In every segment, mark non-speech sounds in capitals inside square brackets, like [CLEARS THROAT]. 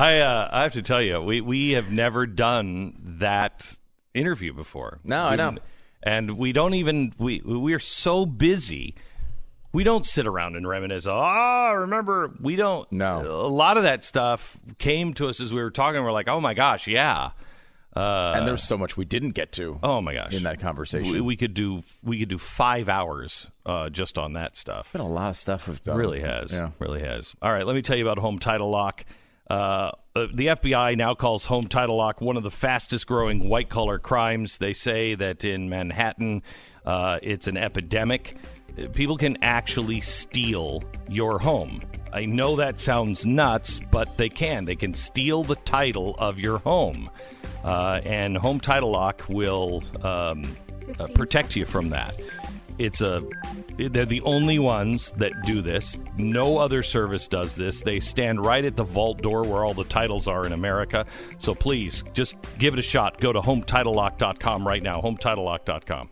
I uh, I have to tell you, we we have never done that interview before. No, I know. And we don't even we we are so busy. We don't sit around and reminisce. Oh, remember? We don't. No. A lot of that stuff came to us as we were talking. We're like, oh my gosh, yeah. Uh, and there's so much we didn't get to. Oh my gosh! In that conversation, we, we could do we could do five hours uh, just on that stuff. Been a lot of stuff we've done. Really has. Yeah. Really has. All right, let me tell you about Home Title Lock. Uh, uh the FBI now calls home title lock one of the fastest growing white collar crimes. They say that in Manhattan, uh, it's an epidemic. People can actually steal your home. I know that sounds nuts, but they can. They can steal the title of your home. Uh, and Home Title Lock will um, uh, protect you from that. It's a they're the only ones that do this. No other service does this. They stand right at the vault door where all the titles are in America. So please just give it a shot. Go to hometitlelock.com right now. hometitlelock.com.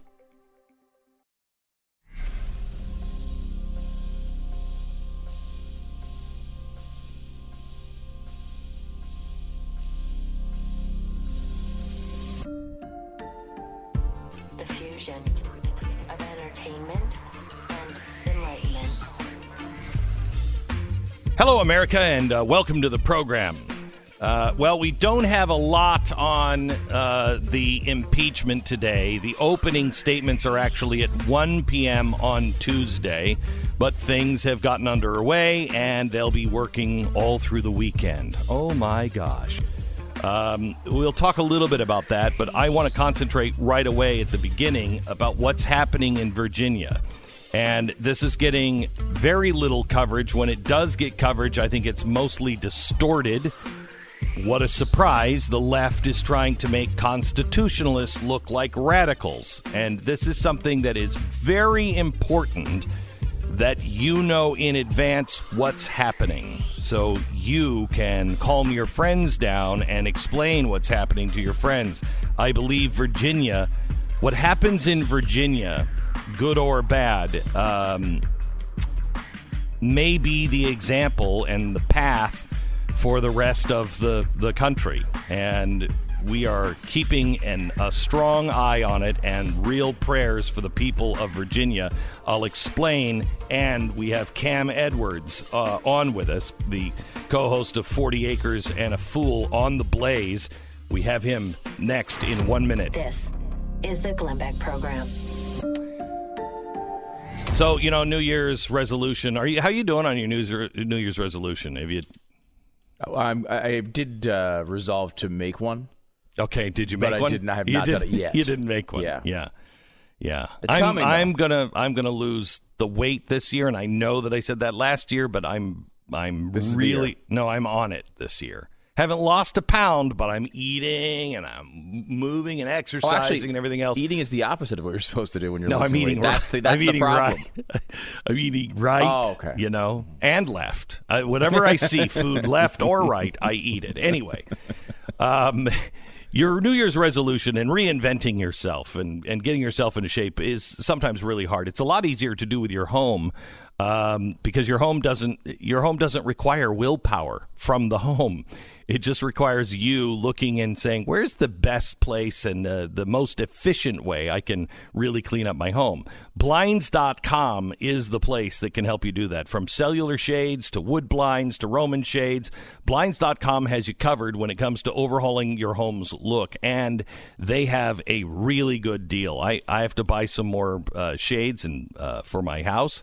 Hello, America, and uh, welcome to the program. Uh, well, we don't have a lot on uh, the impeachment today. The opening statements are actually at 1 p.m. on Tuesday, but things have gotten underway and they'll be working all through the weekend. Oh my gosh. Um, we'll talk a little bit about that, but I want to concentrate right away at the beginning about what's happening in Virginia. And this is getting very little coverage. When it does get coverage, I think it's mostly distorted. What a surprise. The left is trying to make constitutionalists look like radicals. And this is something that is very important that you know in advance what's happening. So you can calm your friends down and explain what's happening to your friends. I believe Virginia, what happens in Virginia good or bad, um, may be the example and the path for the rest of the, the country. And we are keeping an, a strong eye on it and real prayers for the people of Virginia. I'll explain. And we have Cam Edwards uh, on with us, the co host of 40 Acres and a Fool on the Blaze. We have him next in one minute. This is the Glenn Beck Program. So you know, New Year's resolution. Are you how you doing on your New Year's New Year's resolution? Have you? Oh, I'm, I did uh, resolve to make one. Okay, did you make but one? I did not have you not did, done it [LAUGHS] yet. You didn't make one. Yeah, yeah, yeah. It's I'm, coming, I'm though. gonna I'm gonna lose the weight this year, and I know that I said that last year, but I'm I'm This is the year. really no, I'm on it this year. Haven't lost a pound, but I'm eating and I'm moving and Oh, exercising actually, and everything else. Eating is the opposite of what you're supposed to do when you're. No, I'm eating weight. right. That's the, that's I'm the eating problem. right. [LAUGHS] I'm eating right. Oh, okay. You know, and left. Uh, whatever I see, [LAUGHS] food left or right, I eat it. Anyway, um, your New Year's resolution and reinventing yourself and, and getting yourself into shape is sometimes really hard. It's a lot easier to do with your home. Um, because your home doesn't your home doesn't require willpower from the home. It just requires you looking and saying, "Where's the best place and the, the most efficient way I can really clean up my home?" Blinds.com is the place that can help you do that. From cellular shades to wood blinds to Roman shades, Blinds.com has you covered when it comes to overhauling your home's look, and they have a really good deal. I, I have to buy some more uh, shades and uh, for my house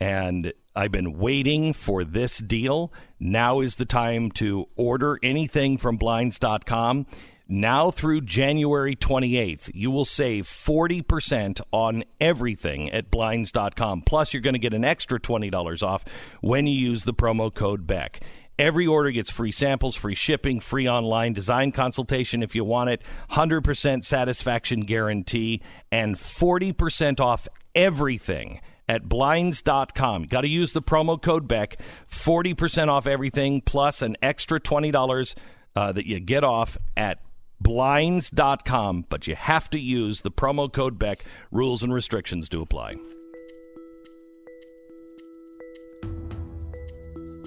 and I've been waiting for this deal. Now is the time to order anything from blinds.com. Now through January 28th, you will save 40% on everything at blinds.com. Plus, you're going to get an extra $20 off when you use the promo code BECK. Every order gets free samples, free shipping, free online design consultation if you want it, 100% satisfaction guarantee, and 40% off everything at blinds.com. Got to use the promo code BECK, 40% off everything, plus an extra $20 uh, that you get off at blinds.com. But you have to use the promo code BECK. Rules and restrictions do apply.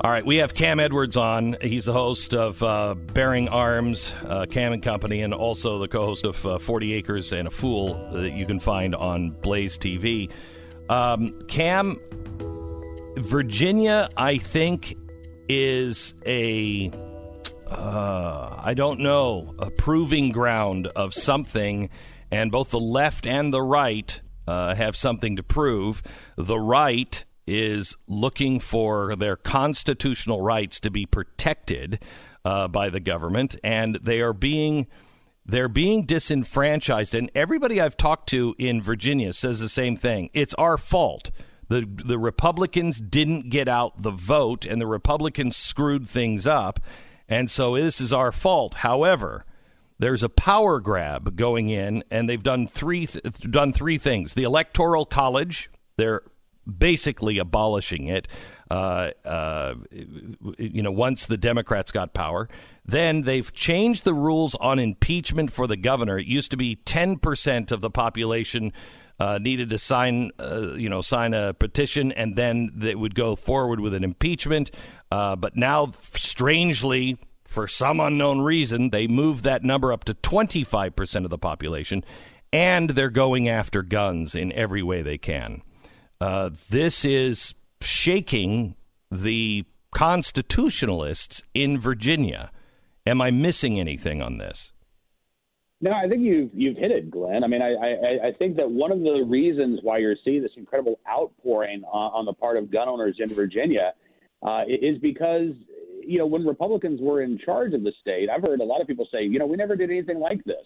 All right, we have Cam Edwards on. He's the host of uh, Bearing Arms, uh, Cam and Company, and also the co-host of uh, 40 Acres and a Fool that you can find on Blaze TV. Um, Cam, Virginia, I think, is a uh, I don't know a proving ground of something, and both the left and the right uh, have something to prove. The right is looking for their constitutional rights to be protected uh, by the government, and they are being they're being disenfranchised. And everybody I've talked to in Virginia says the same thing. It's our fault. The the Republicans didn't get out the vote, and the Republicans screwed things up, and so this is our fault. However, there's a power grab going in, and they've done three th- done three things. The Electoral College, they're basically abolishing it. Uh, uh, you know, once the Democrats got power, then they've changed the rules on impeachment for the governor. It used to be ten percent of the population. Uh, needed to sign, uh, you know, sign a petition, and then they would go forward with an impeachment. Uh, but now, strangely, for some unknown reason, they moved that number up to 25% of the population, and they're going after guns in every way they can. Uh, this is shaking the constitutionalists in Virginia. Am I missing anything on this? No, I think you've you've hit it, Glenn. I mean, I, I, I think that one of the reasons why you're seeing this incredible outpouring on, on the part of gun owners in Virginia uh, is because you know when Republicans were in charge of the state, I've heard a lot of people say, you know, we never did anything like this,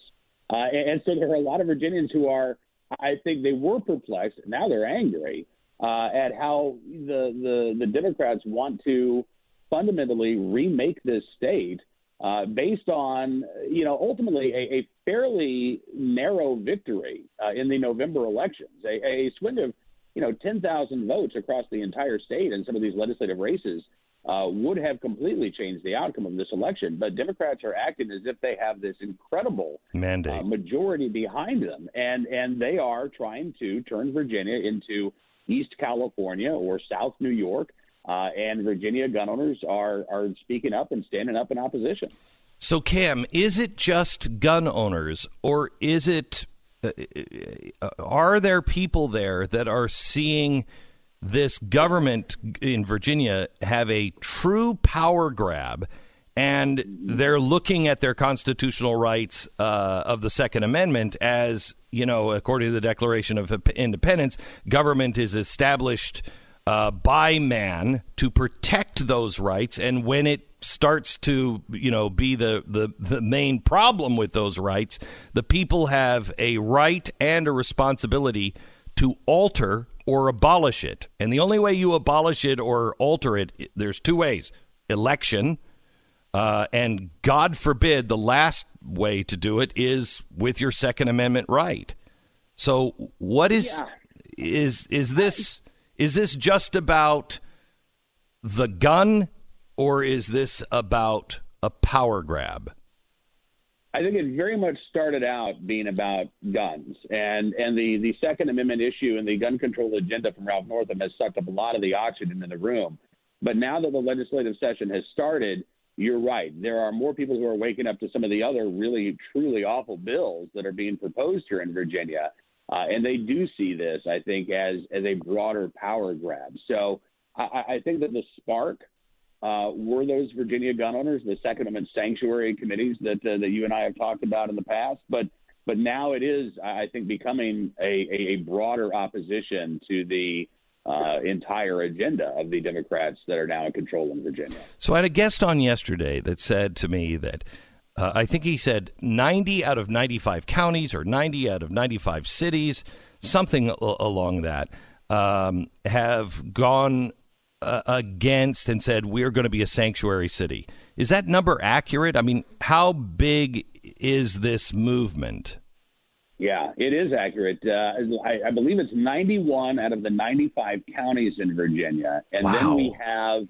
uh, and, and so there are a lot of Virginians who are, I think, they were perplexed. Now they're angry uh, at how the, the the Democrats want to fundamentally remake this state uh, based on you know ultimately a, a fairly narrow victory uh, in the November elections, a, a swing of you know 10,000 votes across the entire state in some of these legislative races. Uh, would have completely changed the outcome of this election. But Democrats are acting as if they have this incredible mandate uh, majority behind them, and and they are trying to turn Virginia into East California or South New York, uh, and Virginia gun owners are are speaking up and standing up in opposition. So, Cam, is it just gun owners, or is it? Uh, uh are there people there that are seeing this government in Virginia have a true power grab? and they're looking at their constitutional rights uh, of the Second Amendment as you know, according to the Declaration of Independence, government is established uh, by man to protect those rights, and when it starts to you know be the, the the main problem with those rights, the people have a right and a responsibility to alter or abolish it. And the only way you abolish it or alter it, there's two ways: election uh, and God forbid the last way to do it is with your Second Amendment right. So what is yeah. is is this is this just about the gun or is this about a power grab? I think it very much started out being about guns, and and the the Second Amendment issue and the gun control agenda from Ralph Northam has sucked up a lot of the oxygen in the room. But now that the legislative session has started, you're right. There are more people who are waking up to some of the other really, truly awful bills that are being proposed here in Virginia. Uh, and they do see this, I think, as, as a broader power grab. So I, I think that the spark uh, were those Virginia gun owners, the Second Amendment sanctuary committees that, uh, that you and I have talked about in the past. But but now it is, I think, becoming a, a broader opposition to the uh, entire agenda of the Democrats that are now in control in Virginia. So I had a guest on yesterday that said to me that uh, I think he said 90 out of 95 counties or 90 out of 95 cities, something along that, um, have gone uh, against and said we're going to be a sanctuary city. Is that number accurate? I mean, how big is this movement? Yeah, it is accurate. Uh, I, I, believe it's 91 out of the 95 counties in Virginia. And wow. then we have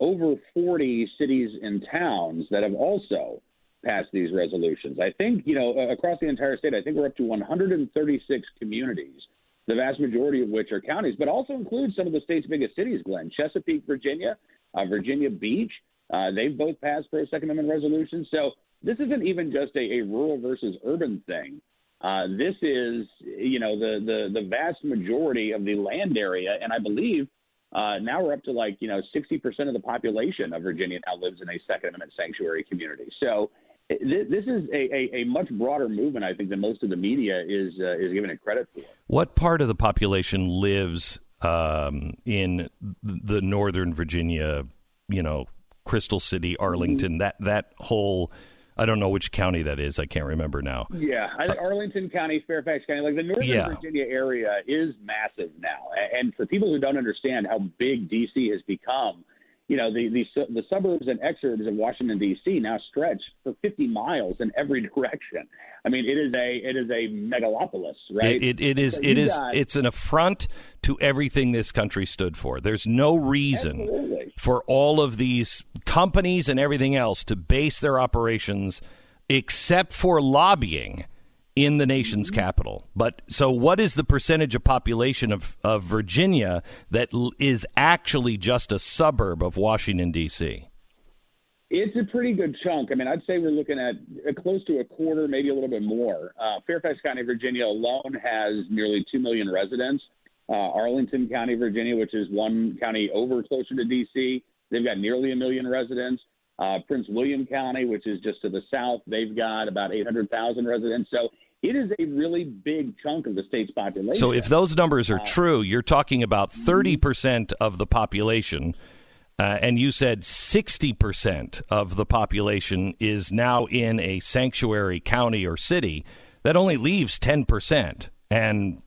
over 40 cities and towns that have also passed these resolutions. I think, you know, across the entire state, I think we're up to 136 communities, the vast majority of which are counties, but also includes some of the state's biggest cities, Glenn. Chesapeake, Virginia, uh, Virginia Beach. Uh, they've both passed for a Second Amendment resolution. So this isn't even just a, a rural versus urban thing. Uh, this is, you know, the, the the vast majority of the land area, and I believe uh, now we're up to like you know 60% of the population of Virginia now lives in a Second Amendment sanctuary community. So this is a, a, a, much broader movement, I think, than most of the media is uh, is giving it credit for. What part of the population lives um, in the Northern Virginia, you know, Crystal City, Arlington, mm-hmm. that that whole I don't know which county that is. I can't remember now. Yeah, think uh, Arlington County, Fairfax County, like the Northern yeah. Virginia area is massive now. And for people who don't understand how big DC has become, you know, the the, the suburbs and exurbs of Washington D.C. now stretch for 50 miles in every direction. I mean, it is a it is a megalopolis, right? It, it, it is so it is got, it's an affront to everything this country stood for. There's no reason absolutely. for all of these companies and everything else to base their operations except for lobbying in the nation's mm-hmm. capital. But so, what is the percentage of population of, of Virginia that is actually just a suburb of Washington, D.C.? It's a pretty good chunk. I mean, I'd say we're looking at uh, close to a quarter, maybe a little bit more. Uh, Fairfax County, Virginia alone has nearly 2 million residents. Uh, Arlington County, Virginia, which is one county over closer to D.C., they've got nearly a million residents. Uh, Prince William County, which is just to the south, they've got about 800,000 residents. So it is a really big chunk of the state's population. So if those numbers are uh, true, you're talking about 30% of the population. Uh, and you said 60% of the population is now in a sanctuary county or city. That only leaves 10%. And,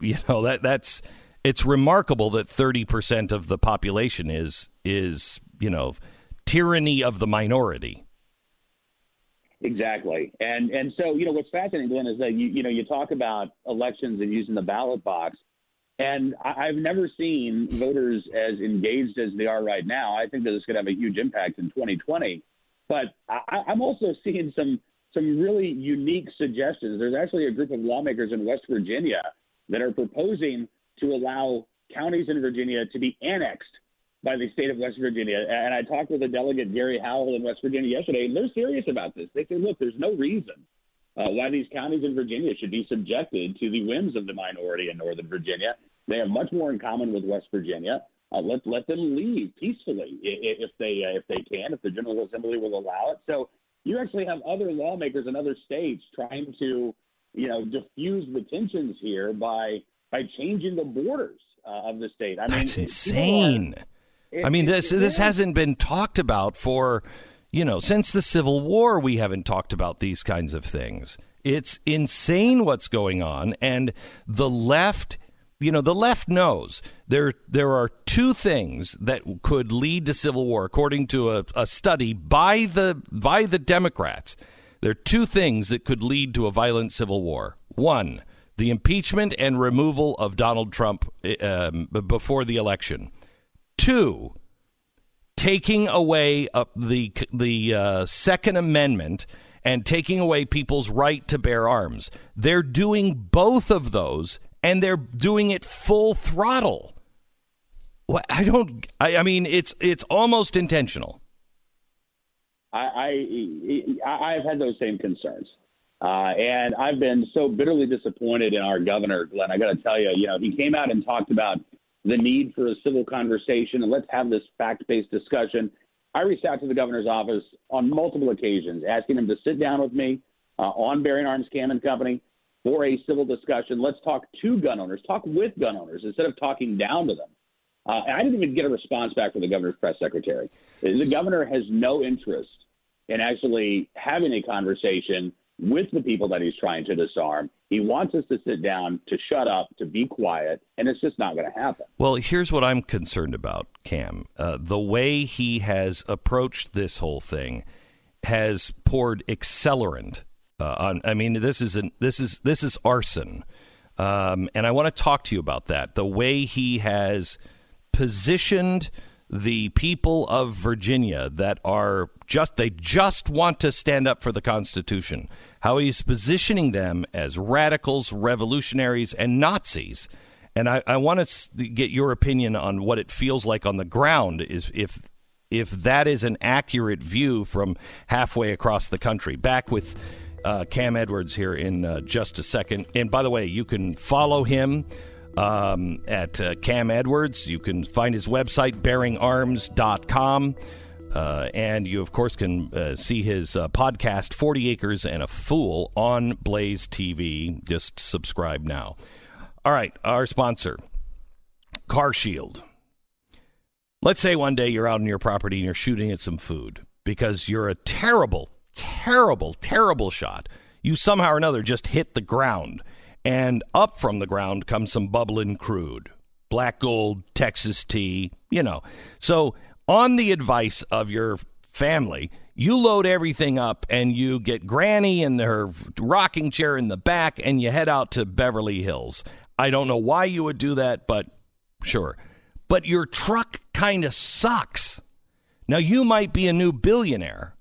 you know, that that's it's remarkable that 30% of the population is is, you know, tyranny of the minority. Exactly, and and so you know what's fascinating, Glenn, is that you you know you talk about elections and using the ballot box, and I, have never seen voters as engaged as they are right now. I think that going to have a huge impact in 2020, but I, I'm also [LAUGHS] seeing some some really unique suggestions. There's actually a group of lawmakers in West Virginia that are proposing to allow counties in Virginia to be annexed by the state of West Virginia. And I talked with a delegate, Gary Howell, in West Virginia yesterday, and they're serious about this. They say, look, there's no reason uh, why these counties in Virginia should be subjected to the whims of the minority in Northern Virginia. They have much more in common with West Virginia. Uh, let let them leave peacefully if they uh, if they can, if the General Assembly will allow it. So you actually have other lawmakers in other states trying to, you know, diffuse the tensions here by by changing the borders uh, of the state. I That's mean, insane. Are, I mean, this this hasn't been talked about for you know since the Civil War. We haven't talked about these kinds of things. It's insane what's going on, and the left. You know, the left knows there there are two things that could lead to civil war, according to a, a study by the by the Democrats. There are two things that could lead to a violent civil war. One, the impeachment and removal of Donald Trump eh, um, before the election. Two, taking away uh, the the uh, Second Amendment and taking away people's right to bear arms. They're doing both of those, and they're doing it full throttle. I don't. I, I mean, it's it's almost intentional. I, I I've had those same concerns. Uh, and I've been so bitterly disappointed in our governor, Glenn. I got to tell you, you know, he came out and talked about the need for a civil conversation and let's have this fact based discussion. I reached out to the governor's office on multiple occasions, asking him to sit down with me uh, on Bearing Arms and Company for a civil discussion. Let's talk to gun owners, talk with gun owners instead of talking down to them. Uh, I didn't even get a response back from the governor's press secretary. The governor has no interest in actually having a conversation with the people that he's trying to disarm. He wants us to sit down, to shut up, to be quiet, and it's just not going to happen. Well, here's what I'm concerned about, Cam. Uh, the way he has approached this whole thing has poured accelerant uh, on. I mean, this is an, this is this is arson, um, and I want to talk to you about that. The way he has positioned the people of Virginia that are just they just want to stand up for the Constitution. How he's positioning them as radicals, revolutionaries, and Nazis. And I, I want to get your opinion on what it feels like on the ground. Is if if that is an accurate view from halfway across the country. Back with uh, Cam Edwards here in uh, just a second. And by the way, you can follow him um, at uh, Cam Edwards. You can find his website, bearingarms.com. Uh, and you, of course, can uh, see his uh, podcast, 40 Acres and a Fool, on Blaze TV. Just subscribe now. All right, our sponsor, Car Shield. Let's say one day you're out on your property and you're shooting at some food because you're a terrible, terrible, terrible shot. You somehow or another just hit the ground, and up from the ground comes some bubbling crude. Black gold, Texas tea, you know. So on the advice of your family, you load everything up and you get Granny in her rocking chair in the back and you head out to Beverly Hills. I don't know why you would do that, but sure. But your truck kind of sucks. Now, you might be a new billionaire,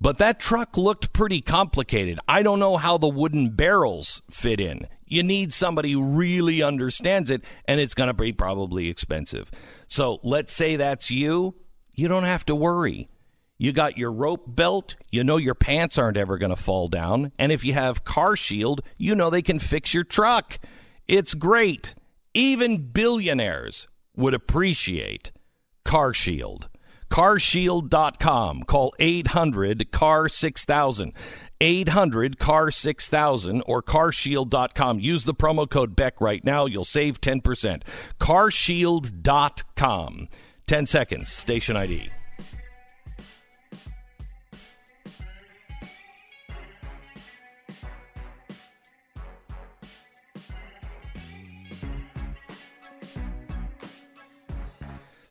but that truck looked pretty complicated. I don't know how the wooden barrels fit in. You need somebody who really understands it, and it's going to be probably expensive. So let's say that's you. You don't have to worry. You got your rope belt. You know your pants aren't ever going to fall down. And if you have Car Shield, you know they can fix your truck. It's great. Even billionaires would appreciate Car Shield. CarShield.com. Call 800 CAR 6000. 800 CAR 6000 or carshield.com. Use the promo code Beck right now. You'll save 10%. Carshield.com. 10 seconds. Station ID.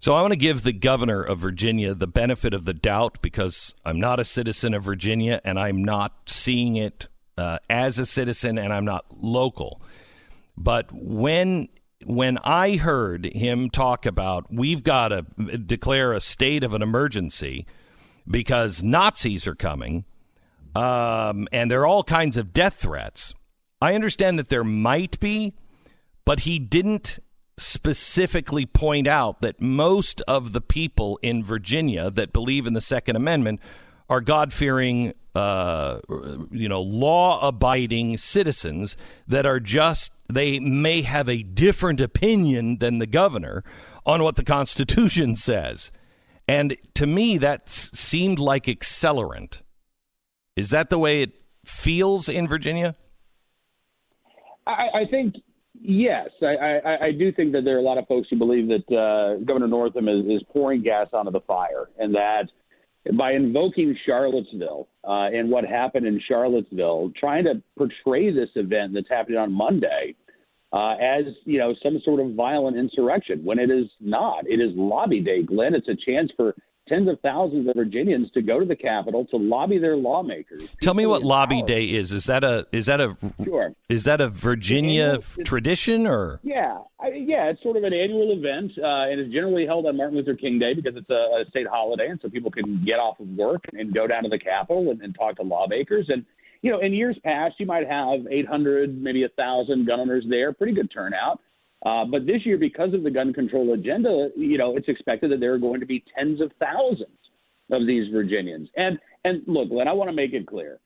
So I want to give the governor of Virginia the benefit of the doubt because I'm not a citizen of Virginia and I'm not seeing it uh, as a citizen and I'm not local. But when when I heard him talk about we've got to declare a state of an emergency because Nazis are coming um, and there are all kinds of death threats, I understand that there might be, but he didn't specifically point out that most of the people in Virginia that believe in the Second Amendment are God fearing, uh, you know, law abiding citizens that are just, they may have a different opinion than the governor on what the Constitution says. And to me, that seemed like accelerant. Is that the way it feels in Virginia? I, I think Yes, I, I, I, do think that there are a lot of folks who believe that uh, Governor Northam is, is, pouring gas onto the fire, and that by invoking Charlottesville uh, and what happened in Charlottesville, trying to portray this event that's happening on Monday uh, as you know some sort of violent insurrection when it is not. It is Lobby Day, Glenn. It's a chance for tens of thousands of Virginians to go to the Capitol to lobby their lawmakers. Tell me what Lobby. Day is. Is that a is that a sure. is that a Virginia tradition or? Yeah, I, yeah, it's sort of an annual event, uh, and it's generally held on Martin Luther King Day because it's a, a, state holiday, and so people can get off of work and go down to the Capitol and, and talk to lawmakers. And you know, in years past, you might have 800, maybe a thousand gun owners there, pretty good turnout. Uh, but this year, because of the gun control agenda, you know, it's expected that there are going to be tens of thousands of these Virginians. And and look, Glenn, I want to make it clear.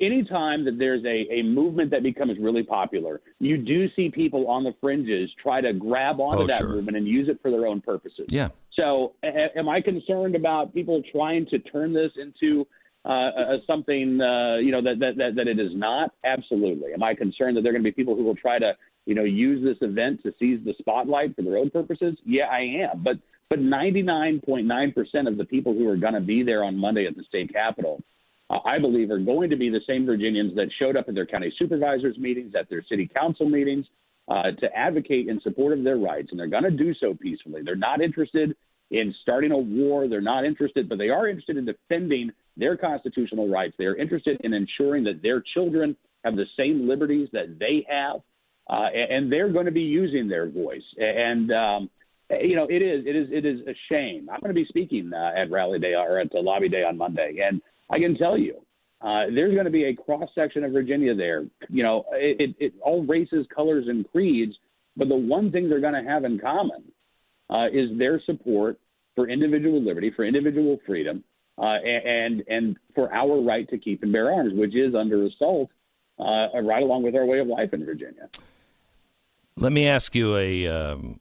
Anytime that there's a, a movement that becomes really popular, you do see people on the fringes try to grab onto oh, that sure. movement and use it for their own purposes. Yeah. So, a- am I concerned about people trying to turn this into uh, something uh, you know that, that that that it is not? Absolutely. Am I concerned that there are going to be people who will try to you know, use this event to seize the spotlight for their own purposes? Yeah, I am. But but 99.9% of the people who are going to be there on Monday at the state capitol, uh, I believe, are going to be the same Virginians that showed up at their county supervisors meetings, at their city council meetings, uh, to advocate in support of their rights, and they're going to do so peacefully. They're not interested in starting a war. They're not interested, but they are interested in defending their constitutional rights. They are interested in ensuring that their children have the same liberties that they have uh, and they're going to be using their voice. And um, you know, it is it is it is a shame. I'm going to be speaking uh, at Rally Day or at the Lobby Day on Monday, and I can tell you. Uh, there's going to be a cross section of Virginia there. You know, it, it, it, all races, colors, and creeds. But the one thing they're going to have in common uh, is their support for individual liberty, for individual freedom, uh, and and for our right to keep and bear arms, which is under assault, uh, right along with our way of life in Virginia. Let me ask you a um,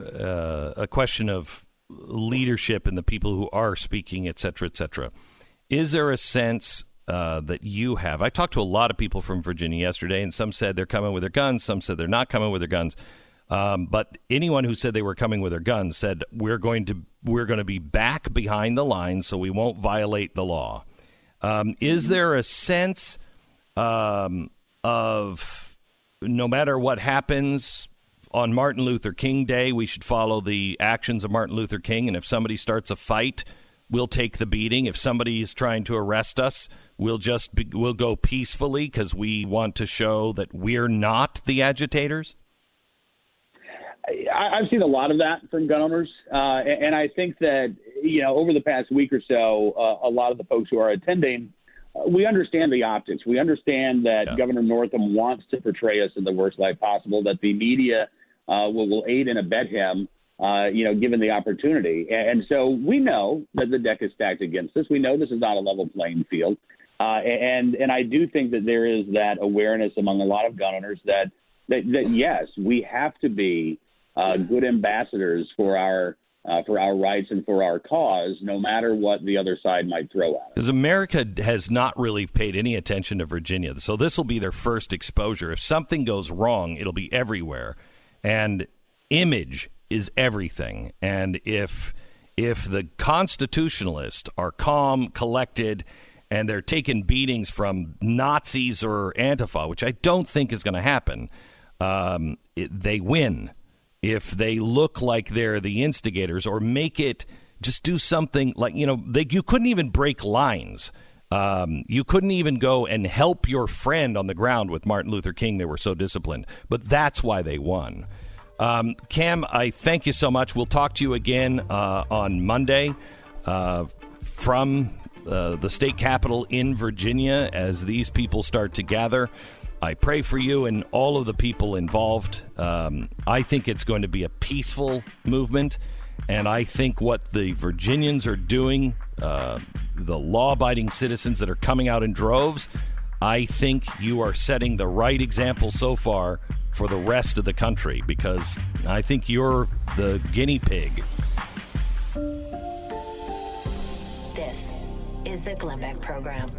uh, a question of leadership and the people who are speaking, et cetera, et cetera. Is there a sense uh, that you have? I talked to a lot of people from Virginia yesterday, and some said they're coming with their guns, some said they're not coming with their guns. Um, but anyone who said they were coming with their guns said we're going to we're going to be back behind the lines, so we won't violate the law. Um, is there a sense um, of no matter what happens on Martin Luther King Day, we should follow the actions of Martin Luther King, and if somebody starts a fight, we'll take the beating. If somebody is trying to arrest us, we'll just be, we'll go peacefully because we want to show that we're not the agitators. I, have seen a lot of that from gun owners, uh, and, and, I think that you know over the past week or so, uh, a lot of the folks who are attending, we understand the optics. We understand that yeah. Governor Northam wants to portray us in the worst light possible. That the media uh, will, will aid and abet him, uh, you know, given the opportunity. And, and so we know that the deck is stacked against us. We know this is not a level playing field. Uh, and and I do think that there is that awareness among a lot of gun owners that that, that yes, we have to be uh, good ambassadors for our uh, for our rights and for our cause, no matter what the other side might throw at us. Because America has not really paid any attention to Virginia, so this will be their first exposure. If something goes wrong, it'll be everywhere, and image is everything. And if if the constitutionalists are calm, collected, and they're taking beatings from Nazis or Antifa, which I don't think is going to happen, um, it, they win if they look like they're the instigators or make it just do something like you know they, you couldn't even break lines. Um, you couldn't even go and help your friend on the ground with martin luther king. They were so disciplined but that's why they won. Um, cam i thank you so much. We'll talk to you again uh, on monday uh, from uh, the state capitol in virginia as these people start to gather I pray for you and all of the people involved. Um, I think it's going to be a peaceful movement. And I think what the Virginians are doing, uh, the law abiding citizens that are coming out in droves, I think you are setting the right example so far for the rest of the country because I think you're the guinea pig. This is the Glenn Beck Program.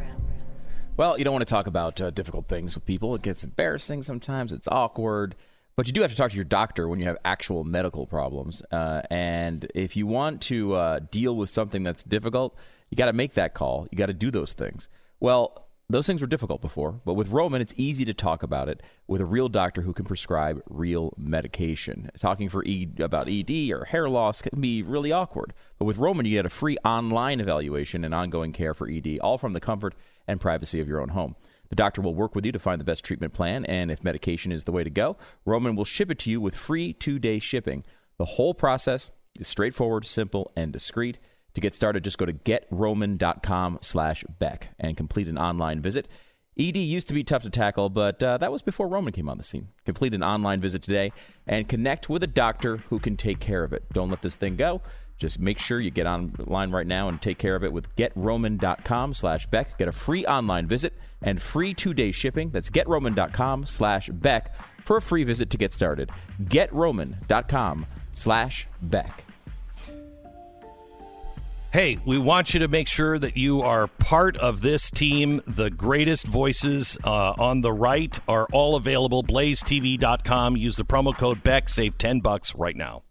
Well, you don't want to talk about uh, difficult things with people. It gets embarrassing sometimes. It's awkward. But you do have to talk to your doctor when you have actual medical problems. Uh, and if you want to uh, deal with something that's difficult, you got to make that call. You got to do those things. Well, those things were difficult before, but with Roman, it's easy to talk about it with a real doctor who can prescribe real medication. Talking for e- about ED or hair loss can be really awkward, but with Roman, you get a free online evaluation and ongoing care for ED, all from the comfort and privacy of your own home. The doctor will work with you to find the best treatment plan, and if medication is the way to go, Roman will ship it to you with free two day shipping. The whole process is straightforward, simple, and discreet. To get started, just go to getroman.com slash Beck and complete an online visit. ED used to be tough to tackle, but uh, that was before Roman came on the scene. Complete an online visit today and connect with a doctor who can take care of it. Don't let this thing go. Just make sure you get online right now and take care of it with getroman.com slash Beck. Get a free online visit and free two-day shipping. That's getroman.com slash Beck for a free visit to get started. getroman.com slash Beck. Hey, we want you to make sure that you are part of this team. The greatest voices uh, on the right are all available. BlazeTV.com. Use the promo code Beck. Save 10 bucks right now.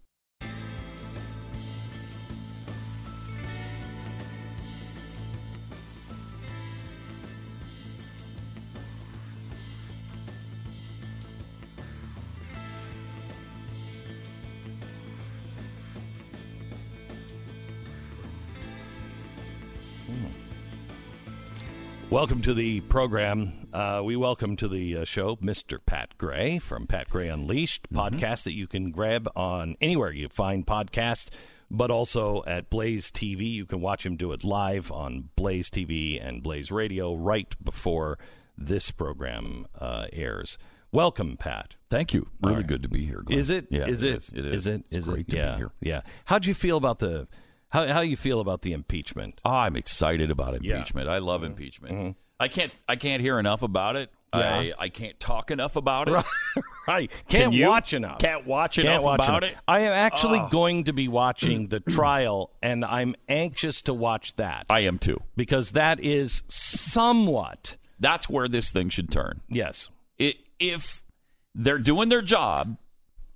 Welcome to the program. Uh, we welcome to the uh, show Mr. Pat Gray from Pat Gray Unleashed mm-hmm. podcast that you can grab on anywhere you find podcasts, but also at Blaze TV. You can watch him do it live on Blaze TV and Blaze Radio right before this program uh, airs. Welcome, Pat. Thank you. Really right. good to be here. Glenn. Is it? Yeah, is it? it Is. It is. It is. It's great it? to yeah. be here. Yeah. How'd you feel about the How how you feel about the impeachment? Ah, I'm excited about Yeah. impeachment. I love mm-hmm. impeachment. I can't I can't hear enough about it. Yeah. I, I can't talk enough about it. [LAUGHS] right. Can't you? watch enough. Can't watch Can't enough watch about enough. it? I am actually ah. going to be watching the [CLEARS THROAT] trial, and I'm anxious to watch that I am too. because that is somewhat That's where this thing should turn. yes. I if they're doing their job,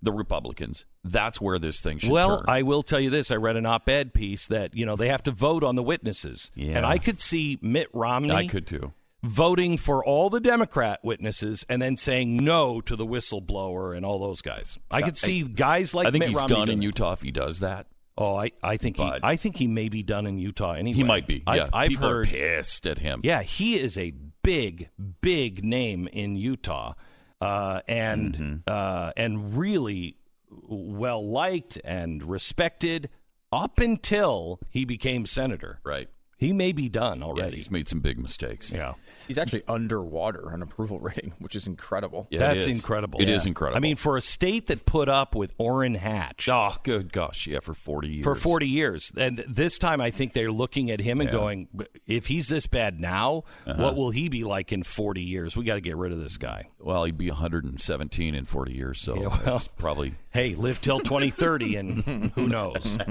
the Republicans, that's where this thing should Well, turn. I will tell you this: I read an op-ed piece that you know they have to vote on the witnesses, Yeah. and I could see Mitt Romney I could too. voting for all the Democrat witnesses and then saying no to the whistleblower and all those guys. I could see guys like I think Mitt he's Romney done in. Utah if he does that. Oh, I, I think he I think he may be done in Utah anyway. He might be. I've, Yeah, I've people heard. are pissed at him. Yeah, he is a big, big name in Utah, uh, and Mm-hmm. uh, and really well liked and respected up until he became senator. Right. He may be done Yeah, already. he's made some big mistakes. Yeah, He's actually underwater on approval [LAUGHS] rating, which is incredible. Yeah, that's is. incredible. It is Yeah. incredible. I mean, for a state that put up with Orrin Hatch. oh, good gosh, yeah, for forty years. for 40 years. And this time, I think they're looking at him and Yeah. Uh-huh. going, if he's this bad now, what will he be like in 40 years? We got to get rid of this guy. Well, he'd be 117 in 40 years, so Yeah, well. that's probably. Hey, live till 2030, and who knows? [LAUGHS]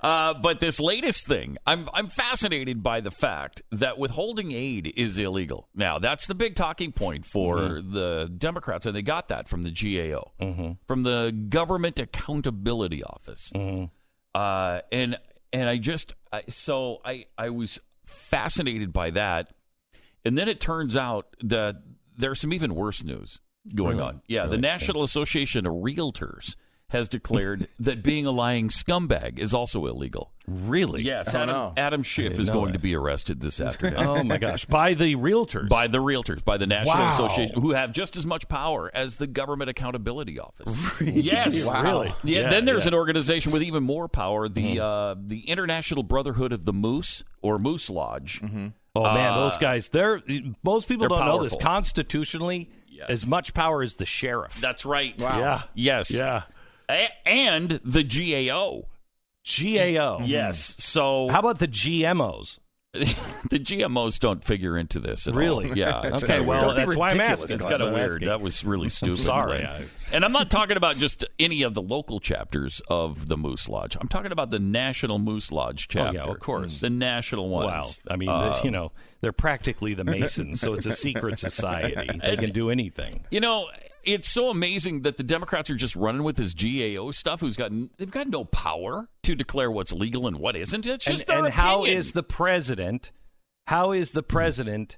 Uh, but this latest thing, I'm I'm fascinated by the fact that withholding aid is illegal. Now, that's the big talking point for Mm-hmm. the Democrats, and they got that from the GAO, from the Government Accountability Office. Mm-hmm. Uh, and and I just I, so I I was fascinated by that, and then it turns out that there's some even worse news going on. Yeah, the National Association of Realtors has declared [LAUGHS] that being a lying scumbag is also illegal. Really? Yes, Oh, Adam, no. Adam Schiff is going that. to be arrested this afternoon. Oh, my gosh. By the realtors. By the realtors, by the National Wow. Association, who have just as much power as the Government Accountability Office. Yes, [LAUGHS] Wow. Really? Yeah. Yeah, then there's yeah. an organization with even more power, the uh, the International Brotherhood of the Moose or Moose Lodge. oh, man, those guys, they're, most people Uh, they're don't know this. Constitutionally, Yes. as much power as the sheriff. That's right. Yeah. Yes. Yeah. A- and the GAO. GAO. Yes. So How about the GMOs? [LAUGHS] the GMOs don't figure into this at all. Really? Yeah. [LAUGHS] Okay, well, weird. that's why I'm asking. It's kind of weird. asking. That was really [LAUGHS] stupid. sorry. Glenn. And I'm not talking about just any of the local chapters of the Moose Lodge. I'm talking about the National Moose Lodge Oh, chapter. yeah, of course. The national ones. Wow. I mean, Uh, you know, they're practically the Masons, so it's a secret society. They can do anything. You know, it's so amazing that the Democrats are just running with this GAO stuff. Who's got they've got no power to declare what's legal and what isn't. It's And, just their and how opinion. is the president? How is the president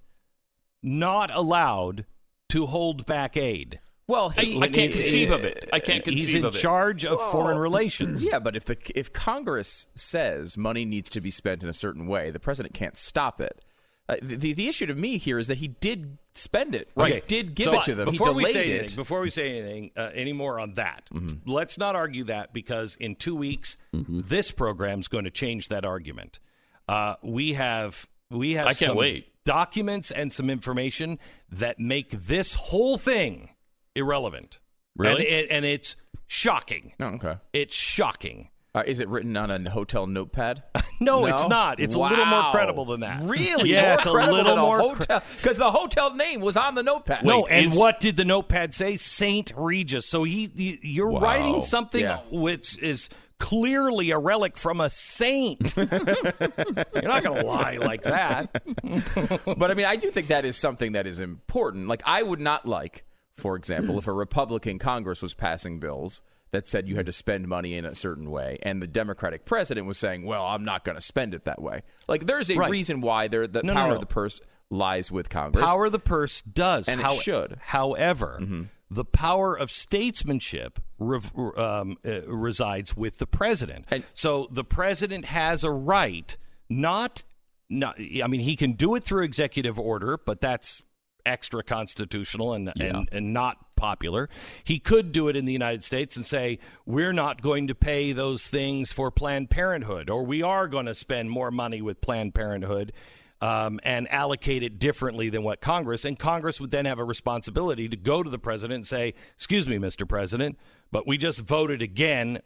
not allowed to hold back aid? Well, he, I can't He's- conceive of it. I can't conceive of it. He's in of it. charge of foreign relations. Yeah, but if the if Congress says money needs to be spent in a certain way, the president can't stop it. Uh, the the issue to me here is that he did spend it. Right, Okay, did give so it to them. Before he we say it. anything, before we say anything uh, any more on that, let's not argue that because in two weeks this program's going to change that argument. Uh, we have we have I can't some wait. documents and some information that make this whole thing irrelevant. Really? and, it, and it's shocking. Oh, okay. It's shocking. Uh, is it written on a hotel notepad? [LAUGHS] No, it's not. It's a little more credible than that. Really? Yeah, More it's a little than more. hotel because the hotel name was on the notepad. No, and is- what did the notepad say? Saint Regis. So he, he you're Wow. writing something Yeah. which is clearly a relic from a saint. [LAUGHS] you're not going to lie like that. [LAUGHS] but I mean, I do think that is something that is important. Like, I would not like, for example, if a Republican Congress was passing bills that said you had to spend money in a certain way, and the Democratic president was saying, "Well, I'm not going to spend it that way." Like, there's a Right. reason why there the No, no, power no. of the purse lies with Congress. Power of the purse does, And it should. Mm-hmm. However, the power of statesmanship rev- um, uh, resides with the president. And- so the president has a right, not, not. I mean, he can do it through executive order, but that's extra constitutional and, and and not popular. He could do it in the United States and say we're not going to pay those things for Planned Parenthood, or we are going to spend more money with Planned Parenthood um, and allocate it differently than what Congress. And Congress would then have a responsibility to go to the president and say, "Excuse me, Mr. President, but we just voted again.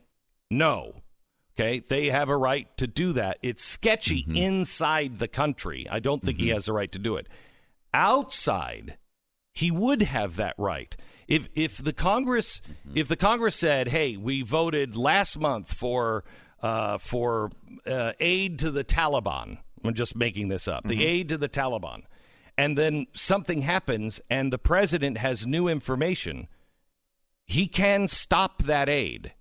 No." Okay, they have a right to do that. It's sketchy Mm-hmm. inside the country. I don't think he has the right to do it. Outside, he would have that right. If if the Congress Mm-hmm. if the Congress said, "Hey, we voted last month for uh, for uh, aid to the Taliban," I'm just making this up. Mm-hmm. The aid to the Taliban, and then something happens, and the president has new information, he can stop that aid.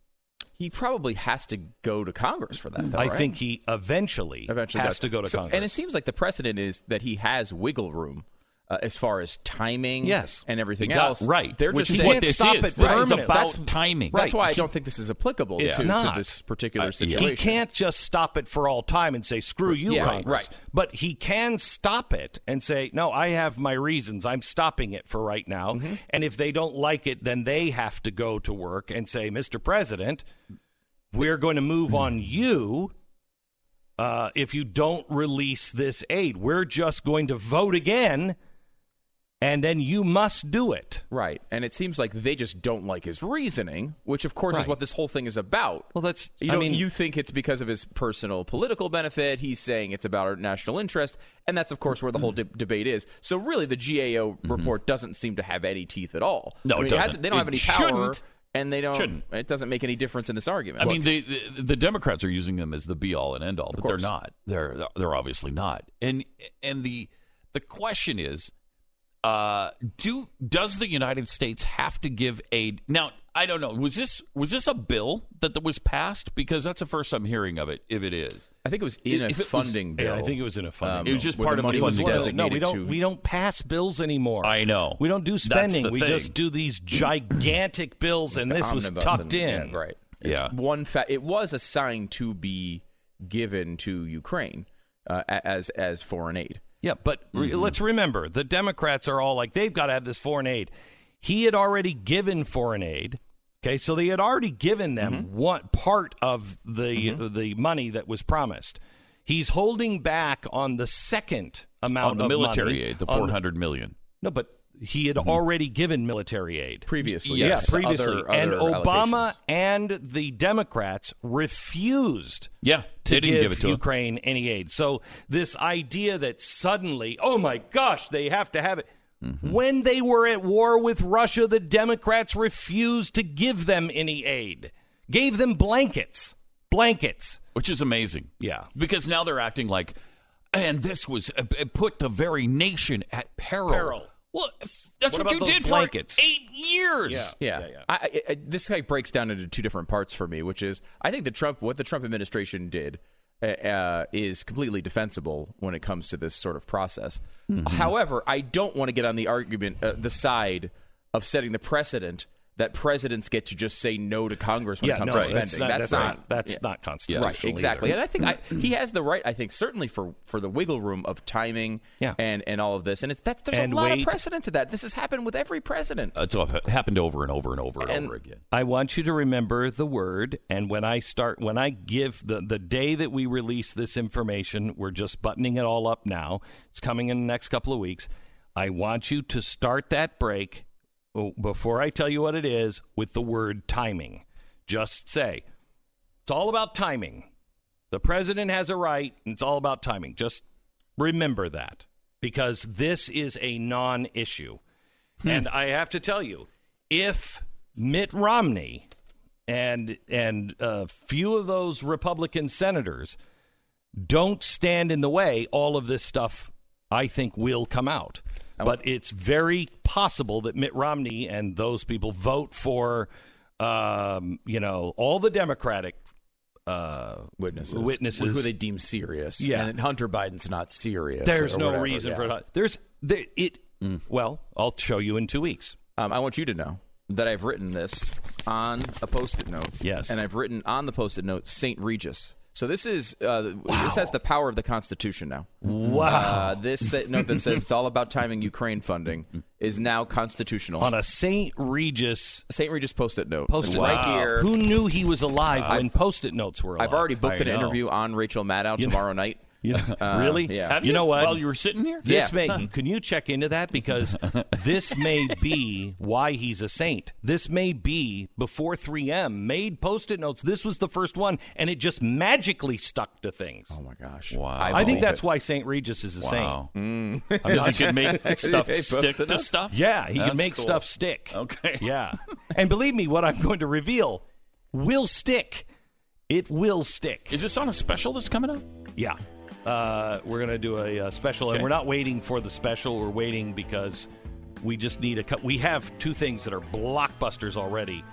He probably has to go to Congress for that. Though, I right? think he eventually, eventually has does. to go to So- Congress. And it seems like the precedent is that he has wiggle room uh, as far as timing Yes. and everything Yeah, else. right. They're Which just is saying, what can't this stop is. it This is about That's- timing. That's why I He- don't think this is applicable It's to, to not. this particular Uh, situation. He can't just stop it for all time and say screw you, Yeah, Congress. right. But he can stop it and say, no, I have my reasons. I'm stopping it for right now. Mm-hmm. And if they don't like it, then they have to go to work and say, Mr. President, we're going to move on you. Uh, if you don't release this aid, we're just going to vote again, and then you must do it. Right. And it seems like they just don't like his reasoning, which of course is what this whole thing is about. Well, that's- you I know, mean- you think it's because of his personal political benefit. He's saying it's about our national interest, and that's of course where the whole de- debate is. So really, the GAO mm-hmm. report doesn't seem to have any teeth at all. No, I mean, it doesn't. hasn't- they don't have any power, shouldn't. and they don't. Shouldn't. It doesn't make any difference in this argument. I mean, the, the the Democrats are using them as the be all and end all, but they're not. They're they're obviously not. And and the the question is, uh, do does the United States have to give aid? Now, I don't know. Was this was this a bill that, that was passed? Because that's the first I'm hearing of it. If it is, I think it was in a if it was- funding bill. Yeah, I think it was in a funding. Um, bill. It was just part of a money was funding bill. designated No, we don't. to. We don't pass bills anymore. I know. We don't do spending. We thing. just do these gigantic [CLEARS THROAT] bills, and this was tucked and- in. yeah, right. Yeah. One fa- it was assigned to be given to Ukraine uh, as as foreign aid. Yeah, but re- Mm-hmm. let's remember the Democrats are all like they've got to have this foreign aid. He had already given foreign aid. Okay, so they had already given them Mm-hmm. one part of the the money that was promised. He's holding back on the second amount on the of military money, aid, the four hundred million. No, but he had already given military aid Previously, Yes. Yeah, previously, other- and Obama and the Democrats refused Yeah, to give it to him. Ukraine any aid. So this idea that suddenly, oh my gosh, they have to have it. Mm-hmm. When they were at war with Russia, the Democrats refused to give them any aid. Gave them blankets. Blankets. which is amazing. Yeah. because now they're acting like, and this was uh, put the very nation at peril. Peril. Well, if that's What what, you did blankets? for eight years. Yeah, Yeah, yeah. I, I, I, this guy breaks down into two different parts for me, which is I think the Trump what the Trump administration did uh, uh, is completely defensible when it comes to this sort of process. Mm-hmm. However, I don't want to get on the argument uh, the side of setting the precedent that presidents get to just say no to Congress when yeah, it comes no, to spending. that's not, that's not, that's yeah. not constitutional. Right, exactly, either. and I think I, he has the right. I think certainly for for the wiggle room of timing, Yeah. and and all of this, and it's that's there's And a lot wait. of precedent to that. This has happened with every president. Uh, it's all happened over and over and over and, And- over again. I want you to remember the word, and when I start, when I give the the day that we release this information, we're just buttoning it all up now. It's coming in the next couple of weeks. I want you to start that break Oh, before I tell you what it is with the word timing. Just say it's all about timing. The president has a right, and it's all about timing. Just remember that because this is a non-issue. Hmm. And I have to tell you, if Mitt Romney and and a few of those Republican senators don't stand in the way, all of this stuff I think will come out. But it's very possible that Mitt Romney and those people vote for, um, you know, all the Democratic uh, witnesses, Witnesses. who they deem serious. Yeah. and Hunter Biden's not serious. There's no whatever, reason yeah. for it. There's there, it. Well, I'll show you in two weeks. Um, I want you to know that I've written this on a post-it note. Yes. and I've written on the post-it note Saint Regis. So this is uh, this has the power of the Constitution now. Wow. Uh, this note that says it's all about timing Ukraine funding is now constitutional. On a St. Regis Saint Regis post-it note. post-it note. right here. Who knew he was alive when post-it notes were alive? I've already booked I an know. interview on Rachel Maddow You know- tomorrow night. You know, [LAUGHS] uh, really? yeah. Have You know what? While you were sitting here? This Yeah. may can you check into that because [LAUGHS] this may be why he's a saint. This may be before 3M made post-it notes. This was the first one, and it just magically stuck to things. Oh my gosh! Wow. I think that's it. why Saint Regis is a Wow. saint. Mm. Because he could make [LAUGHS] stuff stick to stuff? Yeah, he That's can make cool. stuff stick. Okay. Yeah, and believe me, what I'm going to reveal will stick. It will stick. Is this on a special that's coming up? Yeah. Uh, we're going to do a, uh special, and we're not waiting for the special. We're waiting because we just need a cut. We have two things that are blockbusters already.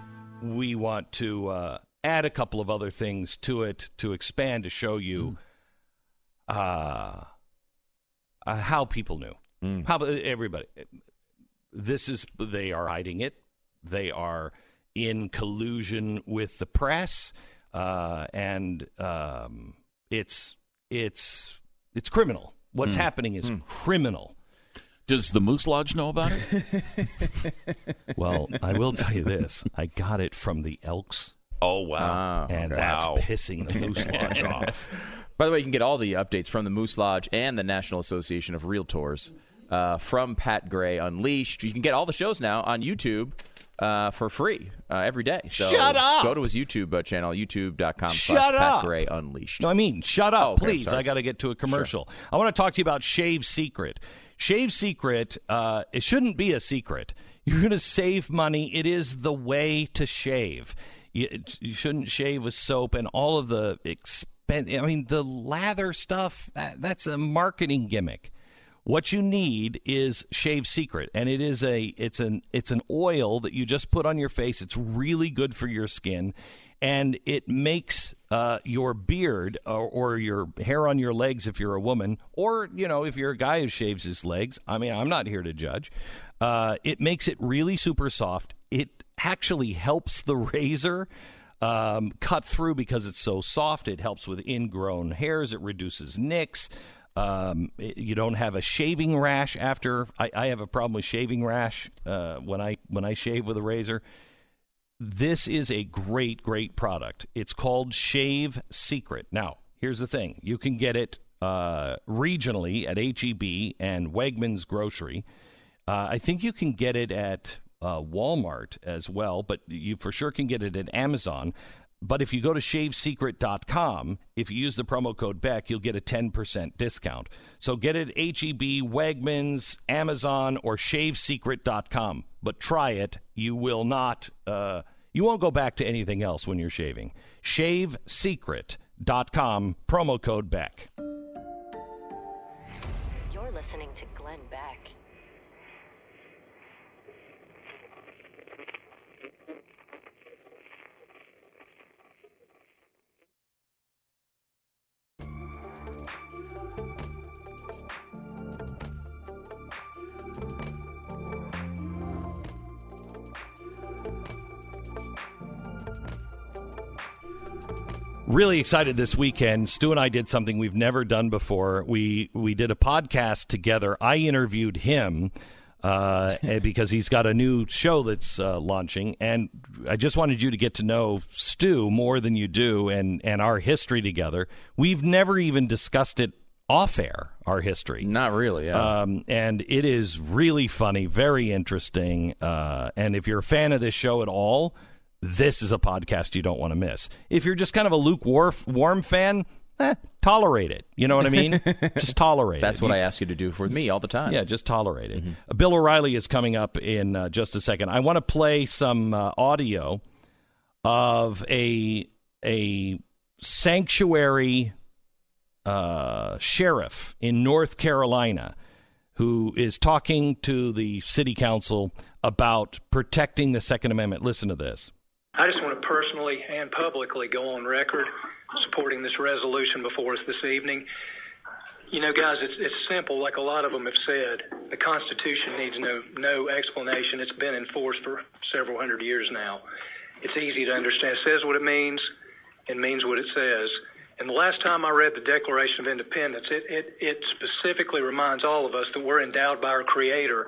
We want to uh, add a couple of other things to it to expand to show you uh, uh, how people knew. How about everybody? This is, they are hiding it. They are in collusion with the press. Uh, and um, it's it's it's criminal. What's happening is criminal. Does the Moose Lodge know about it? [LAUGHS] Well, I will tell you this: I got it from the Elks, Oh, wow. Ah, and okay. that's Wow. pissing the Moose [LAUGHS] Lodge off. By the way, you can get all the updates from the Moose Lodge and the National Association of Realtors uh, from Pat Gray Unleashed. You can get all the shows now on YouTube uh, for free uh, every day. So Shut up! Go to his YouTube uh, channel, youtube.com Shut slash Pat! Gray Unleashed. No, I mean, shut up, Oh, okay, please. I got to get to a commercial. I want to talk to you about Shave Secret. Shave Secret, uh, it shouldn't be a secret. You're going to save money. It is the way to shave. You, you shouldn't shave with soap and all of the expense. I mean, the lather stuff, that, that's a marketing gimmick. What you need is Shave Secret, and it is a it's an it's an oil that you just put on your face. It's really good for your skin, and it makes uh, your beard or, or your hair on your legs if you're a woman, or you know if you're a guy who shaves his legs. I mean, I'm not here to judge. Uh, it makes it really super soft. It actually helps the razor um, cut through because it's so soft. It helps with ingrown hairs. It reduces nicks. Um, you don't have a shaving rash after. I, I have a problem with shaving rash uh, when I when I shave with a razor. This is a great, great product. It's called Shave Secret. Now, here's the thing: you can get it uh, regionally at HEB and Wegmans Grocery. Uh, I think you can get it at uh, Walmart as well, but you for sure can get it at Amazon. But if you go to shavesecret.com, if you use the promo code Beck, you'll get a 10% discount. So get it HEB, Wegmans, Amazon, or shavesecret.com. But try it. You will not, uh, you won't go back to anything else when you're shaving. Shavesecret.com, promo code Beck. You're listening to really excited this weekend. Stu and I did something we've never done before. We we did a podcast together. I interviewed him uh, [LAUGHS] because he's got a new show that's uh, launching, and I just wanted you to get to know Stu more than you do, and and our history together. We've never even discussed it off air. Our history. Not really, yeah. Um, and it is really funny, very interesting. Uh, and if you're a fan of this show at all, this is a podcast you don't want to miss. If you're just kind of a lukewarm warm fan, eh, tolerate it. You know what I mean? [LAUGHS] just tolerate it. That's it. what I ask you to do for me all the time. yeah, just tolerate it. Uh, Bill O'Reilly is coming up in uh, just a second. I want to play some uh, audio of a a sanctuary uh, sheriff in North Carolina who is talking to the city council about protecting the Second Amendment. Listen to this. I just want to personally and publicly go on record supporting this resolution before us this evening. You know, guys, it's it's simple. Like a lot of them have said, the Constitution needs no no explanation. It's been enforced for several hundred years now. It's easy to understand. It says what it means, and means what it says. And the last time I read the Declaration of Independence, it, it, it specifically reminds all of us that we're endowed by our Creator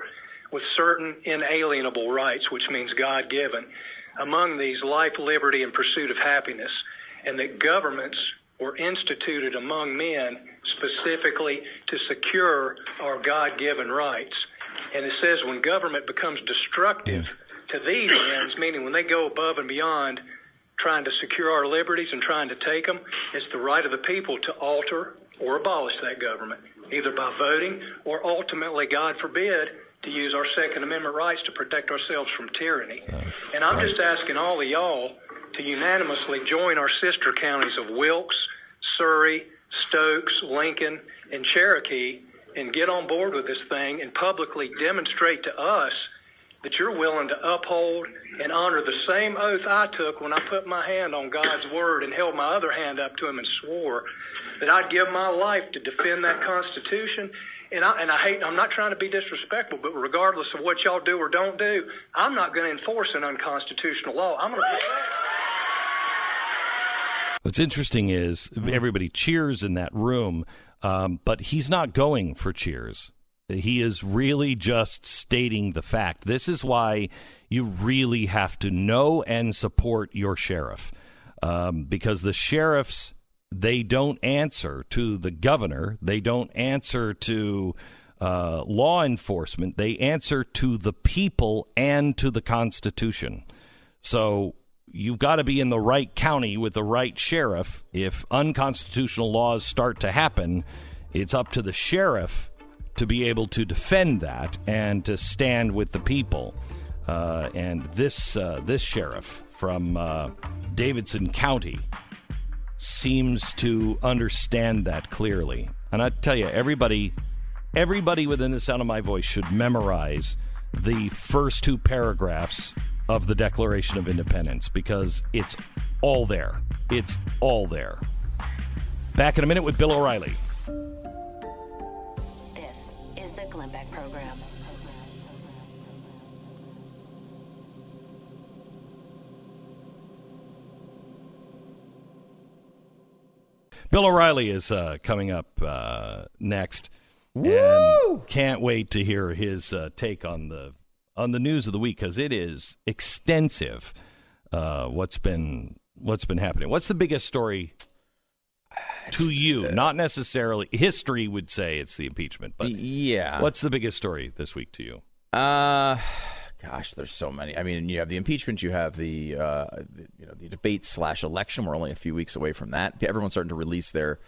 with certain inalienable rights, which means God given. Among these, life, liberty, and pursuit of happiness, and that governments were instituted among men specifically to secure our God given rights. And it says when government becomes destructive to these ends, meaning when they go above and beyond trying to secure our liberties and trying to take them, it's the right of the people to alter or abolish that government, either by voting or ultimately, God forbid, to use our Second Amendment rights to protect ourselves from tyranny. and I'm just asking all of y'all to unanimously join our sister counties of Wilkes, Surry, Stokes, Lincoln, and Cherokee and get on board with this thing and publicly demonstrate to us that you're willing to uphold and honor the same oath I took when I put my hand on God's word and held my other hand up to him and swore that I'd give my life to defend that Constitution. And I, and I hate, I'm not trying to be disrespectful, but regardless of what y'all do or don't do, I'm not going to enforce an unconstitutional law. I'm going to. What's interesting is everybody cheers in that room, um, but he's not going for cheers. He is really just stating the fact. This is why you really have to know and support your sheriff, um, because the sheriffs they don't answer to the governor, they don't answer to uh, law enforcement, they answer to the people and to the Constitution. So you've got to be in the right county with the right sheriff. If unconstitutional laws start to happen, it's up to the sheriff to be able to defend that and to stand with the people. Uh, and this uh, this sheriff from uh, Davidson County seems to understand that clearly. And I tell you, everybody everybody within the sound of my voice should memorize the first two paragraphs of the Declaration of Independence because it's all there. It's all there. Back in a minute with Bill O'Reilly. This is the Glenn Beck Program. Bill O'Reilly is uh, coming up uh, next, and can't wait to hear his uh, take on the on the news of the week because it is extensive. Uh, what's been what's been happening? What's the biggest story to you? Not necessarily history would say it's the impeachment, but yeah. what's the biggest story this week to you? Uh, gosh, there's so many. I mean, you have the impeachment, you have the, uh, the you know the debate slash election. We're only a few weeks away from that. Everyone's starting to release their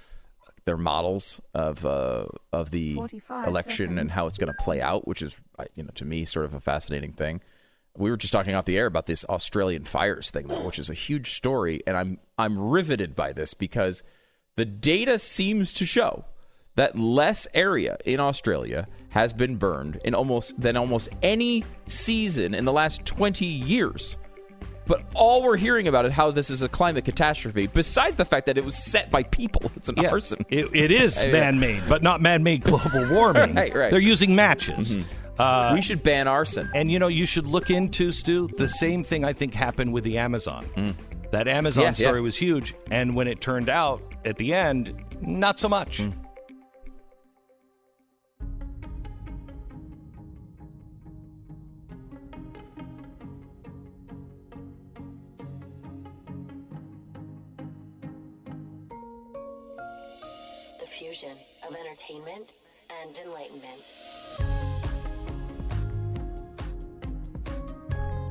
their models of uh, of the 45 election and how it's going to play out, which is you know to me sort of a fascinating thing. We were just talking off the air about this Australian fires thing, though, which is a huge story, and I'm I'm riveted by this because the data seems to show that less area in Australia has been burned in almost than almost any season in the last 20 years. But all we're hearing about is how this is a climate catastrophe, besides the fact that it was set by people. It's an arson. It, it is [LAUGHS] man made, but not man made global warming. [LAUGHS] Right, right. They're using matches. Uh, we should ban arson. And you know, you should look into Stu. The same thing I think happened with the Amazon. That Amazon. Yeah, story yeah. was huge, and when it turned out at the end, not so much. Hmm. Fusion of entertainment and enlightenment.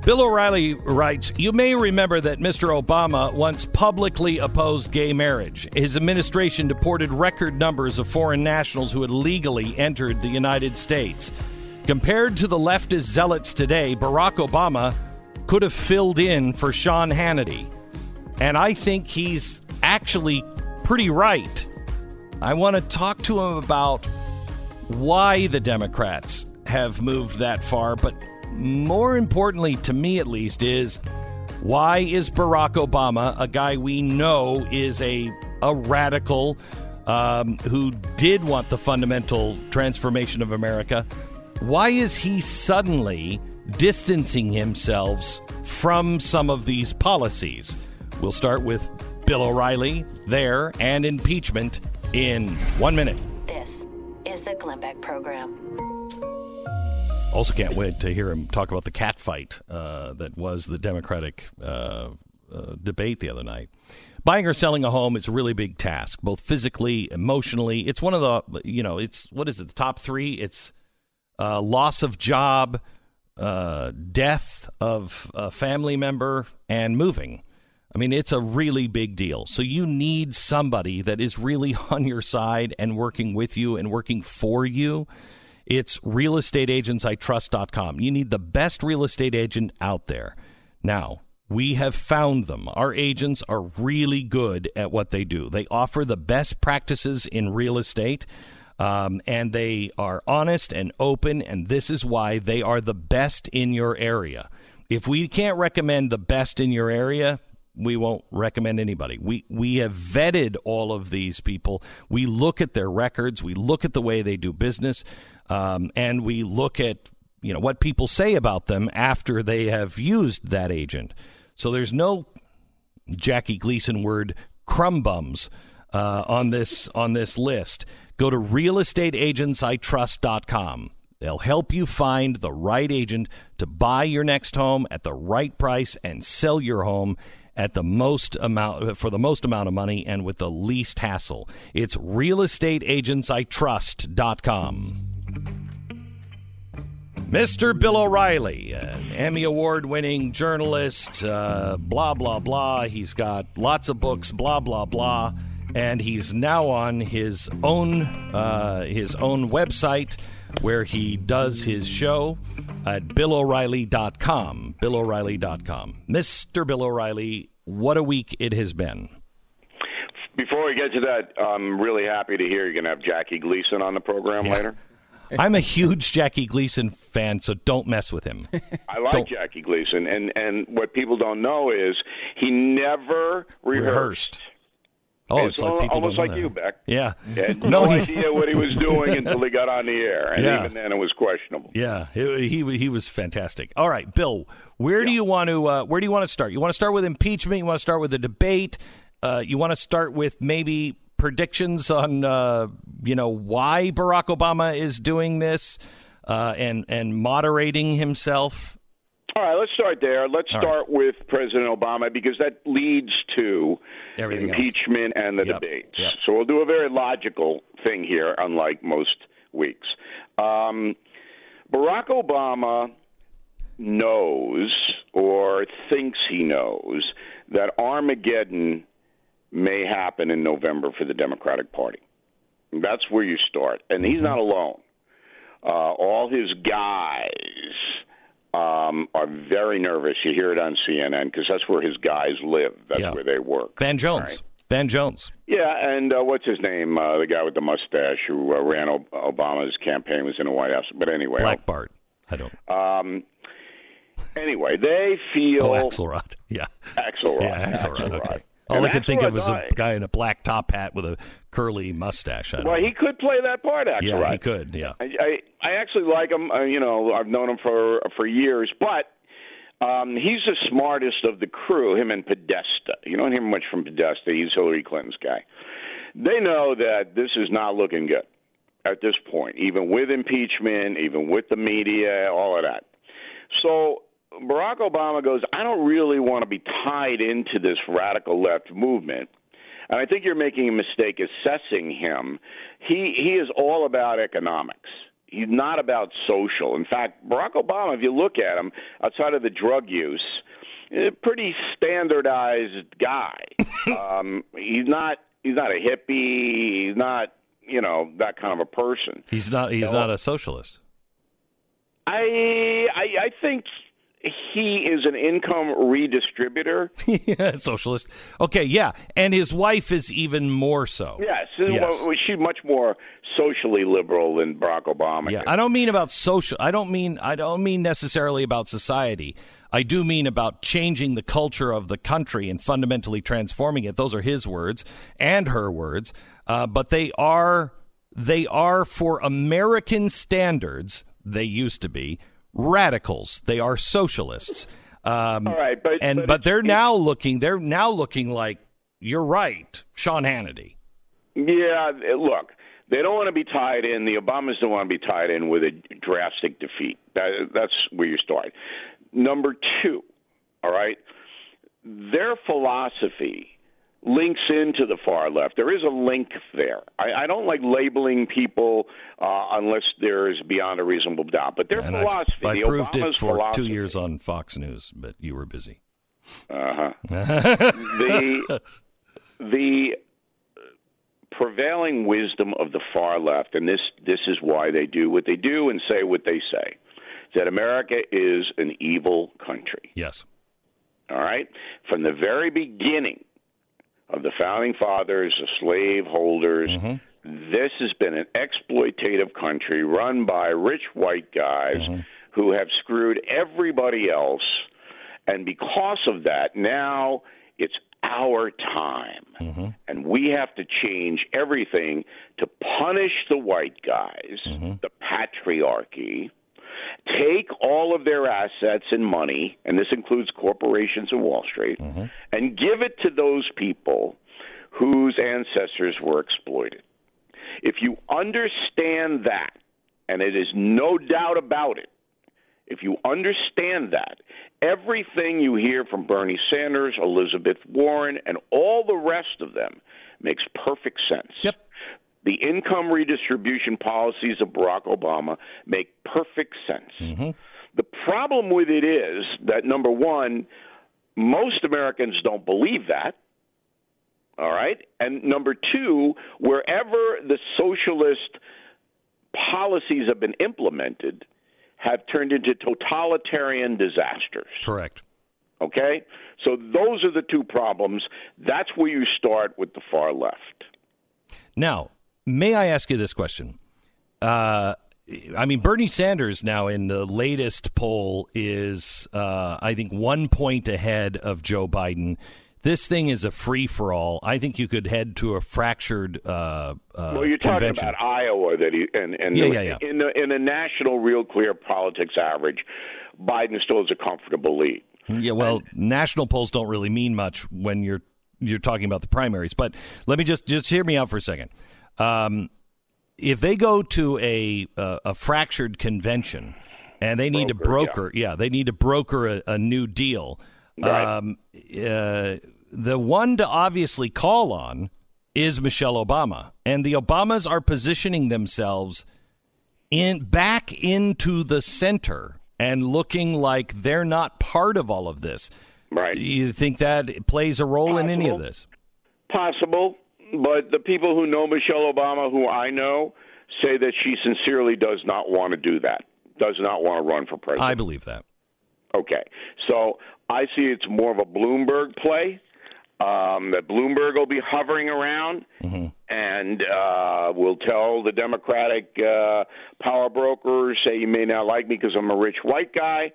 Bill O'Reilly writes You may remember that Mr. Obama once publicly opposed gay marriage. His administration deported record numbers of foreign nationals who had legally entered the United States. Compared to the leftist zealots today, Barack Obama could have filled in for Sean Hannity. And I think he's actually pretty right. I want to talk to him about why the Democrats have moved that far, but more importantly, to me at least, is why is Barack Obama, a guy we know is a, a radical um, who did want the fundamental transformation of America, why is he suddenly distancing himself from some of these policies? We'll start with Bill O'Reilly there and impeachment in one minute. This is the Glenn Beck Program. Also, can't wait to hear him talk about the cat fight uh, that was the Democratic uh, uh, debate the other night. buying or selling a home is a really big task, both physically, emotionally. It's one of the, you know, it's what is it? The top three. It's uh, loss of job, uh, death of a family member, and moving. I mean, it's a really big deal. So you need somebody that is really [LAUGHS] on your side and working with you and working for you. It's realestateagentsitrust.com. You need the best real estate agent out there. Now, we have found them. Our agents are really good at what they do. They offer the best practices in real estate. Um, and they are honest and open, and this is why they are the best in your area. If we can't recommend the best in your area, we won't recommend anybody. We we have vetted all of these people. We look at their records. We look at the way they do business, um, and we look at you know what people say about them after they have used that agent. So there's no Jackie Gleason word crumb bums uh, on this on this list. Go to realestateagentsitrust.com. They'll help you find the right agent to buy your next home at the right price and sell your home at the most amount for the most amount of money and with the least hassle. It's realestateagentsitrust.com. Mr. Bill O'Reilly, an Emmy Award winning journalist, uh, blah, blah, blah. He's got lots of books, blah, blah, blah. And he's now on his own, uh, his own website where he does his show at BillO'Reilly.com. BillO'Reilly.com. Mr. Bill O'Reilly, what a week it has been. Before we get to that, I'm really happy to hear you're going to have Jackie Gleason on the program Yeah. later. [LAUGHS] I'm a huge Jackie Gleason fan, so don't mess with him. [LAUGHS] I like Don't- Jackie Gleason, and and what people don't know is he never rehearsed. Rehearsed. Oh, it's, like people almost like you. Beck. Yeah. [LAUGHS] No, no, he- idea what he was [LAUGHS] doing until he got on the air, and Yeah. even then it was questionable. Yeah, he he, he was fantastic. All right, Bill, where do you want to uh, where do you want to start? You want to start with impeachment? You want to start with the debate? Uh, you want to start with maybe predictions on uh, you know why Barack Obama is doing this uh, and and moderating himself? All right, let's start there. Let's All right. start with President Obama because that leads to Everything else. impeachment and the Yep, debates. yep. So we'll do a very logical thing here, unlike most weeks. Um, Barack Obama knows or thinks he knows that Armageddon may happen in November for the Democratic Party. That's where you start. And he's not alone. Uh, all his guys um, are very nervous. You hear it on CNN because that's where his guys live. That's Yeah. where they work. Van Jones. Right. Van Jones. Yeah, and uh, what's his name? Uh, the guy with the mustache who uh, ran Obama's campaign was in the White House. But anyway, Black Bart. I don't. um, anyway, they feel Oh, Axelrod. Yeah. Axelrod. Yeah, Axelrod. Axelrod. Okay. All And I could think of was a guy in a black top hat with a curly mustache. I Well, know. he could play that part. Actually, yeah, he could. Yeah. I, I I actually like him. Uh, you know, I've known him for for years, but um, he's the smartest of the crew. Him and Podesta. You don't hear much from Podesta. He's Hillary Clinton's guy. They know that this is not looking good at this point, even with impeachment, even with the media, all of that. So Barack Obama goes, I don't really want to be tied into this radical left movement. And I think you're making a mistake assessing him. He he is all about economics. He's not about social. In fact, Barack Obama, if you look at him outside of the drug use, a pretty standardized guy. [LAUGHS] um, he's not he's not a hippie. He's not you know that kind of a person. He's not. He's not a socialist. I I, I think he is an income redistributor. [LAUGHS] yeah, socialist. Okay, yeah, and his wife is even more so. Yes, Yes. she's much more socially liberal than Barack Obama. Yeah. I don't mean about social. I don't mean. I don't mean necessarily about society. I do mean about changing the culture of the country and fundamentally transforming it. Those are his words and her words. Uh, but they are they are for American standards. They used to be radicals. They are socialists. Um, All right, but and but, but they're now looking. They're now looking like you're right, Sean Hannity. Yeah, look, they don't want to be tied in. The Obamas don't want to be tied in with a drastic defeat. That, that's where you start. Number two, all right, their philosophy links into the far left. There is a link there. I, I don't like labeling people uh, unless there is beyond a reasonable doubt. But their And I, philosophy, I the proved Obama's it for philosophy, two years on Fox News, but you were busy. Uh-huh. [LAUGHS] the the prevailing wisdom of the far left, and this this is why they do what they do and say what they say, is that America is an evil country. Yes. All right, from the very beginning of the founding fathers, the slave holders. Mm-hmm. This has been an exploitative country run by rich white guys mm-hmm. who have screwed everybody else. And because of that, now it's our time. Mm-hmm. And we have to change everything to punish the white guys, the patriarchy, take all of their assets and money, and this includes corporations and Wall Street, mm-hmm. and give it to those people whose ancestors were exploited. If you understand that, and it is no doubt about it, if you understand that, everything you hear from Bernie Sanders, Elizabeth Warren, and all the rest of them makes perfect sense. Yep. The income redistribution policies of Barack Obama make perfect sense. Mm-hmm. The problem with it is that, number one, most Americans don't believe that. All right. And number two, wherever the socialist policies have been implemented, have turned into totalitarian disasters. Correct. Okay? So those are the two problems. That's where you start with the far left. Now, may I ask you this question? Uh, I mean, Bernie Sanders now in the latest poll is, uh, I think, one point ahead of Joe Biden. This thing is a free for all. I think you could head to a fractured uh, uh, Well, you're talking convention. about Iowa that he and and Yeah, the- yeah, yeah. in the in the national real clear politics average, Biden still has a comfortable lead. Yeah, well, national polls don't really mean much when you're you're talking about the primaries. But let me just just hear me out for a second. Um, if they go to a a, a fractured convention and they need to Broker, broker, yeah. they need to broker a, a new deal. Right. Um, uh, the one to obviously call on is Michelle Obama, and the Obamas are positioning themselves in back into the center and looking like they're not part of all of this. Right. You think that plays a role in any of this? Possible, but the people who know Michelle Obama, who I know, say that she sincerely does not want to do that. Does not want to run for president. I believe that. Okay, so I see it's more of a Bloomberg play. Um, that Bloomberg will be hovering around and uh, will tell the Democratic uh, power brokers, say you may not like me because I'm a rich white guy,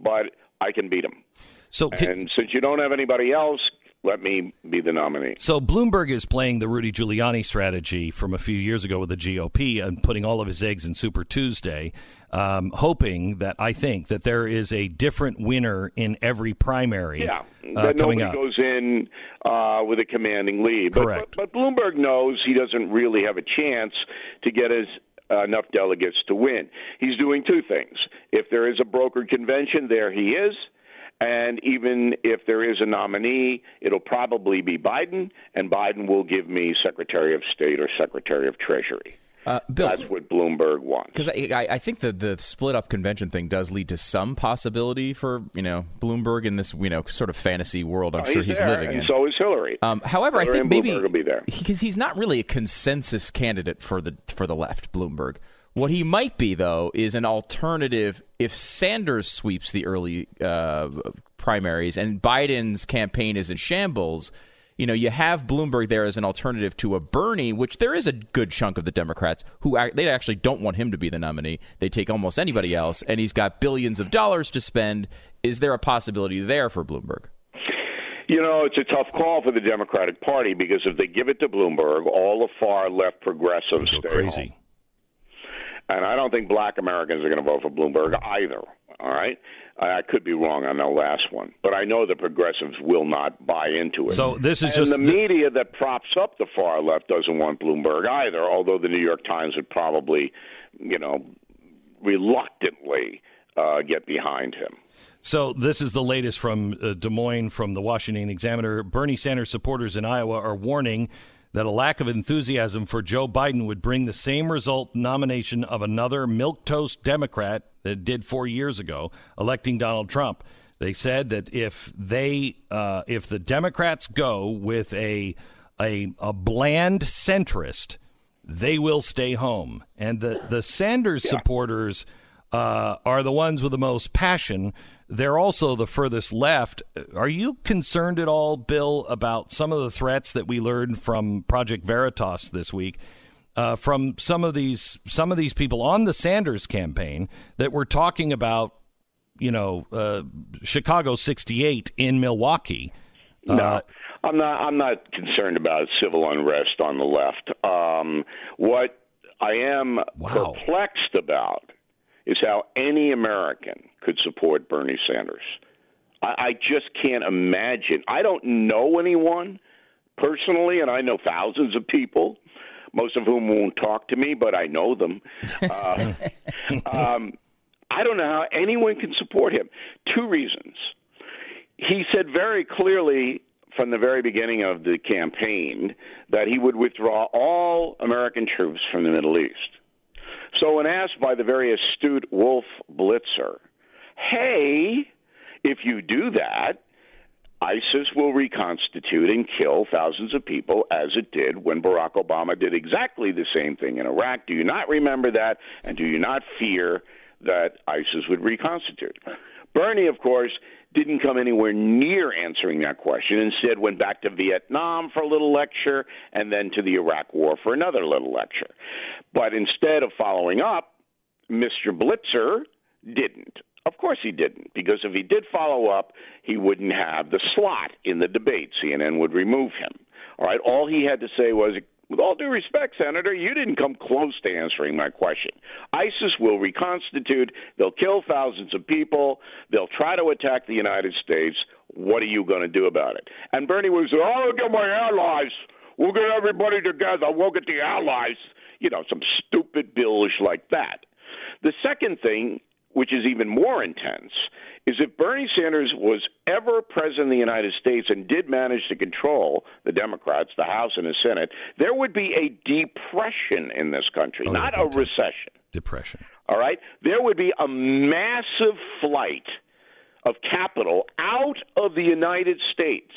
but I can beat him. So, can, And since you don't have anybody else, let me be the nominee. so Bloomberg is playing the Rudy Giuliani strategy from a few years ago with the GOP and putting all of his eggs in Super Tuesday, um, hoping that I think that there is a different winner in every primary Yeah, uh, that coming nobody up. goes in uh, with a commanding lead. But- Correct. But, but Bloomberg knows he doesn't really have a chance to get his uh, enough delegates to win. He's doing two things. If there is a brokered convention, there he is. And even if there is a nominee, it'll probably be Biden, and Biden will give me Secretary of State or Secretary of Treasury. Uh, Bill, That's what Bloomberg wants. Because I, I think that the split up convention thing does lead to some possibility for you know Bloomberg in this you know sort of fantasy world. I'm Oh, sure he's there, living and in. so is Hillary. Um, however, I think maybe Bloomberg will be there. because he's not really a consensus candidate for the for the left, Bloomberg. What he might be though is an alternative if Sanders sweeps the early uh, primaries and Biden's campaign is in shambles. You know, you have Bloomberg there as an alternative to a Bernie, which there is a good chunk of the Democrats who ac- they actually don't want him to be the nominee. They take almost anybody else, and he's got billions of dollars to spend. Is there a possibility there for Bloomberg? You know, it's a tough call for the Democratic Party because if they give it to Bloomberg, all the far left progressives Go stay crazy. home. And I don't think black Americans are going to vote for Bloomberg either. All right? I could be wrong on the last one, but I know the progressives will not buy into it. So this is and just the the- media that props up the far left doesn't want Bloomberg either, although the New York Times would probably, you know, reluctantly uh, get behind him. So this is the latest from uh, Des Moines from the Washington Examiner. Bernie Sanders supporters in Iowa are warning that a lack of enthusiasm for Joe Biden would bring the same result nomination of another milquetoast Democrat that did four years ago, electing Donald Trump. They said that if they uh, if the Democrats go with a a, a bland centrist, they will stay home, and the the Sanders yeah. supporters uh, are the ones with the most passion. They're also the furthest left. Are you concerned at all, Bill, about some of the threats that we learned from Project Veritas this week? Uh, from some of these some of these people on the Sanders campaign that were talking about, you know, uh, Chicago '68 in Milwaukee. No, uh, I'm not. I'm not concerned about civil unrest on the left. Um, what I am wow. perplexed about is how any American could support Bernie Sanders. I, I just can't imagine. I don't know anyone personally, and I know thousands of people, most of whom won't talk to me, but I know them. [LAUGHS] Uh, um, I don't know how anyone can support him. Two reasons. He said very clearly from the very beginning of the campaign that he would withdraw all American troops from the Middle East. So, when asked by the very astute Wolf Blitzer, hey, if you do that, ISIS will reconstitute and kill thousands of people as it did when Barack Obama did exactly the same thing in Iraq. Do you not remember that? And do you not fear that ISIS would reconstitute? Bernie, of course, didn't come anywhere near answering that question. Instead, went back to Vietnam for a little lecture and then to the Iraq War for another little lecture. But instead of following up, Mr. Blitzer didn't. Of course he didn't, because if he did follow up, he wouldn't have the slot in the debate. CNN would remove him. All right, all he had to say was, with all due respect, Senator, you didn't come close to answering my question. ISIS will reconstitute. They'll kill thousands of people. They'll try to attack the United States. What are you going to do about it? And Bernie was, oh, get my allies. We'll get everybody together. We'll get the allies. You know, some stupid billish like that. The second thing which is even more intense, is if Bernie Sanders was ever president of the United States and did manage to control the Democrats, the House, and the Senate, there would be a depression in this country, oh, not a recession. Depression. All right? There would be a massive flight of capital out of the United States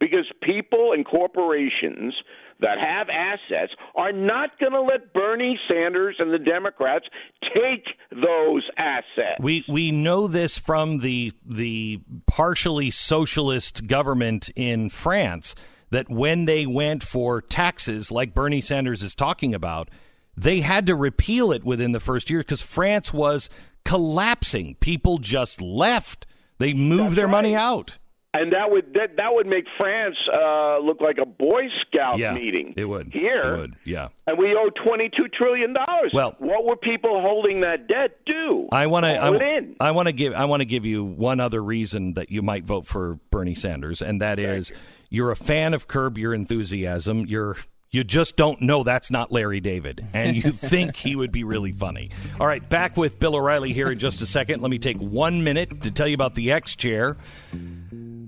because people and corporations that have assets are not going to let Bernie Sanders and the Democrats take those assets. We we know this from the the partially socialist government in France that when they went for taxes like Bernie Sanders is talking about, they had to repeal it within the first year because France was collapsing. People just left. They moved That's their right. money out and that would that, that would make France uh, look like a Boy Scout yeah, meeting. It would here. It would, yeah. And we owe twenty two trillion dollars. Well, what would people holding that debt do? I want to. I, I want to give. I want to give you one other reason that you might vote for Bernie Sanders, and that is you. you're a fan of Curb Your Enthusiasm. You're you just don't know that's not Larry David, and you [LAUGHS] think he would be really funny. All right, back with Bill O'Reilly here in just a second. Let me take one minute to tell you about the X Chair.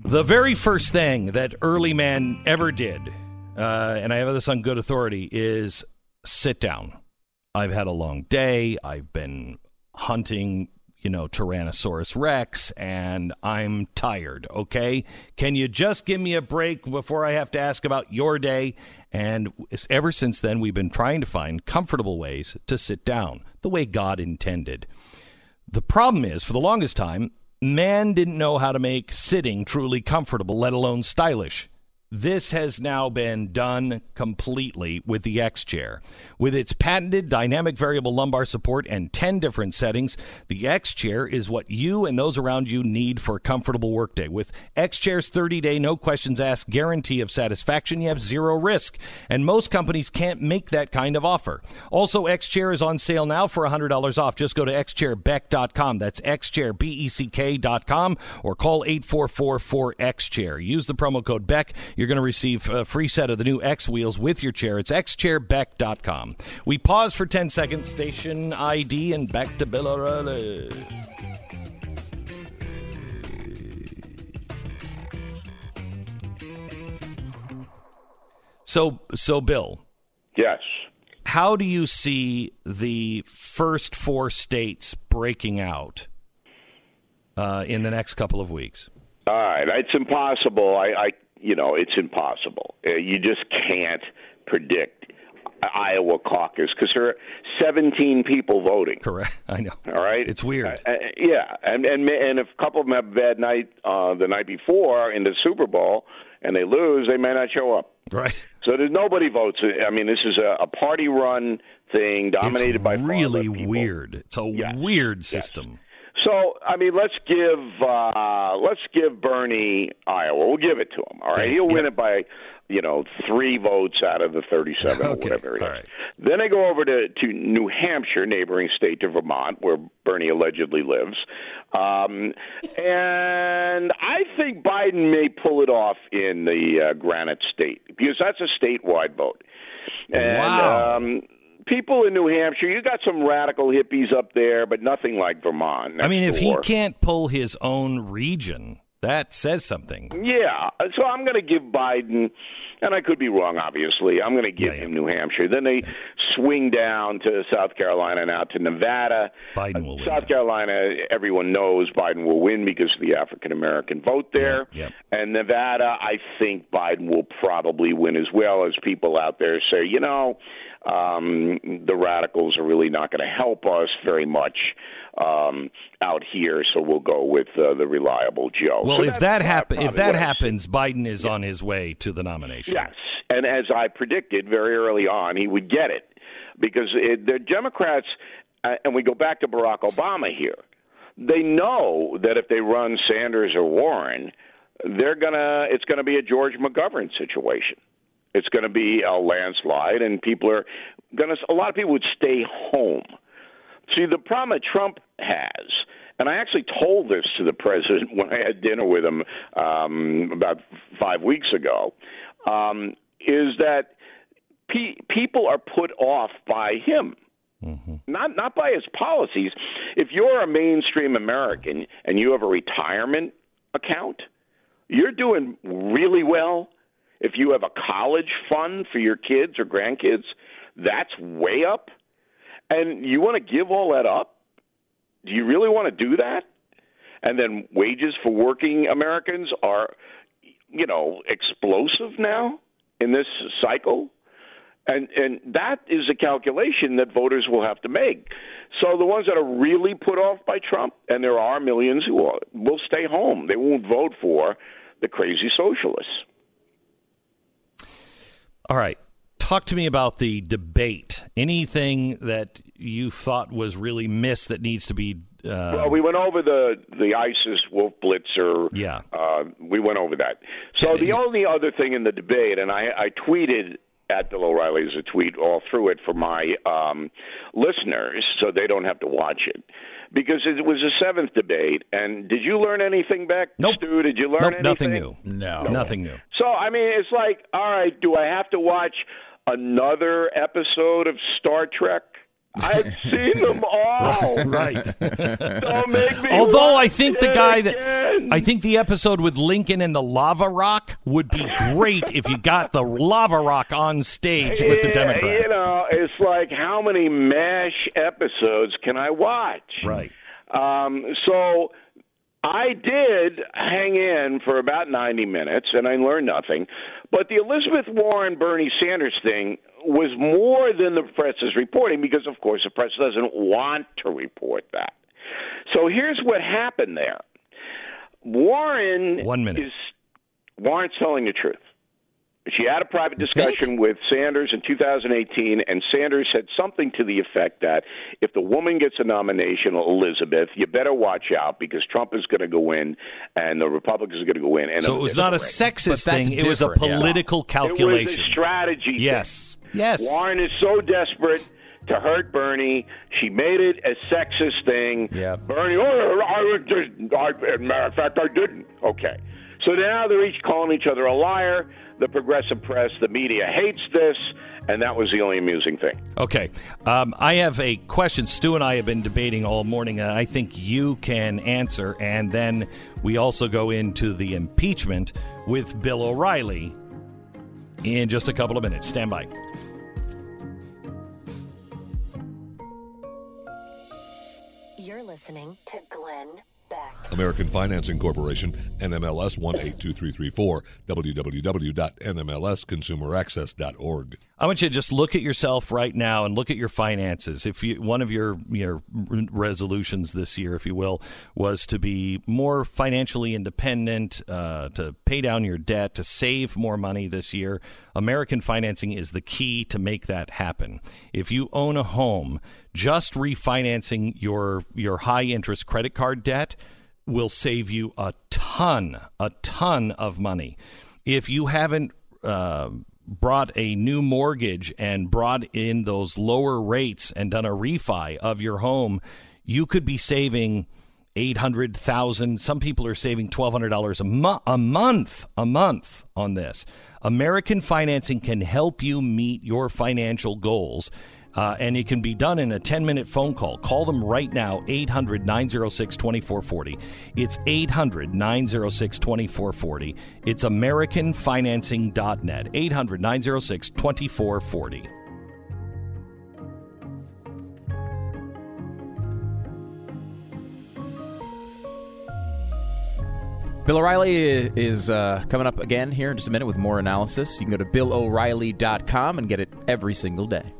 The very first thing that early man ever did, uh, and I have this on good authority, is sit down. I've had a long day. I've been hunting, you know, Tyrannosaurus Rex, and I'm tired. Okay. Can you just give me a break before I have to ask about your day? And ever since then, we've been trying to find comfortable ways to sit down the way God intended. The problem is, for the longest time, man didn't know how to make sitting truly comfortable, let alone stylish. This has now been done completely with the X Chair. With its patented dynamic variable lumbar support and 10 different settings, the X Chair is what you and those around you need for a comfortable workday. With X Chair's 30 day, no questions asked guarantee of satisfaction, you have zero risk. And most companies can't make that kind of offer. Also, X Chair is on sale now for $100 off. Just go to xchairbeck.com. That's xchairbeck.com or call 844 4 X Chair. Use the promo code BECK you're going to receive a free set of the new X wheels with your chair. It's xchairbeck.com. We pause for 10 seconds, station ID, and back to Bill O'Reilly. So, so Bill, Yes. how do you see the first four states breaking out uh, in the next couple of weeks? All right, it's impossible. I, I you know, it's impossible. Uh, you just can't predict Iowa caucus because there are 17 people voting. Correct. [LAUGHS] I know. All right, It's weird. Uh, uh, yeah, and and and if a couple of them have a bad night uh, the night before in the Super Bowl and they lose, they may not show up. Right. So there's nobody votes. I mean, this is a, a party-run thing dominated it's by really weird. It's a Yes. weird system. So I mean, let's give uh, let's give Bernie Iowa. We'll give it to him. All right, he'll win yeah. it by you know three votes out of the thirty-seven or Okay, whatever it is. all right. Then I go over to to New Hampshire, neighboring state to Vermont, where Bernie allegedly lives, um, and I think Biden may pull it off in the uh, Granite State because that's a statewide vote. And, Wow. Um, people in New Hampshire, you got some radical hippies up there, but nothing like Vermont. I mean, if he can't pull his own region, that says something. Yeah, so I'm going to give Biden, and I could be wrong, obviously. I'm going to give Yeah, yeah. him New Hampshire. Then they swing down to South Carolina and out to Nevada. Biden will uh, win South. Carolina, everyone knows Biden will win because of the African American vote there. Yeah, yeah. And Nevada, I think Biden will probably win as well as people out there say, you know, um, the radicals are really not going to help us very much um, out here, so we'll go with uh, the reliable Joe. Well, So if that happen, if that what I see. happens, Biden is on his way to the nomination. Yes, and as I predicted very early on, he would get it because it, the Democrats, uh, and we go back to Barack Obama here. They know that if they run Sanders or Warren, they're gonna. It's going to be a George McGovern situation. It's going to be a landslide, and people are going to. A lot of people would stay home. See, the problem that Trump has, and I actually told this to the president [LAUGHS] when I had dinner with him um, about five weeks ago, um, is that pe- people are put off by him. Not not by his policies. If you're a mainstream American and you have a retirement account, you're doing really well. If you have a college fund for your kids or grandkids, that's way up. And you want to give all that up? Do you really want to do that? And then wages for working Americans are, you know, explosive now in this cycle. And and that is a calculation that voters will have to make. So the ones that are really put off by Trump, and there are millions who are, will stay home. They won't vote for the crazy socialists. All right. Talk to me about the debate. Anything that you thought was really missed that needs to be. Uh, Well, we went over the the ISIS Wolf Blitzer. Yeah. uh, we went over that. So the only other thing in the debate, and I, I tweeted at Bill O'Reilly as a tweet all through it for my um, listeners, so they don't have to watch it, because it was a seventh debate. And did you learn anything back, Nope. Stu? Did you learn nope, anything? nothing new. No. Nothing new. So I mean, it's like, all right, do I have to watch another episode of Star Trek? I've seen them all. [LAUGHS] Right. Don't make me Although I think the guy that again. I think the episode with Lincoln and the lava rock would be great if you got the lava rock on stage with the Democrats. You know, it's like how many MASH episodes can I watch? Right. Um, so I did hang in for about 90 minutes and I learned nothing. But the Elizabeth Warren Bernie Sanders thing was more than the press is reporting because, of course, the press doesn't want to report that. So here's what happened there Warren One minute. is Warren's telling the truth. She had a private discussion with Sanders in 2018, and Sanders said something to the effect that if the woman gets a nomination, Elizabeth, you better watch out because Trump is going to go in and the Republicans are going to go in. And So it was not a But sexist thing; it was a different, yeah. political It calculation. was a strategy. thing. yes. Yes. Warren is so desperate to hurt Bernie. She made it a sexist thing. Yeah. Bernie, oh, I, was just, I, as a matter of fact, I didn't. Okay. So now they're each calling each other a liar. The progressive press, the media hates this, and that was the only amusing thing. Okay. Um, I have a question. Stu and I have been debating all morning, and I think you can answer. And then we also go into the impeachment with Bill O'Reilly in just a couple of minutes. Stand by. You're listening to Glenn Beck. American Financing Corporation, NMLS 182334, www.nmlsconsumeraccess.org. I want you to just look at yourself right now and look at your finances. If you, one of your your resolutions this year, if you will, was to be more financially independent, uh, to pay down your debt, to save more money this year, American Financing is the key to make that happen. If you own a home, just refinancing your your high interest credit card debt will save you a ton, a ton of money. If you haven't uh, brought a new mortgage and brought in those lower rates and done a refi of your home, you could be saving eight hundred thousand. Some people are saving twelve hundred dollars a a month, a month on this. American Financing can help you meet your financial goals. Uh, and it can be done in a 10 minute phone call. Call them right now, 800 906 2440. It's 800 906 2440. It's AmericanFinancing.net, 800 906 2440. Bill O'Reilly is uh, coming up again here in just a minute with more analysis. You can go to BillO'Reilly.com and get it every single day.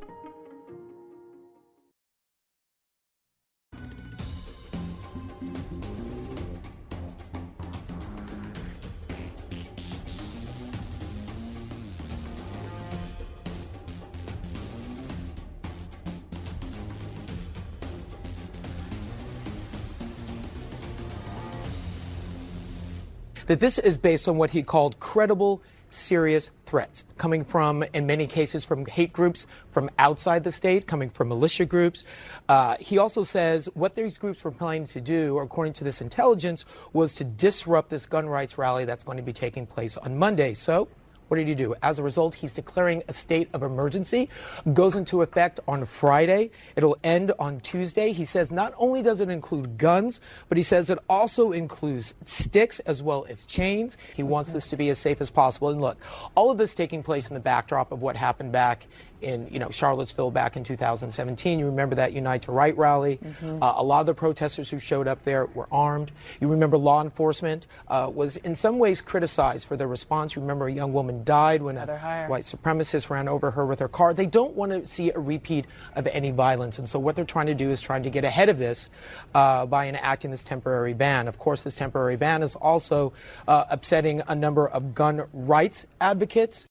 That this is based on what he called credible, serious threats coming from, in many cases, from hate groups from outside the state, coming from militia groups. Uh, he also says what these groups were planning to do, according to this intelligence, was to disrupt this gun rights rally that's going to be taking place on Monday. So, what did he do? As a result, he's declaring a state of emergency. Goes into effect on Friday. It'll end on Tuesday. He says not only does it include guns, but he says it also includes sticks as well as chains. He wants this to be as safe as possible. And look, all of this taking place in the backdrop of what happened back in you know Charlottesville back in 2017. You remember that Unite the Right rally. Mm-hmm. Uh, a lot of the protesters who showed up there were armed. You remember law enforcement uh, was in some ways criticized for their response. You remember a young woman died when a white supremacist ran over her with her car. They don't want to see a repeat of any violence, and so what they're trying to do is trying to get ahead of this uh, by enacting this temporary ban. Of course, this temporary ban is also uh, upsetting a number of gun rights advocates.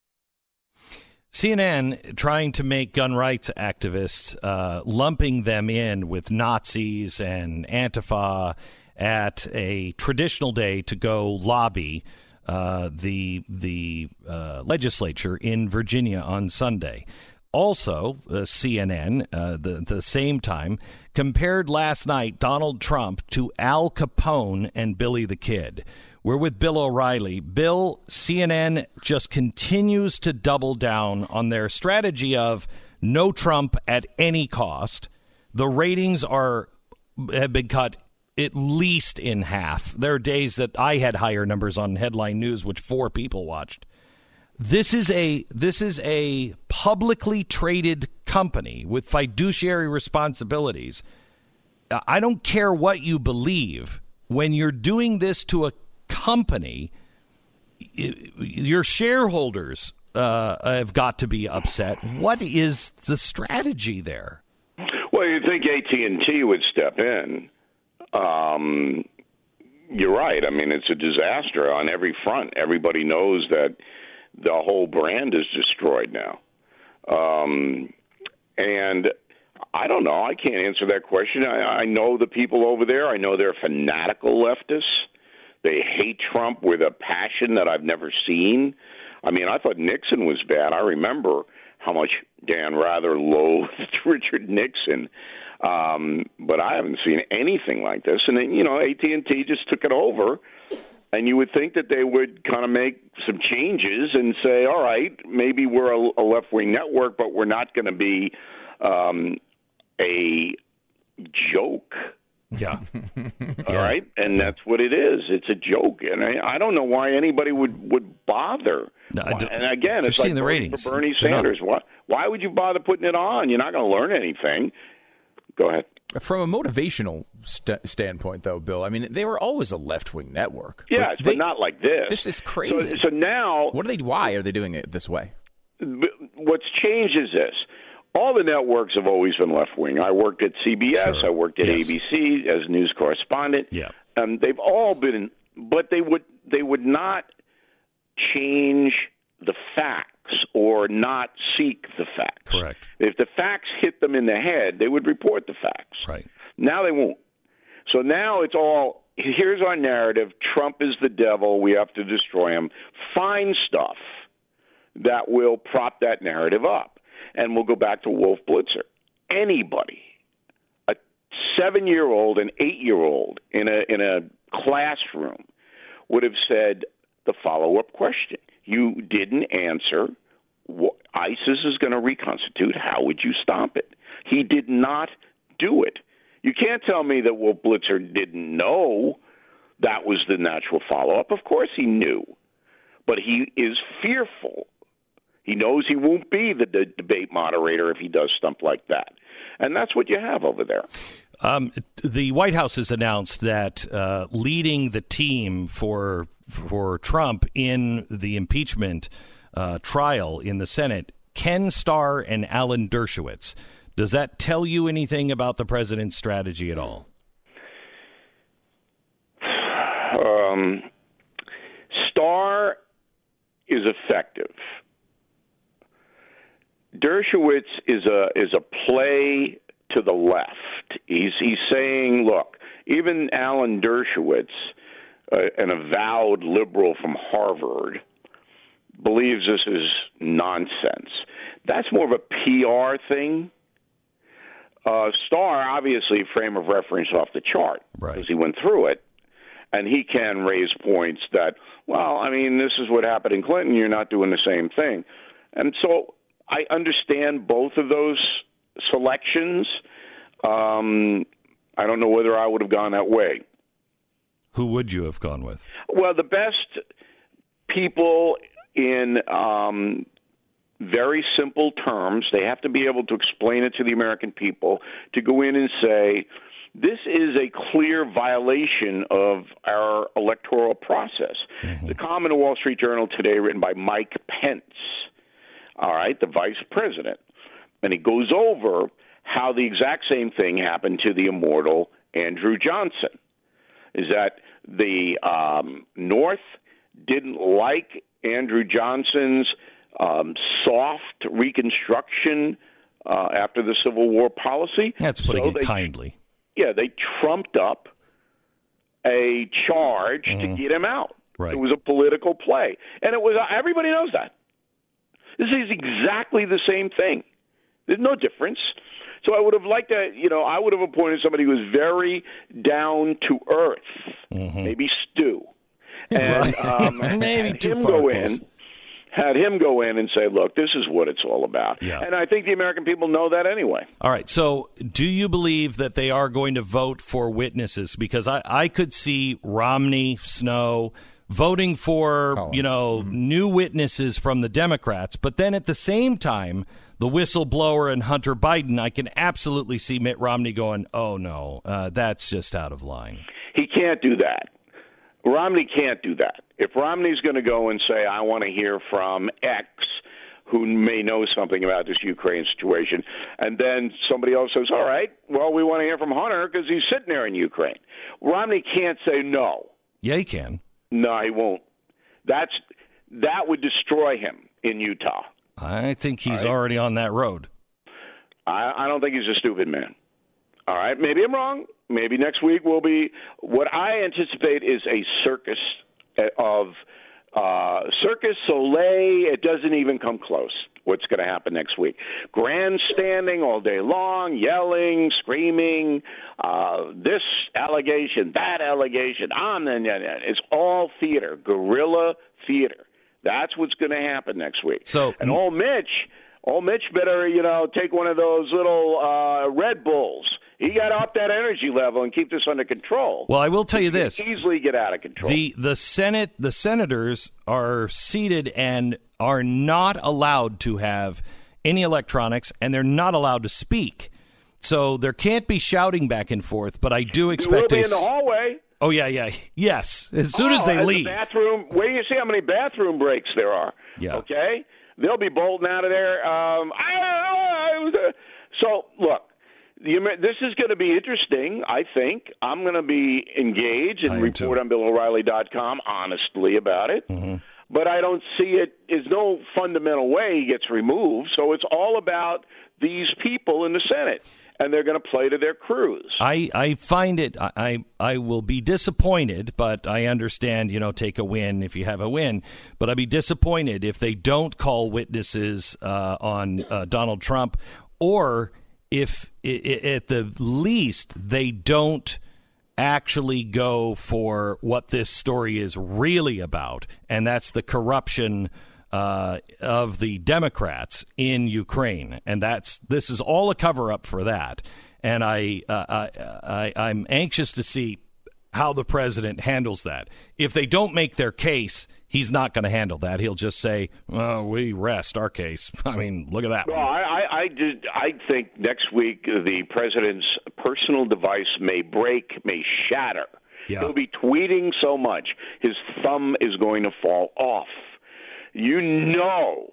CNN trying to make gun rights activists, uh, lumping them in with Nazis and Antifa at a traditional day to go lobby uh, the the uh, legislature in Virginia on Sunday. Also, uh, CNN, uh, the the same time, compared last night Donald Trump to Al Capone and Billy the Kid. We're with Bill O'Reilly. Bill, CNN just continues to double down on their strategy of no Trump at any cost. The ratings are have been cut at least in half. There are days that I had higher numbers on headline news, which four people watched. This is a this is a publicly traded company with fiduciary responsibilities. I don't care what you believe when you're doing this to a company, your shareholders uh, have got to be upset. What is the strategy there? Well, you think AT and T would step in? Um, you're right. I mean, it's a disaster on every front. Everybody knows that the whole brand is destroyed now. Um, and I don't know. I can't answer that question. I, I know the people over there. I know they're fanatical leftists. They hate Trump with a passion that I've never seen. I mean, I thought Nixon was bad. I remember how much Dan Rather loathed [LAUGHS] Richard Nixon, um, but I haven't seen anything like this. And then, you know, AT and T just took it over, And you would think that they would kind of make some changes and say, all right, maybe we're a, a left wing network, but we're not going to be um, a joke. Yeah. [LAUGHS] All right, and that's what it is. It's a joke, and I, I don't know why anybody would would bother. No, Why- and again, it's like the ratings. for Bernie Sanders. Why why would you bother putting it on? You're not going to learn anything. Go ahead. From a motivational st- standpoint, though, Bill, I mean, they were always a left wing network. Yes, Like, but they- not like this. This is crazy. So, so now, What are they? Why are they doing it this way? what's changed is this. All the networks have always been left wing. I worked at CBS. Sure. I worked at Yes. ABC as news correspondent. Yeah. Um, they've all been, but they would they would not change the facts or not seek the facts. Correct. If the facts hit them in the head, they would report the facts. Right. Now they won't. So now it's all here's our narrative Trump is the devil, we have to destroy him. Find stuff that will prop that narrative up. And we'll go back to Wolf Blitzer. Anybody, a seven year old, an eight year old in a in a classroom would have said the follow up question. You didn't answer. What, ISIS is going to reconstitute. How would you stop it? He did not do it. You can't tell me that Wolf Blitzer didn't know that was the natural follow up. Of course he knew, but he is fearful. He knows he won't be the d- debate moderator if he does stuff like that. And that's what you have over there. Um, the White House has announced that uh, leading the team for for Trump in the impeachment uh, trial in the Senate, Ken Starr and Alan Dershowitz. Does that tell you anything about the president's strategy at all? [SIGHS] Um, Starr is effective. Dershowitz is a is a play to the left. He's he's saying, look, even Alan Dershowitz, uh, an avowed liberal from Harvard, believes this is nonsense. That's more of a PR thing. Uh, Starr, obviously, frame of reference off the chart because he went through it, and he can raise points that, well, I mean, this is what happened in Clinton. You're not doing the same thing, and so I understand both of those selections. Um, I don't know whether I would have gone that way. Who would you have gone with? Well, the best people in um, very simple terms, they have to be able to explain it to the American people to go in and say, this is a clear violation of our electoral process. The in the Wall Street Journal today, written by Mike Pence, all right, the vice president, and he goes over how the exact same thing happened to the immortal Andrew Johnson. Is that the um, North didn't like Andrew Johnson's um, soft reconstruction uh, after the Civil War policy? That's putting So it they- kindly. yeah, they trumped up a charge to get him out. Right. It was a political play, and it was everybody knows that. This is exactly the same thing. There's no difference. So I would have liked to, you know, I would have appointed somebody who was very down to earth, maybe Stu, and um, [LAUGHS] Maybe had him go close. in, had him go in and say, "Look, this is what it's all about." Yeah. And I think the American people know that anyway. All right. So, do you believe that they are going to vote for witnesses? Because I, I could see Romney, Snowe voting for, you know, new witnesses from the Democrats. But then at the same time, the whistleblower and Hunter Biden, I can absolutely see Mitt Romney going, oh, no, uh, that's just out of line. He can't do that. Romney can't do that. If Romney's going to go and say, I want to hear from X, who may know something about this Ukraine situation, and then somebody else says, All right, well, we want to hear from Hunter because he's sitting there in Ukraine. Romney can't say no. Yeah, he can. No, he won't. That's that would destroy him in Utah. I think he's right. already on that road. I, I don't think he's a stupid man. All right, maybe I'm wrong. Maybe next week will be what I anticipate is a circus of uh, Circus Soleil. It doesn't even come close. What's going to happen next week. Grandstanding all day long, yelling, screaming, uh, this allegation, that allegation, on and on. It's all theater, guerrilla theater. That's what's going to happen next week. So, and old Mitch, old Mitch better, you know, take one of those little uh, Red Bulls. He got up that energy level and keep this under control. Well, I will tell you this: easily get out of control. the the Senate, the senators are seated and are not allowed to have any electronics, and they're not allowed to speak. So there can't be shouting back and forth. But I do You will expect be a in the hallway. Oh yeah, yeah, yes. As soon as Oh, they the leave, bathroom. Wait, you see how many bathroom breaks there are. Yeah. Okay. They'll be bolting out of there. Um, I, I, so look, the, Amer- this is going to be interesting. I think I'm going to be engaged and am too. report on BillO'Reilly.com honestly about it. Mm-hmm. But I don't see it. There's no fundamental way he gets removed. So it's all about these people in the Senate, and they're going to play to their crews. I, I find it I, I I will be disappointed, but I understand, you know, take a win if you have a win. But I'd be disappointed if they don't call witnesses uh, on uh, Donald Trump, or if at the least they don't actually go for what this story is really about, and that's the corruption uh, of the Democrats in Ukraine, and that's this is all a cover up for that. And I, uh, I, I, I'm anxious to see how the president handles that. If they don't make their case, he's not going to handle that. He'll just say, "Well, we rest our case." [LAUGHS] I mean, look at that. Well. I, I, I, did, I think next week the president's personal device may break, may shatter. Yeah. He'll be tweeting so much, his thumb is going to fall off. You know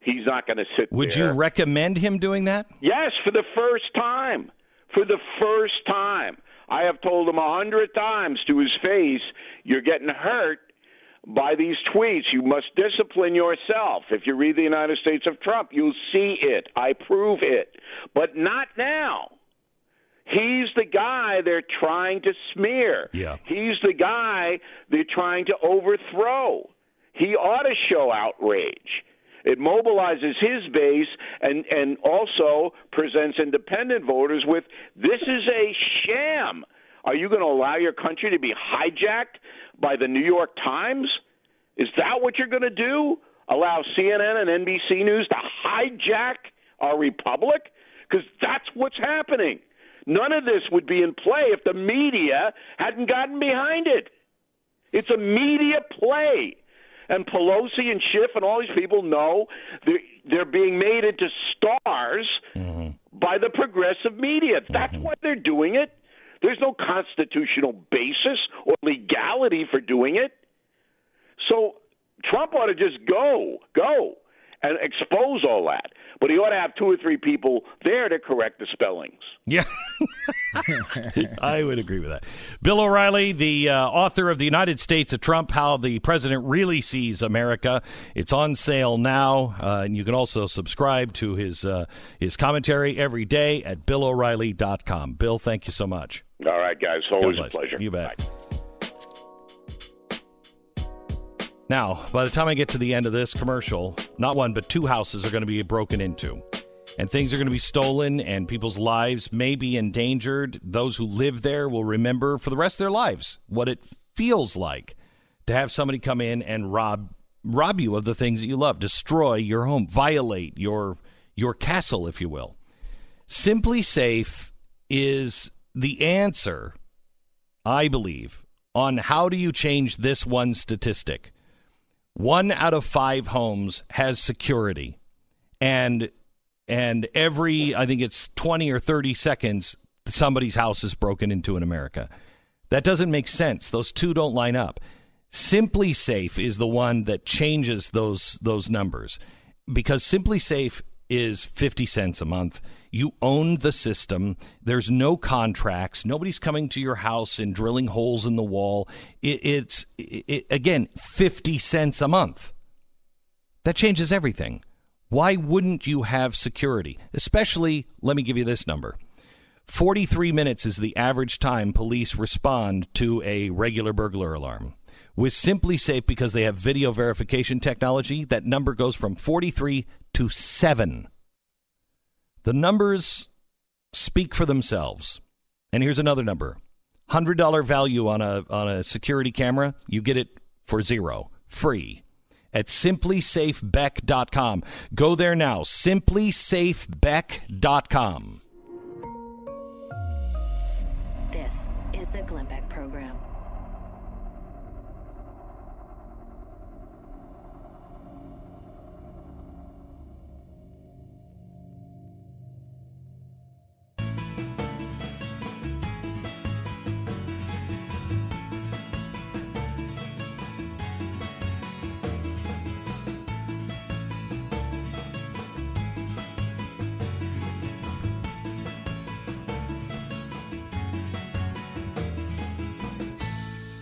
he's not going to sit Would there. you recommend him doing that? Yes, for the first time. For the first time. I have told him a hundred times to his face, you're getting hurt by these tweets. You must discipline yourself. If you read the United States of Trump, you'll see it. I prove it. But not now. He's the guy they're trying to smear. Yeah. He's the guy they're trying to overthrow. He ought to show outrage. It mobilizes his base and, and also presents independent voters with this is a sham. Are you going to allow your country to be hijacked by the New York Times? Is that what you're going to do? Allow CNN and NBC News to hijack our republic? Because that's what's happening. None of this would be in play if the media hadn't gotten behind it. It's a media play. And Pelosi and Schiff and all these people know they're, they're being made into stars mm-hmm. by the progressive media. Mm-hmm. That's why they're doing it. There's no constitutional basis or legality for doing it. So Trump ought to just go, go, and expose all that. But he ought to have two or three people there to correct the spellings. Yeah, [LAUGHS] I would agree with that. Bill O'Reilly, the uh, author of The United States of Trump How the President Really Sees America. It's on sale now, uh, and you can also subscribe to his, uh, his commentary every day at BillO'Reilly.com. Bill, thank you so much. All right, guys. Always God a bless. pleasure. You bet. Bye. Now, by the time I get to the end of this commercial, not one but two houses are going to be broken into. And things are going to be stolen, and people's lives may be endangered. Those who live there will remember for the rest of their lives what it feels like to have somebody come in and rob rob you of the things that you love, destroy your home, violate your your castle, if you will. SimpliSafe is the answer, I believe, on how do you change this one statistic. One out of five homes has security, and and every I think it's twenty or thirty seconds somebody's house is broken into in America. That doesn't make sense. Those two don't line up. SimpliSafe is the one that changes those those numbers because SimpliSafe is 50 cents a month. You own the system. There's no contracts. Nobody's coming to your house and drilling holes in the wall. It, it's it, again 50 cents a month. That changes everything. Why wouldn't you have security? Especially, let me give you this number. 43 minutes is the average time police respond to a regular burglar alarm. With SimpliSafe, because they have video verification technology, that number goes from 43 to 7. The numbers speak for themselves. And here's another number $100 value on a, on a security camera, you get it for zero, free at simplisafebeck.com. Go there now, simplisafebeck.com. This is the Glenn Beck Program.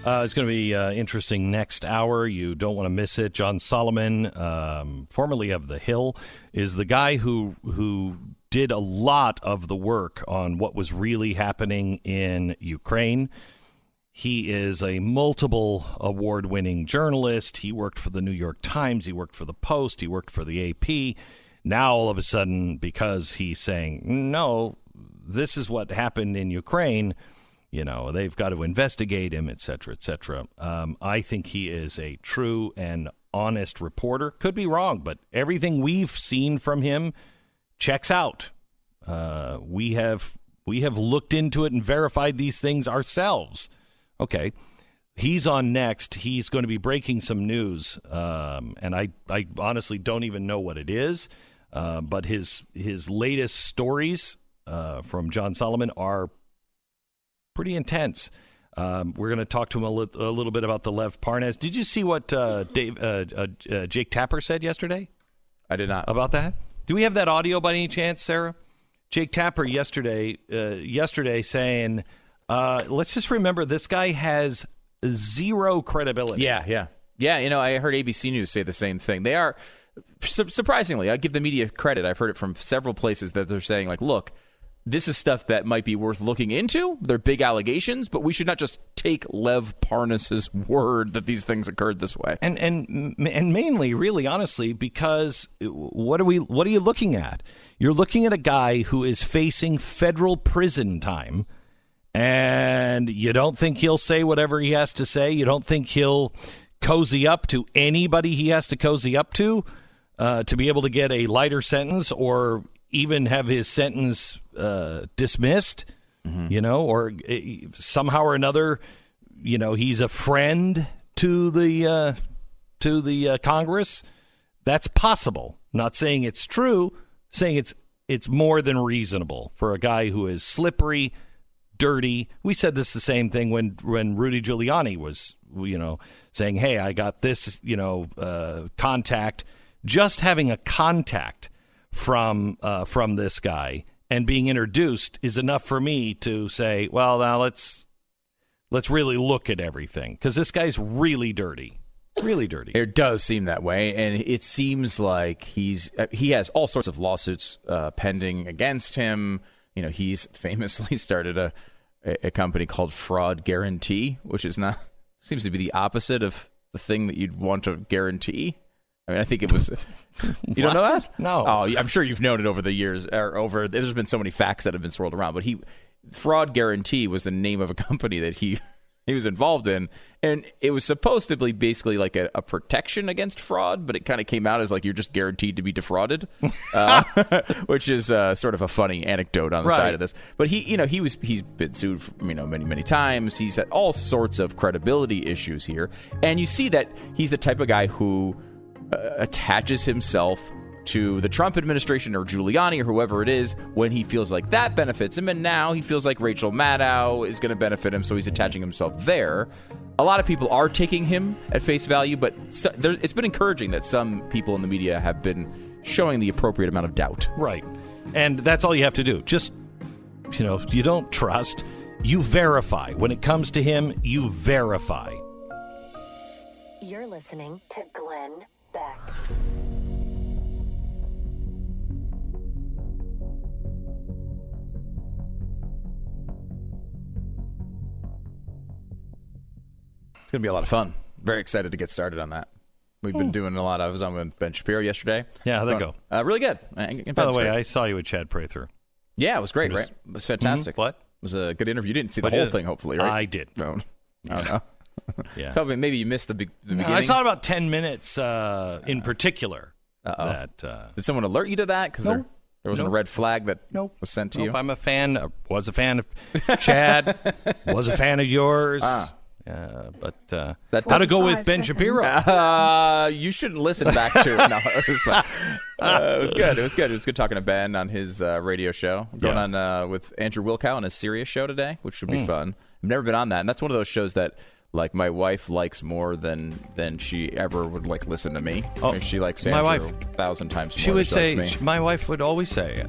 Uh, it's going to be uh, interesting next hour. You don't want to miss it. John Solomon, um, formerly of The Hill, is the guy who who did a lot of the work on what was really happening in Ukraine. He is a multiple award winning journalist. He worked for the New York Times, he worked for the Post, he worked for the AP. Now, all of a sudden, because he's saying, no, this is what happened in Ukraine, you know, they've got to investigate him, et cetera, et cetera. Um, I think he is a true and honest reporter. Could be wrong, but everything we've seen from him checks out. Uh, we have we have looked into it and verified these things ourselves. Okay, he's on next. He's going to be breaking some news, um, and I I honestly don't even know what it is. Uh, but his his latest stories uh, from John Solomon are pretty intense. Um, we're going to talk to him a, li- a, little bit about the Lev Parnas. Did you see what uh, Dave uh, uh, uh, Jake Tapper said yesterday? I did not about that. Do we have that audio by any chance, Sarah? Jake Tapper yesterday uh, yesterday saying, uh, "Let's just remember this guy has zero credibility." Yeah, yeah, yeah. You know, I heard ABC News say the same thing. They are su- surprisingly. I give the media credit. I've heard it from several places that they're saying, like, look this is stuff that might be worth looking into. They're big allegations, but we should not just take Lev Parnas's [LAUGHS] word that these things occurred this way. And and and mainly, really, honestly, because what are we? What are you looking at? You're looking at a guy who is facing federal prison time, and you don't think he'll say whatever he has to say. You don't think he'll cozy up to anybody he has to cozy up to. Uh, to be able to get a lighter sentence or even have his sentence uh, dismissed, mm-hmm. you know, or uh, somehow or another, you know, he's a friend to the uh, to the uh, Congress. That's possible. Not saying it's true, saying it's it's more than reasonable for a guy who is slippery, dirty. We said this the same thing when when Rudy Giuliani was, you know, saying, "Hey, I got this, you know, uh, contact." Just having a contact from uh, from this guy and being introduced is enough for me to say, well, now let's let's really look at everything because this guy's really dirty, really dirty. It does seem that way, and it seems like he's uh, he has all sorts of lawsuits uh, pending against him. You know, he's [LAUGHS] famously started a a company called Fraud Guarantee, which is not seems to be the opposite of the thing that you'd want to guarantee. I mean, I think it was. [LAUGHS] You don't know that? No. Oh, I'm sure you've known it over the years. Or over there's been so many facts that have been swirled around. But he, fraud guarantee was the name of a [LAUGHS] company that he he was involved in, and it was supposed to be basically like a, a protection against fraud, but it kind of came out as like you're just guaranteed to be defrauded, [LAUGHS] uh, which is uh, sort of a funny anecdote on the Right. side of this. But he, you know, he was he's been sued, you know, many many times. He's had all sorts of credibility issues here, and you see that he's the type of guy who Uh, attaches himself to the Trump administration or Giuliani or whoever it is when he feels like that benefits him. And now he feels like Rachel Maddow is going to benefit him, so he's attaching himself there. A lot of people are taking him at face value, but so, there, it's been encouraging that some people in the media have been showing the appropriate amount of doubt. Right. And that's all you have to do. Just, you know, you don't trust, you verify. When it comes to him, you verify. You're listening to Glenn Beck. It's going to be a lot of fun. Very excited to get started on that. We've been doing a lot. I was on with Ben Shapiro yesterday. Yeah, how'd that go? Uh, really good. Uh, By the way, great. I saw you with Chad Prather. yeah, it was great, It was- right? It was fantastic. Mhm. What? It was a good interview. You didn't see the What whole is- thing, hopefully, right? I did. No, I don't know. [LAUGHS] Yeah. So maybe you missed the, be- the No, beginning. I saw about 10 minutes uh, in particular. Uh-oh. That, uh, Did someone alert you to that? Because No. there, there wasn't Nope. a red flag that Nope. was sent to Nope, you. I'm a fan. uh, Was a fan of Chad. [LAUGHS] was a fan of yours. Ah. Uh, but uh, That how to go with Ben Shapiro? [LAUGHS] Uh, you shouldn't listen back to it. No, it was. Uh, it was good. It was good. It was good talking to Ben on his uh, radio show. Going Yeah. on uh, with Andrew Wilkow on his Sirius show today, which should be Hmm. fun. I've never been on that, and that's one of those shows that like my wife likes more than than she ever would like listen to me. Oh, she likes my wife- a thousand times more. She would she say, me. my wife would always say,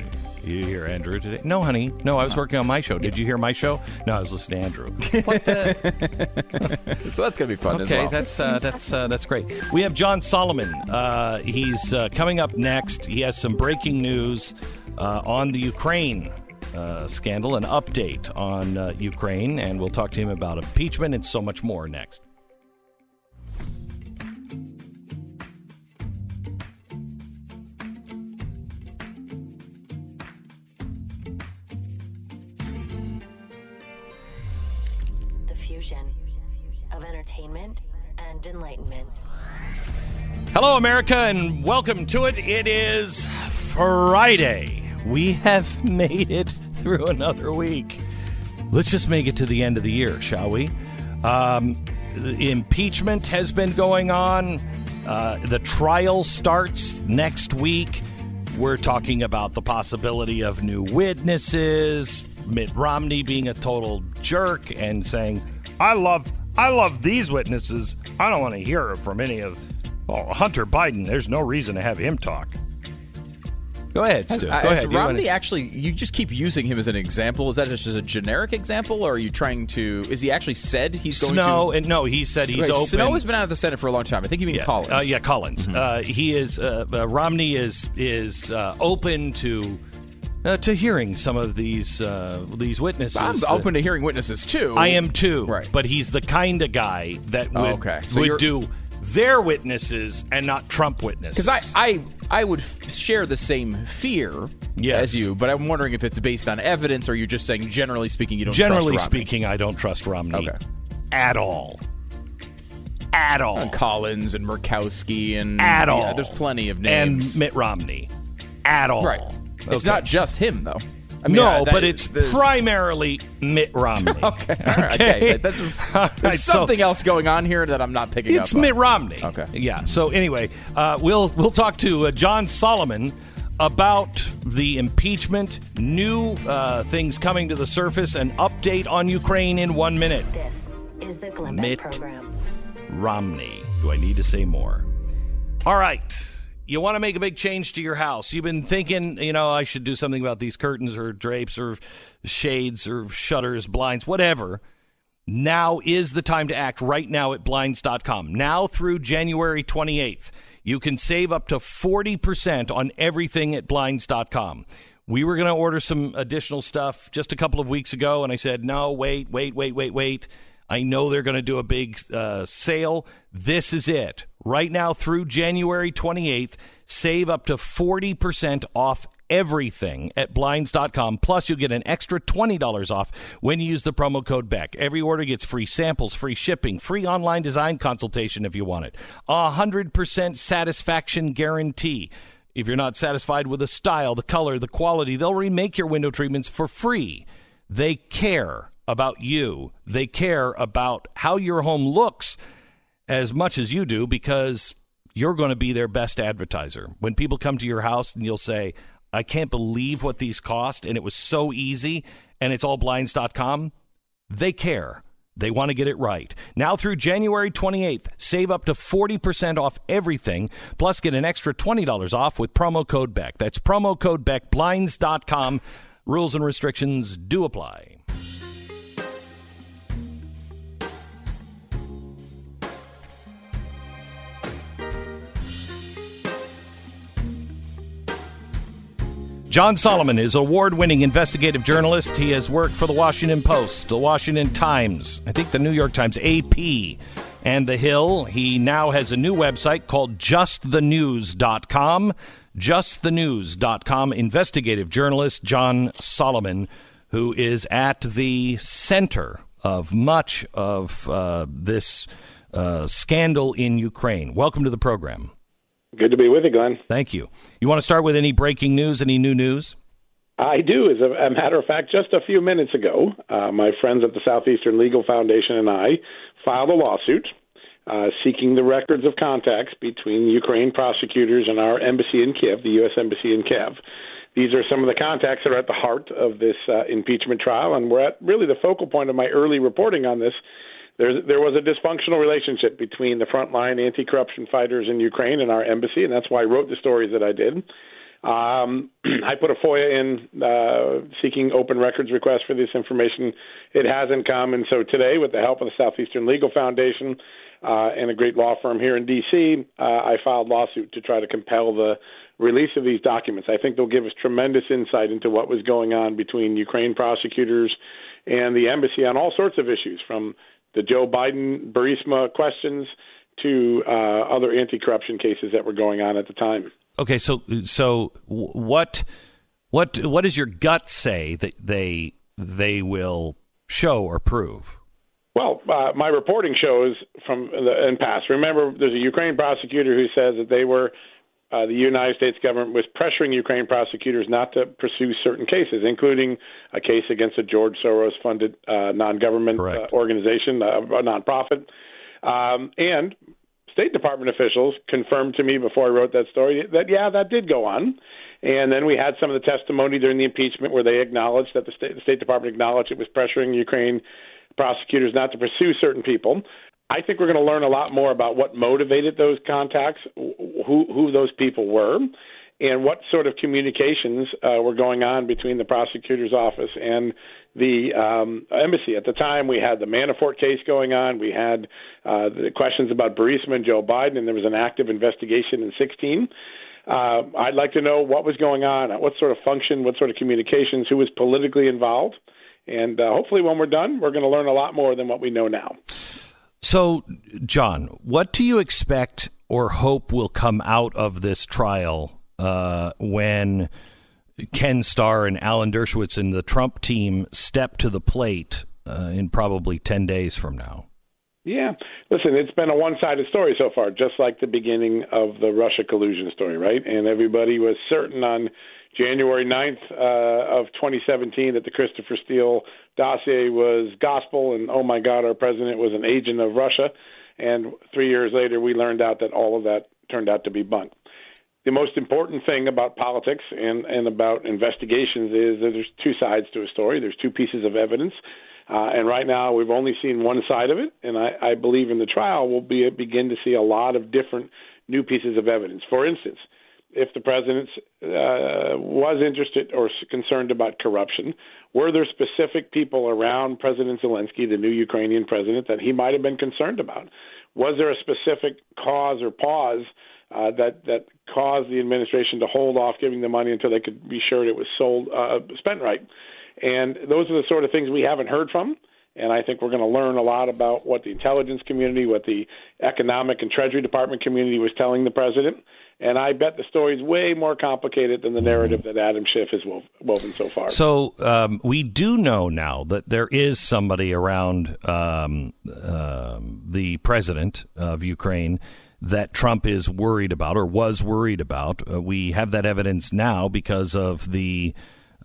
You hear Andrew today? No, honey. No, I was working on my show. Did you hear my show? No, I was listening to Andrew. what the? [LAUGHS] so that's gonna be fun. as Okay, well. that's uh, that's uh, that's great. We have John Solomon. Uh, he's uh, coming up next. He has some breaking news uh, on the Ukraine uh, scandal, an update on uh, Ukraine, and we'll talk to him about impeachment and so much more next. The fusion of entertainment and enlightenment. Hello, America, and welcome to it. It is Friday. We have [LAUGHS] made it through another week. Let's just make it to the end of the year, shall we? Um, impeachment has been going on. Uh, the trial starts next week. We're talking about the possibility of new witnesses. Mitt Romney being a total jerk and saying, "I love, I love these witnesses. I don't want to hear from any of oh, Hunter Biden. There's no reason to have him talk." Go ahead, Stu. Go Uh, ahead. You wanna- Romney actually? You just keep using him as an example. Is that just a generic example, or are you trying to? Is he actually said he's going Snowe, to? and no, he said he's Right, open. Snowe has been out of the Senate for a long time. I think you mean yeah, Collins. Mm-hmm. Uh, yeah, Collins. Uh, he is. Uh, uh, Romney is is uh, open to uh, to hearing some of these uh, these witnesses. I'm open to hearing witnesses too. I am too. Right. But he's the kind of guy that Oh, would okay. So would do their witnesses and not Trump witnesses. because I, I I would f- share the same fear Yes. as you, but I'm wondering if it's based on evidence, or you're just saying generally speaking you don't. generally trust Romney. Generally speaking, I don't trust Romney Okay. at all. At all. And Collins and Murkowski and at all. Yeah, there's plenty of names. And Mitt Romney. At all. right. It's Okay. not just him though. I mean, no, uh, but it's there's- primarily Mitt [LAUGHS] Romney. Okay, all right, okay. That's just, [LAUGHS] there's right, so- something else going on here that I'm not picking It's up. It's Mitt Romney. Okay. Yeah. So anyway, uh, we'll we'll talk to uh, John Solomon about the impeachment, new uh, things coming to the surface, an update on Ukraine in one minute. This is the Glenn Mitt. Beck program. Romney. Do I need to say more? All right. You want to make a big change to your house. You've been thinking, you know, I should do something about these curtains or drapes or shades or shutters, blinds, whatever. Now is the time to act right now at blinds.com. Now through January 28th, you can save up to 40% on everything at blinds.com. We were going to order some additional stuff just a couple of weeks ago, and I said, no, wait, wait, wait, wait, wait. I know they're going to do a big uh, sale. This is it. Right now through January 28th, save up to 40% off everything at blinds.com. Plus, you'll get an extra $20 off when you use the promo code BECK. Every order gets free samples, free shipping, free online design consultation if you want it. A 100% satisfaction guarantee. If you're not satisfied with the style, the color, the quality, they'll remake your window treatments for free. They care about you. They care about how your home looks as much as you do because you're going to be their best advertiser. When people come to your house and you'll say, I can't believe what these cost, and it was so easy, and it's all blinds.com, they care. They want to get it right. Now through January 28th, save up to 40% off everything, plus get an extra $20 off with promo code BECK. That's promo code BECK, blinds.com. Rules and restrictions do apply. John Solomon is award winning investigative journalist. He has worked for the Washington Post, the Washington Times, I think the New York Times, AP, and The Hill. He now has a new website called justthenews.com. Justthenews.com. Investigative journalist John Solomon, who is at the center of much of uh, this uh, scandal in Ukraine. Welcome to the program. Good to be with you, Glenn. Thank you. You want to start with any breaking news, any new news? I do. As a, a matter of fact, just a few minutes ago, uh, my friends at the Southeastern Legal Foundation and I filed a lawsuit uh, seeking the records of contacts between Ukraine prosecutors and our embassy in Kiev, the U.S. Embassy in Kiev. These are some of the contacts that are at the heart of this uh, impeachment trial, and we're at really the focal point of my early reporting on this. There, there was a dysfunctional relationship between the frontline anti-corruption fighters in Ukraine and our embassy, and that's why I wrote the stories that I did. Um, [CLEARS THROAT] I put a FOIA in uh, seeking open records request for this information. It hasn't come, and so today, with the help of the Southeastern Legal Foundation uh, and a great law firm here in D.C., uh, I filed lawsuit to try to compel the release of these documents. I think they'll give us tremendous insight into what was going on between Ukraine prosecutors and the embassy on all sorts of issues, from the Joe Biden Burisma questions to uh, other anti-corruption cases that were going on at the time. Okay, so so what what what does your gut say that they they will show or prove? Well, uh, my reporting shows from the, in past. Remember, there's a Ukraine prosecutor who says that they were uh, the United States government was pressuring Ukraine prosecutors not to pursue certain cases, including a case against a George Soros-funded uh, non-government uh, organization, uh, a nonprofit, um, and State Department officials confirmed to me before I wrote that story that yeah, that did go on. And then we had some of the testimony during the impeachment where they acknowledged that the State, the State Department acknowledged it was pressuring Ukraine prosecutors not to pursue certain people. I think we're going to learn a lot more about what motivated those contacts, who who those people were, and what sort of communications uh, were going on between the prosecutor's office and the um, embassy. At the time, we had the Manafort case going on. We had uh, the questions about Burisma and Joe Biden, and there was an active investigation in 16. Uh, I'd like to know what was going on, what sort of function, what sort of communications, who was politically involved. And uh, hopefully, when we're done, we're going to learn a lot more than what we know now. So, John, what do you expect or hope will come out of this trial uh, when Ken Starr and Alan Dershowitz and the Trump team step to the plate uh, in probably 10 days from now? Yeah. Listen, it's been a one sided story so far, just like the beginning of the Russia collusion story, right? And everybody was certain on January 9th uh, of 2017 that the Christopher Steele dossier was gospel, and oh my God, our president was an agent of Russia. And three years later, we learned out that all of that turned out to be bunk the most important thing about politics and, and about investigations is that there's two sides to a story. There's two pieces of evidence. Uh, and right now, we've only seen one side of it. And I, I believe in the trial, we'll be, begin to see a lot of different new pieces of evidence. For instance, if the president uh, was interested or concerned about corruption, were there specific people around President Zelensky, the new Ukrainian president, that he might have been concerned about? Was there a specific cause or pause uh, that that caused the administration to hold off giving the money until they could be sure it was sold uh, spent right. And those are the sort of things we haven't heard from. And I think we're going to learn a lot about what the intelligence community, what the economic and Treasury Department community was telling the president. And I bet the story is way more complicated than the narrative that Adam Schiff has woven so far. So um, we do know now that there is somebody around um, uh, the president of Ukraine that Trump is worried about or was worried about. Uh, we have that evidence now because of the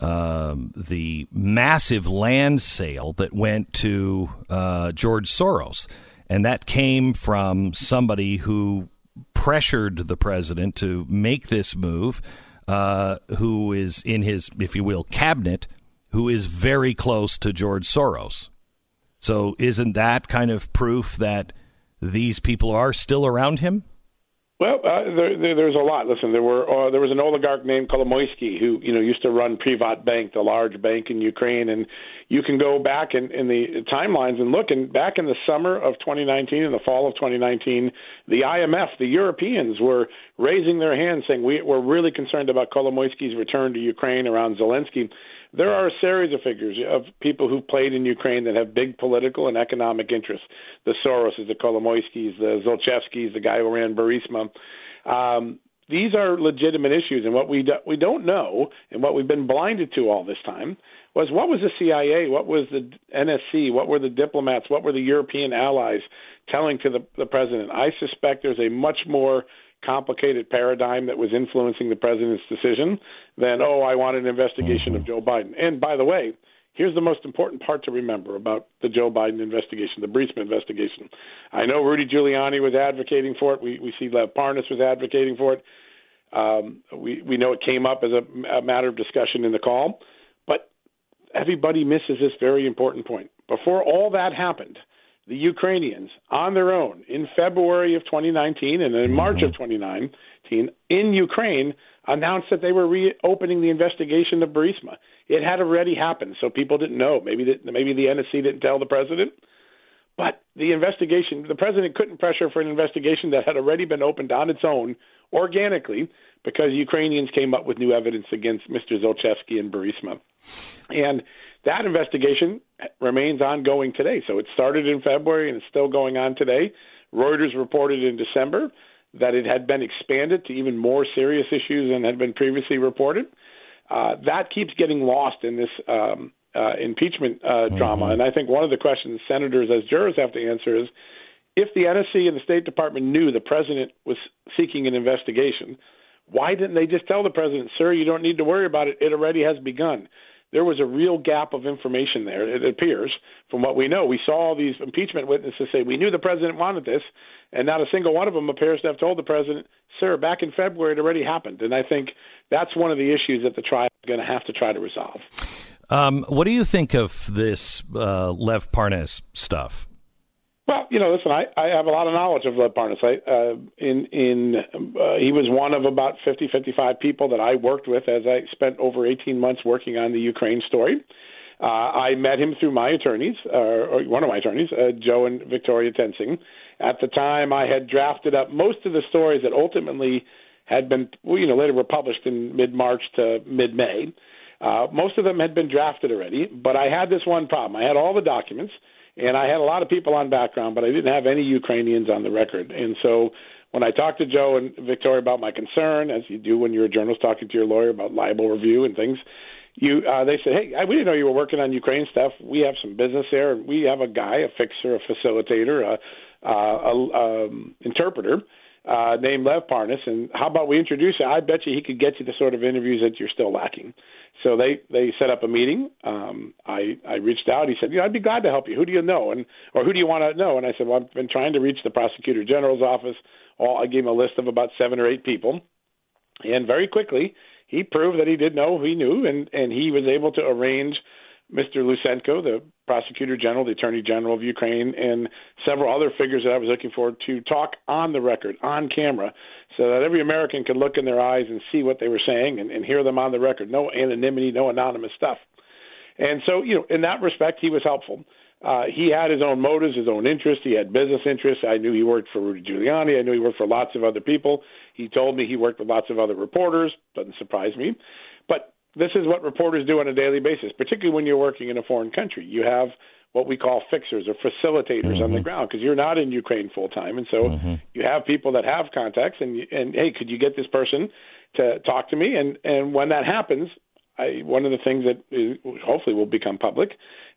um, the massive land sale that went to uh, George Soros, and that came from somebody who pressured the president to make this move. Uh, who is in his, if you will, cabinet, who is very close to George Soros. So, isn't that kind of proof that these people are still around him? Well, uh, there, there, there's a lot. Listen, there were uh, there was an oligarch named Kolomoisky who you know used to run PrivatBank, the large bank in Ukraine, and you can go back in, in the timelines and look. And back in the summer of 2019, in the fall of 2019, the IMF, the Europeans, were raising their hands, saying we, we're really concerned about Kolomoisky's return to Ukraine around Zelensky. There are a series of figures of people who played in Ukraine that have big political and economic interests. The Soroses, the Kolomoiskis, the Zlochevskis, the guy who ran Burisma. Um, these are legitimate issues, and what we do, we don't know, and what we've been blinded to all this time, was what was the CIA, what was the NSC, what were the diplomats, what were the European allies telling to the, the president? I suspect there's a much more complicated paradigm that was influencing the president's decision than, oh, I want an investigation of Joe Biden. And by the way, here's the most important part to remember about the Joe Biden investigation, the Burisma investigation. I know Rudy Giuliani was advocating for it. We, we see Lev Parnas was advocating for it. Um, we, we know it came up as a, a matter of discussion in the call. But everybody misses this very important point. Before all that happened, the Ukrainians on their own in February of 2019 and in March of mm-hmm. 2019 in Ukraine announced that they were reopening the investigation of Burisma. It had already happened, so people didn't know. Maybe the, maybe the NSC didn't tell the president. But the investigation, the president couldn't pressure for an investigation that had already been opened on its own organically because Ukrainians came up with new evidence against Mr. Zlochevsky and Burisma. And that investigation remains ongoing today. So it started in February and it's still going on today. Reuters reported in December that it had been expanded to even more serious issues than had been previously reported. Uh, that keeps getting lost in this um, uh, impeachment uh, mm-hmm. drama. And I think one of the questions senators, as jurors, have to answer is if the NSC and the State Department knew the president was seeking an investigation, why didn't they just tell the president, sir, you don't need to worry about it? It already has begun there was a real gap of information there, it appears, from what we know. We saw all these impeachment witnesses say, we knew the president wanted this, and not a single one of them appears to have told the president, sir, back in February it already happened. And I think that's one of the issues that the trial is going to have to try to resolve. Um, what do you think of this uh, Lev Parnas stuff? Well, you know, listen, I, I have a lot of knowledge of Lev Parnas. I, uh, in in uh, he was one of about 50, 55 people that I worked with as I spent over 18 months working on the Ukraine story. Uh, I met him through my attorneys, uh, or one of my attorneys, uh, Joe and Victoria Toensing. At the time, I had drafted up most of the stories that ultimately had been, well, you know, later were published in mid-March to mid-May. Uh, most of them had been drafted already, but I had this one problem. I had all the documents and I had a lot of people on background, but I didn't have any Ukrainians on the record. And so when I talked to Joe and Victoria about my concern, as you do when you're a journalist talking to your lawyer about libel review and things, you uh, they said, "Hey, we didn't know you were working on Ukraine stuff. We have some business there, and we have a guy, a fixer, a facilitator, a, a, a um, interpreter." Uh, named Lev Parnas, and how about we introduce you? I bet you he could get you the sort of interviews that you're still lacking. So they they set up a meeting. Um, I I reached out. He said, "You know, I'd be glad to help you. Who do you know, and or who do you want to know?" And I said, "Well, I've been trying to reach the prosecutor general's office. All I gave him a list of about seven or eight people, and very quickly he proved that he did know who he knew, and and he was able to arrange Mr. Lutsenko, the prosecutor general, the attorney general of Ukraine, and several other figures that I was looking for to talk on the record, on camera, so that every American could look in their eyes and see what they were saying and, and hear them on the record. No anonymity, no anonymous stuff. And so, you know, in that respect, he was helpful. Uh, he had his own motives, his own interests. He had business interests. I knew he worked for Rudy Giuliani. I knew he worked for lots of other people. He told me he worked with lots of other reporters. Doesn't surprise me. But this is what reporters do on a daily basis, particularly when you're working in a foreign country. You have what we call fixers or facilitators mm-hmm. on the mm-hmm. ground because you're not in Ukraine full time, and so mm-hmm. you have people that have contacts. And and hey, could you get this person to talk to me? And and when that happens, I, one of the things that is, hopefully will become public.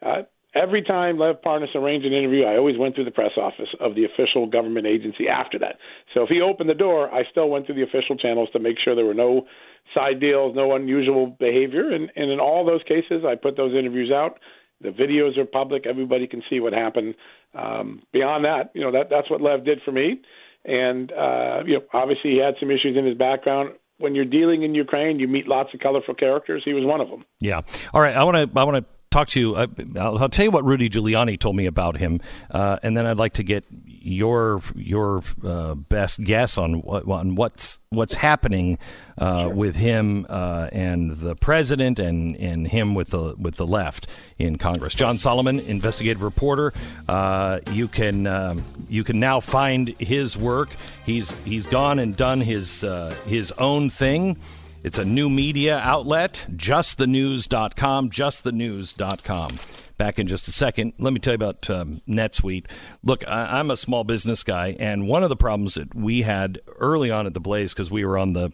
Uh, every time Lev Parnas arranged an interview, I always went through the press office of the official government agency after that. So if he opened the door, I still went through the official channels to make sure there were no side deals, no unusual behavior. And, and in all those cases, I put those interviews out. The videos are public; everybody can see what happened. Um, beyond that, you know that that's what Lev did for me. And uh, you know, obviously, he had some issues in his background when you're dealing in Ukraine, you meet lots of colorful characters. He was one of them. Yeah. All right. I want to. I want to talk to you. Uh, I'll, I'll, tell you what Rudy Giuliani told me about him, uh, and then I'd like to get your your uh, best guess on what on what's what's happening uh, sure. with him uh, and the president and, and him with the with the left in Congress. John Solomon, investigative reporter. Uh, you can um, you can now find his work. He's he's gone and done his his own thing It's a new media outlet, justthenews.com, justthenews.com. Back in just a second. Let me tell you about um, NetSuite. Look, I, I'm a small business guy, and one of the problems that we had early on at the Blaze, because we were on the,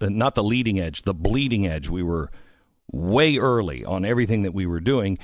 not the leading edge, the bleeding edge, we were way early on everything that we were doing.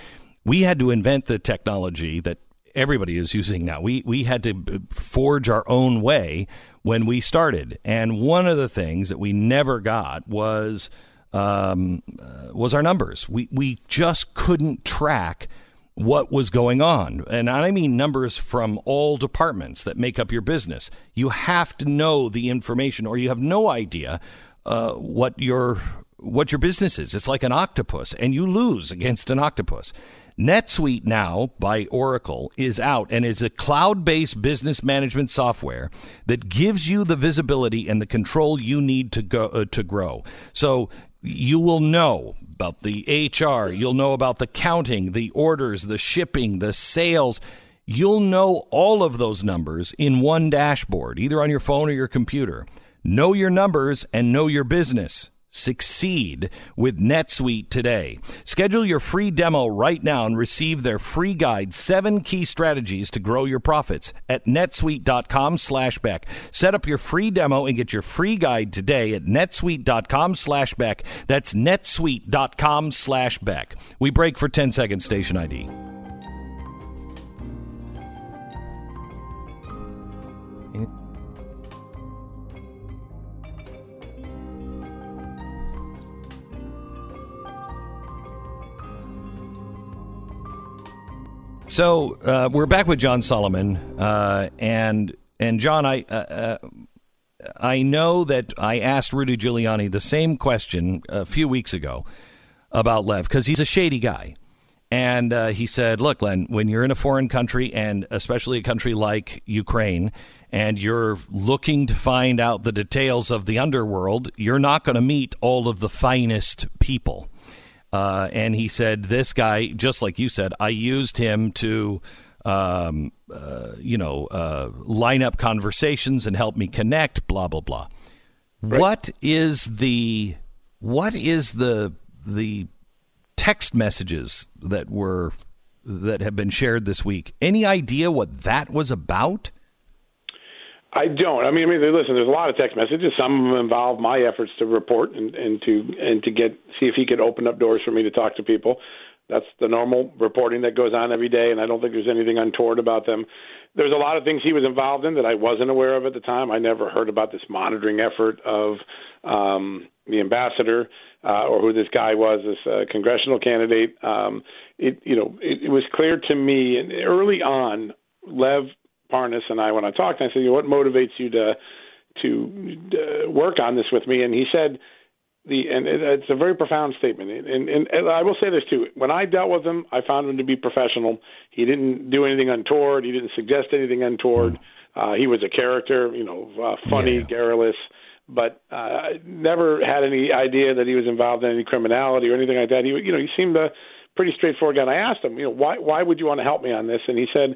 We had to invent the technology that everybody is using now. We we had to forge our own way when we started, and one of the things that we never got was um, uh, was our numbers. We we just couldn't track what was going on, and I mean numbers from all departments that make up your business. You have to know the information, or you have no idea uh, what your what your business is. It's like an octopus, and you lose against an octopus. NetSuite now by Oracle is out and is a cloud based business management software that gives you the visibility and the control you need to go uh, to grow. So you will know about the HR, you'll know about the counting, the orders, the shipping, the sales. You'll know all of those numbers in one dashboard, either on your phone or your computer. Know your numbers and know your business. Succeed with NetSuite today. Schedule your free demo right now and receive their free guide, seven key strategies to grow your profits at netsuite.com slash Beck. Set up your free demo and get your free guide today at netsuite.com slash Beck. That's netsuite.com slash Beck. We break for 10 seconds, station ID. So uh, we're back with John Solomon, uh, and and John, I uh, uh, I know that I asked Rudy Giuliani the same question a few weeks ago about Lev because he's a shady guy, and uh, he said, "Look, Glenn, when you're in a foreign country, and especially a country like Ukraine." And you're looking to find out the details of the underworld, you're not going to meet all of the finest people. Uh, and he said, This guy, just like you said, I used him to. Um, uh, you know, uh, line up conversations and help me connect. Blah blah blah. Right. What is the what is the the text messages that were that have been shared this week? Any idea what that was about? I don't. I mean, I mean, listen. There's a lot of text messages. Some of them involve my efforts to report and, and to and to get see if he could open up doors for me to talk to people. That's the normal reporting that goes on every day, and I don't think there's anything untoward about them. There's a lot of things he was involved in that I wasn't aware of at the time. I never heard about this monitoring effort of um, the ambassador uh, or who this guy was, this uh, congressional candidate. Um, it, you know, it, it was clear to me and early on. Lev Parnas and I when I talked. I said, you know, "What motivates you to to uh, work on this with me?" And he said, "The and it, it's a very profound statement." And, and, and I will say this too: when I dealt with him, I found him to be professional. He didn't do anything untoward. He didn't suggest anything untoward. Uh, he was a character, you know, uh, funny, yeah. garrulous, but uh, never had any idea that he was involved in any criminality or anything like that. He, you know, he seemed a pretty straightforward guy. And I asked him, you know, why why would you want to help me on this? And he said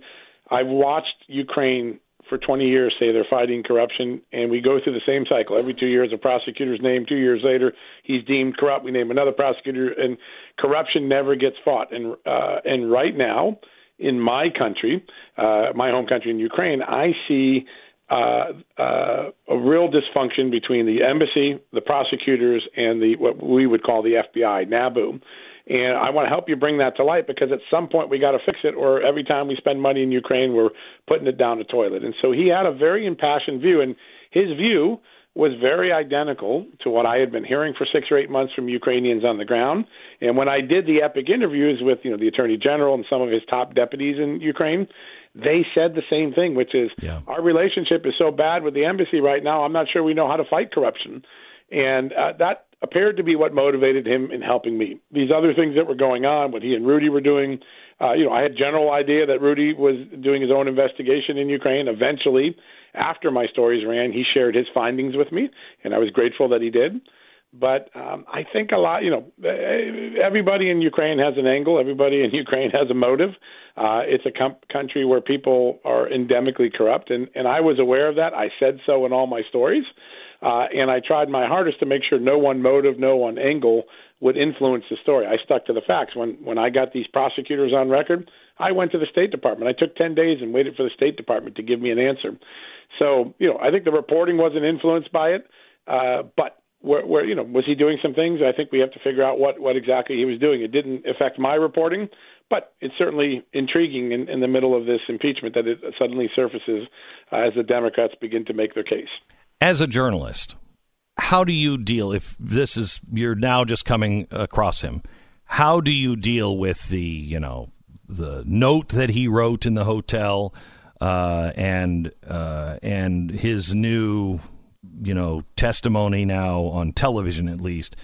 I've watched Ukraine for 20 years say they're fighting corruption, and we go through the same cycle. Every two years, a prosecutor's named. Two years later, he's deemed corrupt. We name another prosecutor, and corruption never gets fought. And uh, and right now, in my country, uh, my home country in Ukraine, I see uh, uh, a real dysfunction between the embassy, the prosecutors, and the what we would call the FBI, NABU. And I want to help you bring that to light because at some point we got to fix it, or every time we spend money in Ukraine, we're putting it down the toilet. And so he had a very impassioned view, and his view was very identical to what I had been hearing for six or eight months from Ukrainians on the ground. And when I did the epic interviews with you know the attorney general and some of his top deputies in Ukraine, they said the same thing, which is yeah. our relationship is so bad with the embassy right now. I'm not sure we know how to fight corruption, and uh, that appeared to be what motivated him in helping me. These other things that were going on, what he and Rudy were doing, uh, you know, I had general idea that Rudy was doing his own investigation in Ukraine. Eventually, after my stories ran, he shared his findings with me, and I was grateful that he did. But um, I think a lot, you know, everybody in Ukraine has an angle. Everybody in [LAUGHS] Ukraine has a motive. Uh, it's a com- country where people are endemically corrupt, and, and I was aware of that. I said so in all my stories. Uh, and I tried my hardest to make sure no one motive, no one angle would influence the story. I stuck to the facts. When when I got these prosecutors on record, I went to the State Department. I took 10 days and waited for the State Department to give me an answer. So, you know, I think the reporting wasn't influenced by it, uh, but where, where you know was he doing some things? I think we have to figure out what what exactly he was doing. It didn't affect my reporting, but it's certainly intriguing in, in the middle of this impeachment that it suddenly surfaces uh, as the Democrats begin to make their case. As a journalist, how do you deal if this is you're now just coming across him? How do you deal with the you know the note that he wrote in the hotel uh, and uh, and his new you know testimony now on television at least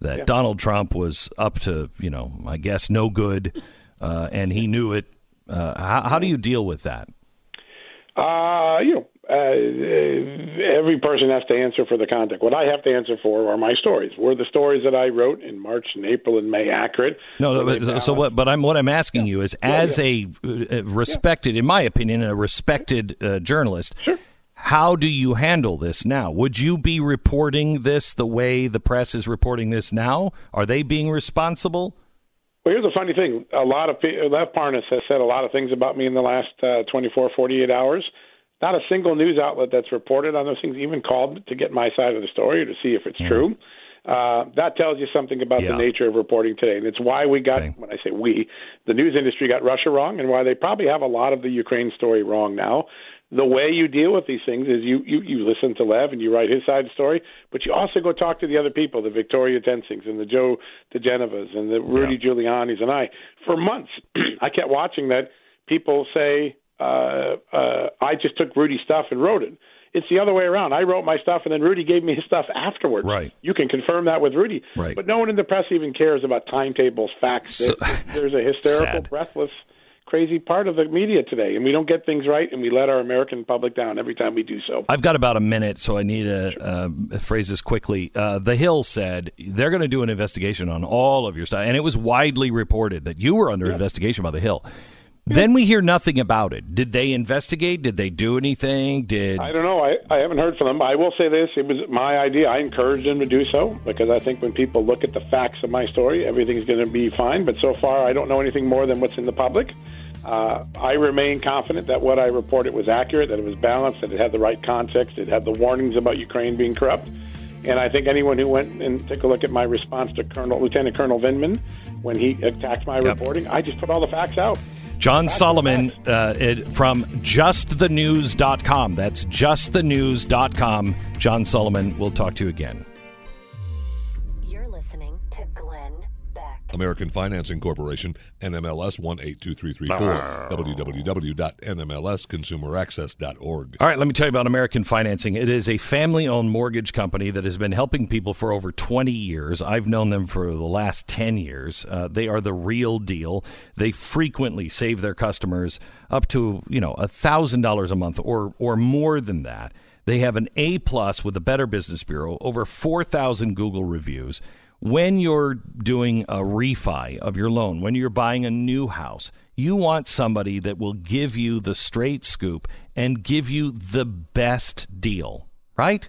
that Yeah. Donald Trump was up to you know I guess no good uh, and he knew it. Uh, how, how do you deal with that? Uh, you know, uh, every person has to answer for the content. What I have to answer for are my stories. Were the stories that I wrote in March and April and May accurate? No, no but, so what? But I'm what I'm asking you is, as yeah. a uh, respected, in my opinion, a respected uh, journalist, how do you handle this now? Would you be reporting this the way the press is reporting this now? Are they being responsible? Well, here's the funny thing. A lot of pe- Lev Parnas has said a lot of things about me in the last uh, 24, 48 hours. Not a single news outlet that's reported on those things even called to get my side of the story or to see if it's true. Uh, that tells you something about Yeah. the nature of reporting today, and it's why we got. When I say we, the news industry got Russia wrong, and why they probably have a lot of the Ukraine story wrong now. The way you deal with these things is you you, you listen to Lev and you write his side of the story, but you also go talk to the other people, the Victoria Toensings and the Joe diGenovas and the Rudy Giuliani's and I. For months, [CLEARS THROAT] I kept watching that people say, uh, uh, "I just took Rudy's stuff and wrote it." It's the other way around. I wrote my stuff, and then Rudy gave me his stuff afterwards. Right. You can confirm that with Rudy. Right. But no one in the press even cares about timetables, facts. There- There's a hysterical, Sad. breathless, crazy part of the media today, and we don't get things right, and we let our American public down every time we do so. I've got about a minute, so I need to uh, phrase this quickly. Uh, the Hill said they're going to do an investigation on all of your stuff, and it was widely reported that you were under investigation by the Hill. Then we hear nothing about it. Did they investigate? Did they do anything? Did I don't know. I, I haven't heard from them. I will say this: it was my idea. I encouraged them to do so because I think when people look at the facts of my story, everything's going to be fine. But so far, I don't know anything more than what's in the public. Uh, I remain confident that what I reported was accurate, that it was balanced, that it had the right context, it had the warnings about Ukraine being corrupt. And I think anyone who went and took a look at my response to Colonel Lieutenant Colonel Vindman when he attacked my reporting, I just put all the facts out. John Solomon uh, it, from justthenews.com. That's justthenews.com. John Solomon, we'll talk to you again. American Financing Corporation, NMLS 182334, www.nmlsconsumeraccess.org. All right, let me tell you about American Financing. It is a family owned mortgage company that has been helping people for over 20 years. I've known them for the last 10 years. Uh, they are the real deal. They frequently save their customers up to, you know, $1,000 a month or, or more than that. They have an A plus with the Better Business Bureau, over 4,000 Google reviews. When you're doing a refi of your loan, when you're buying a new house, you want somebody that will give you the straight scoop and give you the best deal, right?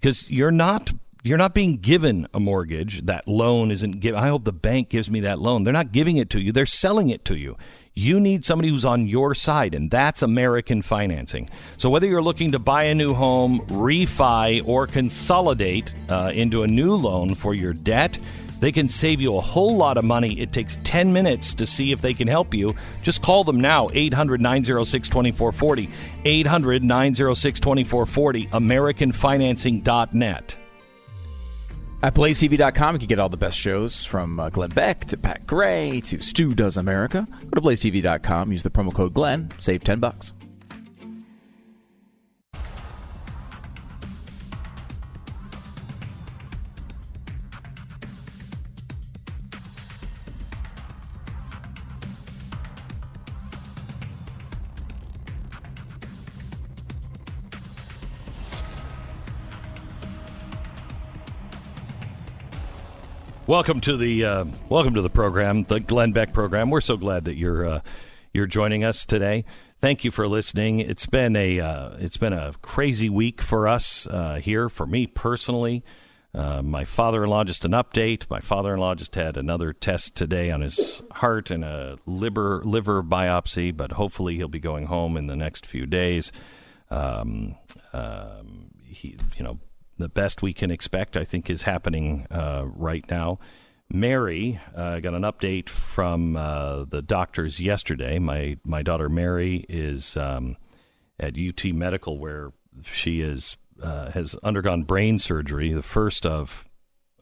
Because you're not you're not being given a mortgage. That loan isn't given. I hope the bank gives me that loan. They're not giving it to you. They're selling it to you. You need somebody who's on your side, and that's American financing. So whether you're looking to buy a new home, refi, or consolidate uh, into a new loan for your debt. They can save you a whole lot of money. It takes 10 minutes to see if they can help you. Just call them now, 800 906 2440. 800 906 2440, AmericanFinancing.net. At BlazeTV.com, you can get all the best shows from uh, Glenn Beck to Pat Gray to Stu Does America. Go to BlazeTV.com, use the promo code Glenn, save 10 bucks. Welcome to the uh, welcome to the program, the Glenn Beck program. We're so glad that you're uh, you're joining us today. thank you for listening. It's been a uh, it's been a crazy week for us uh, here. For me personally, uh, my father-in-law just an update. My father-in-law just had another test today on his heart and a liver liver biopsy, but hopefully he'll be going home in the next few days. Um, um, he, you know, the best we can expect, I think, is happening uh, right now. Mary uh, got an update from uh, the doctors yesterday. My my daughter Mary is um, at UT Medical, where she is uh, has undergone brain surgery, the first of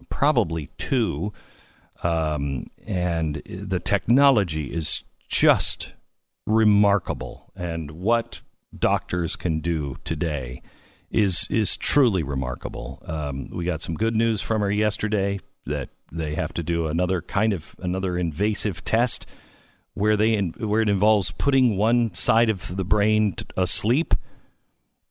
probably two, um, and the technology is just remarkable. And what doctors can do today is is truly remarkable. Um, we got some good news from her yesterday that they have to do another kind of another invasive test where they where it involves putting one side of the brain t- asleep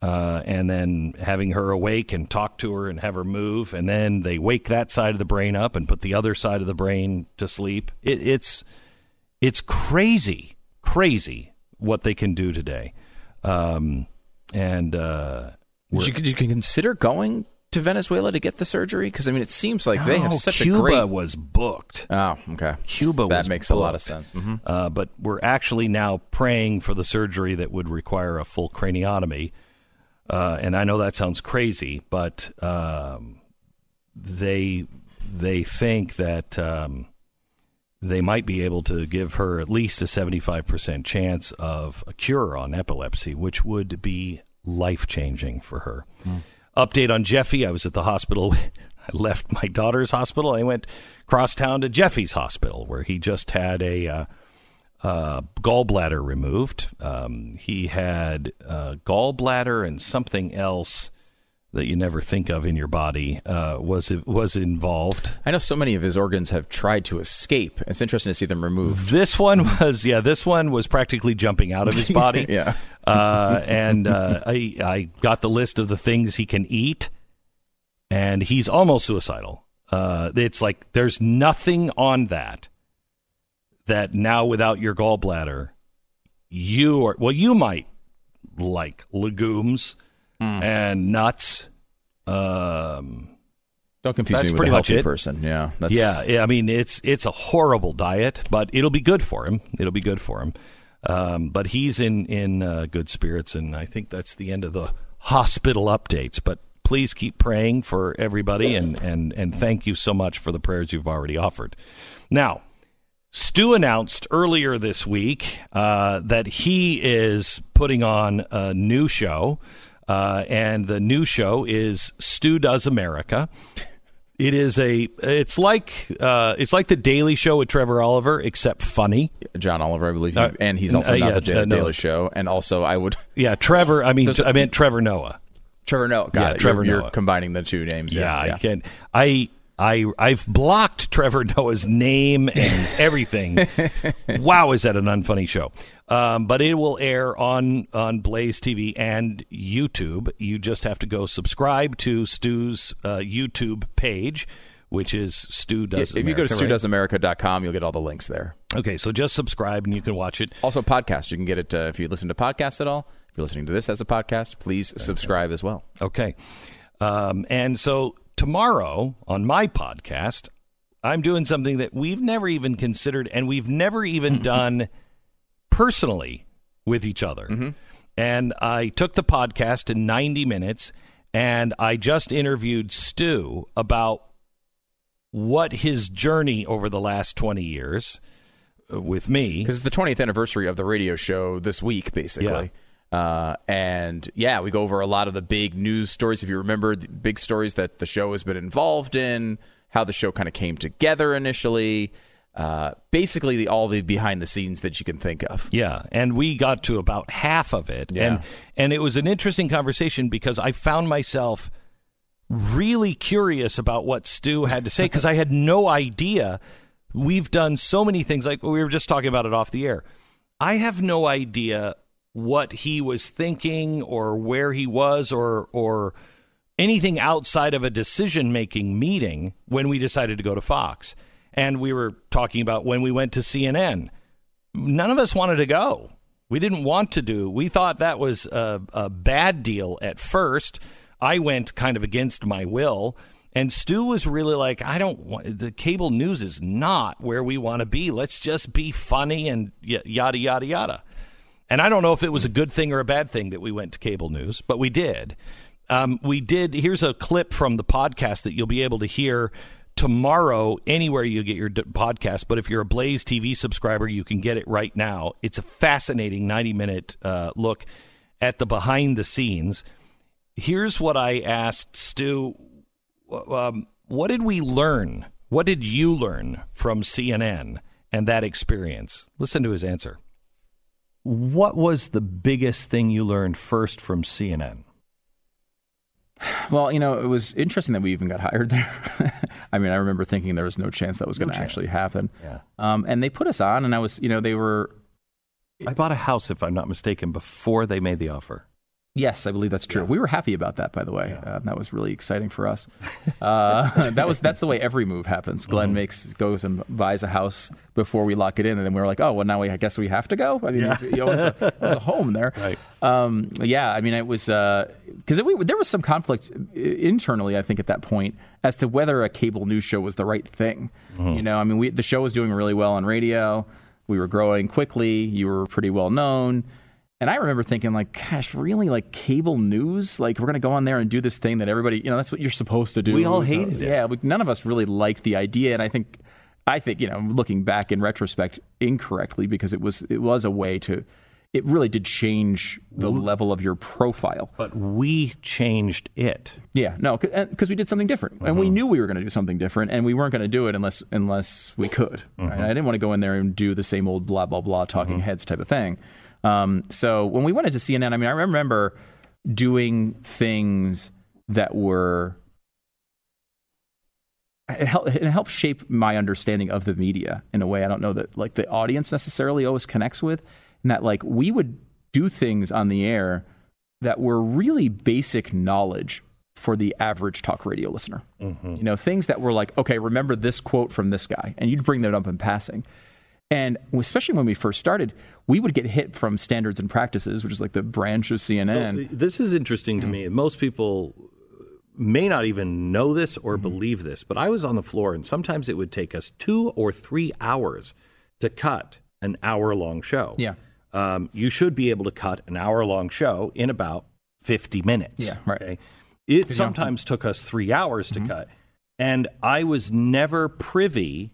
uh, and then having her awake and talk to her and have her move. And then they wake that side of the brain up and put the other side of the brain to sleep. It, it's it's crazy crazy what they can do today. Um, and uh, did you, did you consider going to Venezuela to get the surgery? Because I mean, it seems like no, they have such Cuba a great. was booked. Oh, okay. Cuba that was makes booked. a lot of sense. Mm-hmm. Uh, but we're actually now praying for the surgery that would require a full craniotomy. Uh, and I know that sounds crazy, but um, they they think that um, they might be able to give her at least a seventy five percent chance of a cure on epilepsy, which would be life changing for her. Mm. Update on Jeffy. I was at the hospital. [LAUGHS] I left my daughter's hospital. I went cross town to Jeffy's hospital, where he just had a uh, uh, gallbladder removed. Um, he had uh, gallbladder and something else that you never think of in your body uh, was was involved. I know so many of his organs have tried to escape. It's interesting to see them removed. This one was, yeah, this one was practically jumping out of his [LAUGHS] body. yeah, uh, and uh, I I got the list of the things he can eat, and he's almost suicidal. Uh, it's like there's nothing on that that now without your gallbladder, you are well, you might like legumes Mm. and nuts. Um, Don't confuse that's me with pretty a much healthy it. person. Yeah, that's, yeah, yeah. I mean, it's it's a horrible diet, but it'll be good for him. It'll be good for him. Um, but he's in in uh, good spirits, and I think that's the end of the hospital updates. But please keep praying for everybody, and and and thank you so much for the prayers you've already offered. Now, Stu announced earlier this week uh, that he is putting on a new show. Uh, and the new show is Stu Does America. It is a. It's like uh, it's like the Daily Show with Trevor Oliver, except funny. John Oliver, I believe, Uh, and he's also uh, not yeah, the uh, no. Daily Show. And also, I would [LAUGHS] Yeah, Trevor. I mean, I meant Trevor Noah. Trevor Noah. Got Yeah, it. Trevor you're, Noah. You're combining the two names. Yeah, Yeah, I can. I I I've blocked Trevor [LAUGHS] Noah's name and everything. [LAUGHS] wow, is that an unfunny show? Um, but it will air on on Blaze TV and YouTube. You just have to go subscribe to Stu's uh, YouTube page, which is Stu Does. if you go to America, right? studoesamerica.com, you'll get all the links there. Okay, so just subscribe and you can watch it. Also, podcast. You can get it uh, if you listen to podcasts at all. If you're listening to this as a podcast, please subscribe as well. Okay. Um, and so tomorrow on my podcast, I'm doing something that we've never even considered and we've never even [LAUGHS] done personally with each other. And I took the podcast in 90 minutes and I just interviewed Stu about what his journey over the last 20 years uh, with me. Because it's the 20th anniversary of the radio show this week, basically. Uh, and yeah, we go over a lot of the big news stories. If you remember, the big stories that the show has been involved in, how the show kind of came together initially. Uh, basically, the, all the behind the scenes that you can think of. Yeah, and we got to about half of it, Yeah. and and it was an interesting conversation because I found myself really curious about what Stu had to say because I had no idea. We've done so many things, like we were just talking about it off the air. I have no idea what he was thinking or where he was or or anything outside of a decision making meeting when we decided to go to Fox. And we were talking about when we went to CNN. None of us wanted to go. We didn't want to do. We thought that was a, a bad deal at first. I went kind of against my will, and Stu was really like, "I don't want the cable news is not where we want to be. Let's just be funny and y- yada yada yada." And I don't know if it was a good thing or a bad thing that we went to cable news, but we did. Um, we did. Here's a clip from the podcast that you'll be able to hear tomorrow anywhere you get your d- podcast. But if you're a Blaze TV subscriber, you can get it right now. It's a fascinating 90 minute uh, look at the behind the scenes. Here's what I asked Stu. Um, what did we learn? What did you learn from CNN and that experience? Listen to his answer. What was the biggest thing you learned first from CNN? [SIGHS] Well, you know, it was interesting that we even got hired there. [LAUGHS] I mean, I remember thinking there was no chance that was going to actually happen. Yeah. Um, and they put us on, and I was, you know, they were. I bought a house, if I'm not mistaken, before they made the offer. Yes, I believe that's true. We were happy about that, by the way. Uh, that was really exciting for us. Uh, [LAUGHS] that was that's the way every move happens. Glenn Mm-hmm. makes goes and buys a house before we lock it in, and then we were like, oh, well, now we I guess we have to go. I mean, Yeah. he owns a, owns a [LAUGHS] home there. Right. Um, yeah, I mean, it was because we there was some conflict internally, I think, at that point as to whether a cable news show was the right thing. Mm-hmm. You know, I mean, we, the show was doing really well on radio. We were growing quickly. You were pretty well known. And I remember thinking, like, gosh, really, like cable news? Like, we're going to go on there and do this thing that everybody, you know, that's what you're supposed to do. We all So, hated it. Yeah, we, none of us really liked the idea. And I think, I think, you know, looking back in retrospect, incorrectly because it was it was a way to, it really did change the level of your profile. But we changed it. Yeah, no, because we did something different, and we mm-hmm. knew we were going to do something different, and we weren't going to do it unless unless we could. Right? Mm-hmm. I didn't want to go in there and do the same old blah blah blah talking mm-hmm. heads type of thing. Um, so when we went into CNN, I mean, I remember doing things that were it helped, it helped shape my understanding of the media in a way I don't know that like the audience necessarily always connects with, and that like we would do things on the air that were really basic knowledge for the average talk radio listener. You know, things that were like, okay, remember this quote from this guy, and you'd bring that up in passing. And especially when we first started, we would get hit from standards and practices, which is like the branch of CNN. So, uh, this is interesting to mm-hmm. me. Most people may not even know this or mm-hmm. believe this, but I was on the floor, and sometimes it would take us two or three hours to cut an hour long show. Yeah. Um, you should be able to cut an hour long show in about 50 minutes. Yeah, right. Okay? It sometimes took us three hours to mm-hmm. cut. And I was never privy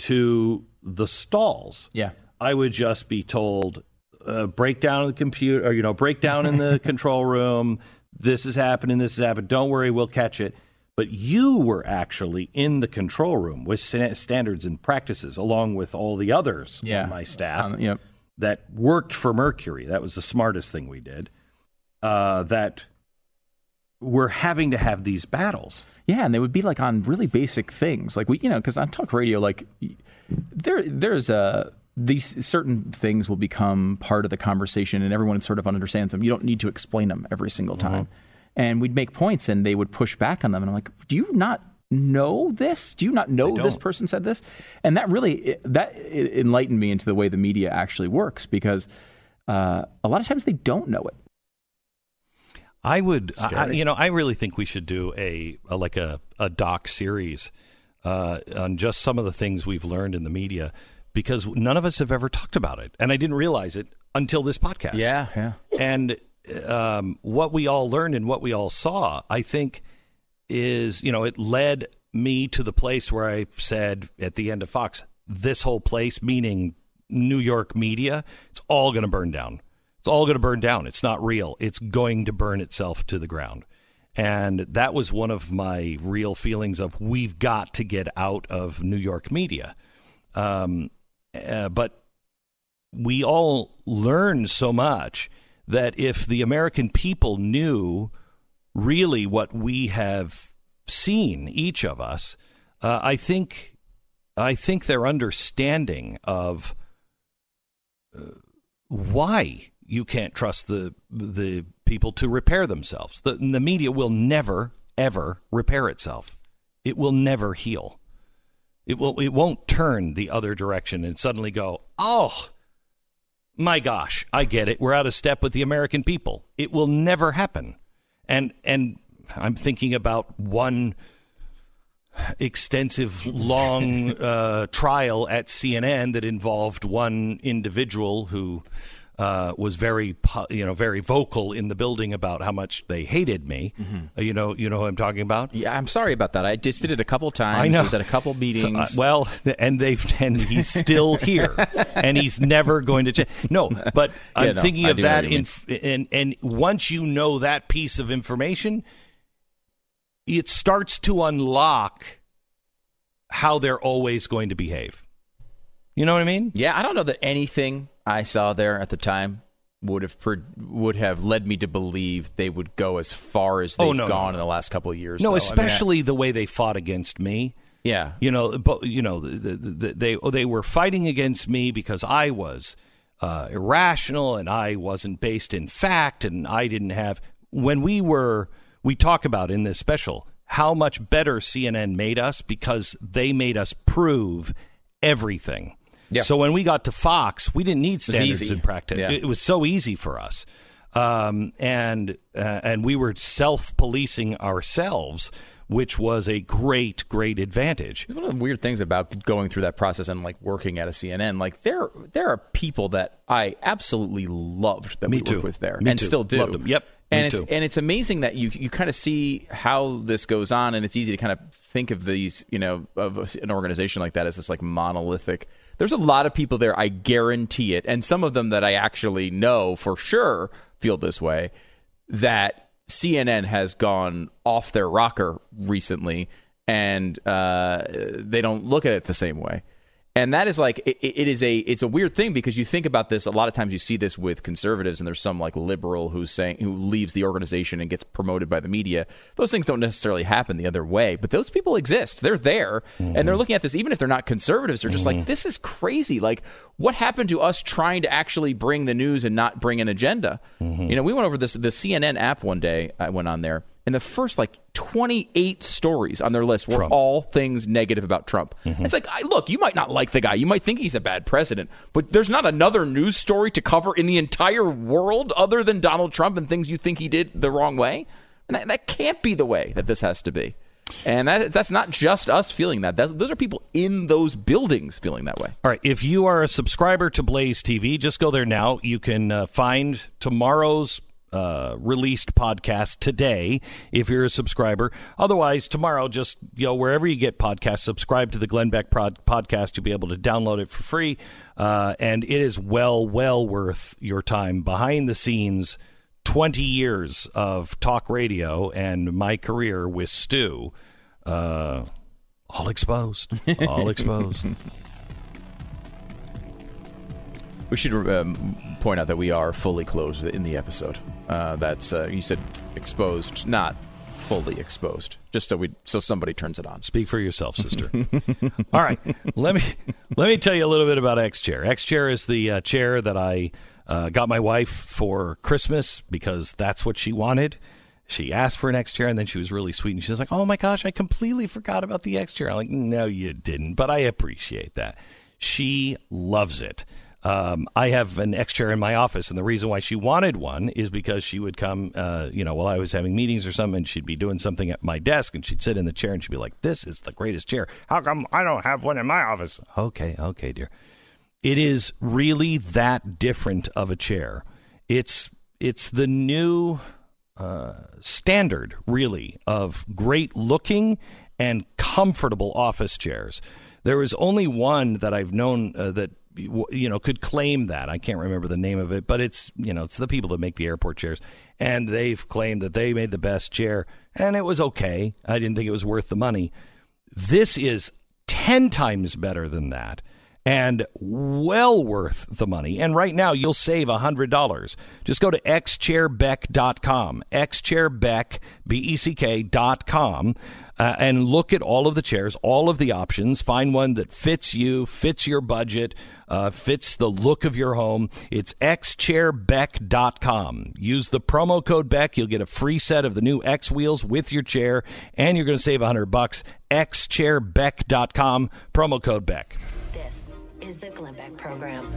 to the stalls. yeah. I would just be told, uh, break down in the computer, or, you know, break down in the [LAUGHS] control room. This is happening. This is happening. Don't worry, we'll catch it. But you were actually in the control room with standards and practices, along with all the others Yeah. on my staff Um, yep. that worked for Mercury. That was the smartest thing we did. Uh, that we're having to have these battles. Yeah, and they would be like on really basic things, like we, you know, because on talk radio, like there, there's a these certain things will become part of the conversation, and everyone sort of understands them. You don't need to explain them every single time. And we'd make points, and they would push back on them, and I'm like, do you not know this? Do you not know this person said this? And that really that enlightened me into the way the media actually works, because uh, a lot of times they don't know it. I would, I, you know, I really think we should do a, a like a, a doc series uh, on just some of the things we've learned in the media because none of us have ever talked about it, and I didn't realize it until this podcast. yeah. Yeah. And um, what we all learned and what we all saw, I think, is you know it led me to the place where I said at the end of Fox, this whole place, meaning New York media, it's all going to burn down. It's all going to burn down. It's not real. It's going to burn itself to the ground. And that was one of my real feelings of we've got to get out of New York media. Um, uh, but we all learn so much that if the American people knew really what we have seen, each of us, uh, I think, I think their understanding of uh, why you can't trust the the people to repair themselves. The, the media will never ever repair itself. It will never heal. It will. It won't turn the other direction and suddenly go, oh, my gosh, I get it. We're out of step with the American people. It will never happen. And and I'm thinking about one extensive, long [LAUGHS] uh, trial at CNN that involved one individual who uh, was very, you know, very vocal in the building about how much they hated me. Uh, you know, you know who I'm talking about. Yeah, I'm sorry about that. I just did it a couple times. I know. I was at a couple So, meetings. uh, well, and they've and he's still [LAUGHS] here, and he's never going to change. No, but I'm no, thinking I of that. In, and and once you know that piece of information, it starts to unlock how they're always going to behave. You know what I mean? Yeah, I don't know that anything I saw there at the time would have pre- would have led me to believe they would go as far as they've Oh, no, gone no. in the last couple of years. No, though. I mean, I- especially the way they fought against me. yeah. You know, but you know, the, the, the, they they were fighting against me because I was uh, irrational and I wasn't based in fact, and I didn't have. When we were, we talk about in this special how much better CNN made us because they made us prove everything. Yeah. So when we got to Fox, we didn't need standards and practice. Yeah. It, it was so easy for us, um, and uh, and we were self policing ourselves, which was a great, great advantage. One of the weird things about going through that process and like working at a CNN, like there there are people that I absolutely loved that Me we too. worked with there Me and too. still do. Loved 'em. Yep. And Me it's too. and it's amazing that you you kind of see how this goes on, and it's easy to kind of think of these, you know, of an organization like that as this like monolithic. There's a lot of people there, I guarantee it, and some of them that I actually know for sure feel this way. That CNN has gone off their rocker recently, and uh, they don't look at it the same way and that is like it, it is a it's a weird thing because you think about this a lot of times you see this with conservatives and there's some like liberal who's saying who leaves the organization and gets promoted by the media. Those things don't necessarily happen the other way but those people exist. They're there and they're mm-hmm. looking at this even if they're not conservatives they're just like mm-hmm. this is crazy. Like what happened to us trying to actually bring the news and not bring an agenda? Mm-hmm. You know we went over this the CNN app one day I went on there and the first like 28 stories on their list were Trump. all things negative about Trump. It's like, I, look, you might not like the guy, you might think he's a bad president, but there's not another news story to cover in the entire world other than Donald Trump and things you think he did the wrong way. And that, that can't be the way that this has to be. And that, that's not just us feeling that. That's, those are people in those buildings feeling that way. All right. If you are a subscriber to Blaze TV, just go there now. You can uh, find tomorrow's uh, released podcast today if you're a subscriber. Otherwise, tomorrow, just you know wherever you get podcasts, subscribe to the Glenn Beck prod- podcast. You'll be able to download it for free, uh, and it is well, well worth your time behind the scenes. 20 years of talk radio and my career with Stu, uh, all exposed. [LAUGHS] All exposed. We should um, point out that we are fully closed in the episode. Uh, that's uh, you said exposed, not fully exposed. Just so we so somebody turns it on. Speak for yourself, sister. [LAUGHS] All right, let me let me tell you a little bit about X Chair. X Chair is the uh, chair that I uh, got my wife for Christmas because that's what she wanted. She asked for an X chair, and then she was really sweet, and she was like, "Oh my gosh, I completely forgot about the X chair." I'm like, "No, you didn't," but I appreciate that. She loves it. Um, I have an X chair in my office, and the reason why she wanted one is because she would come, uh, you know, while I was having meetings or something, and she'd be doing something at my desk, and she'd sit in the chair, and she'd be like, "This is the greatest chair. How come I don't have one in my office?" Okay, okay, dear. It is really that different of a chair. It's it's the new uh, standard, really, of great looking and comfortable office chairs. There is only one that I've known uh, that you know could claim that. I can't remember the name of it, but it's you know it's the people that make the airport chairs, and they've claimed that they made the best chair, and it was okay. I didn't think it was worth the money. This is ten times better than that and well worth the money. And right now, you'll save $100. Just go to xchairbeck.com, xchairbeck, B-E-C-K dot com, uh, and look at all of the chairs, all of the options. Find one that fits you, fits your budget, uh, fits the look of your home. It's xchairbeck.com. Use the promo code Beck. You'll get a free set of the new X wheels with your chair, and you're going to save 100 bucks. xchairbeck.com, promo code Beck. This is the Glenn Beck Program.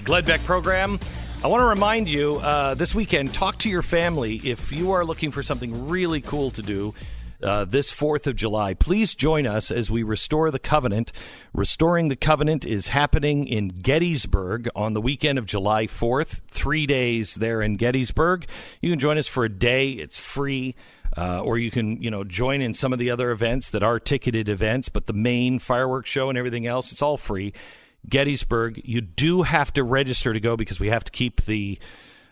Glenn Beck program. I want to remind you uh, this weekend, talk to your family if you are looking for something really cool to do. Uh, this 4th of July. Please join us as we restore the covenant. Restoring the covenant is happening in Gettysburg on the weekend of July 4th, three days there in Gettysburg. You can join us for a day, it's free. Uh, or you can, you know, join in some of the other events that are ticketed events, but the main fireworks show and everything else, it's all free. Gettysburg, you do have to register to go because we have to keep the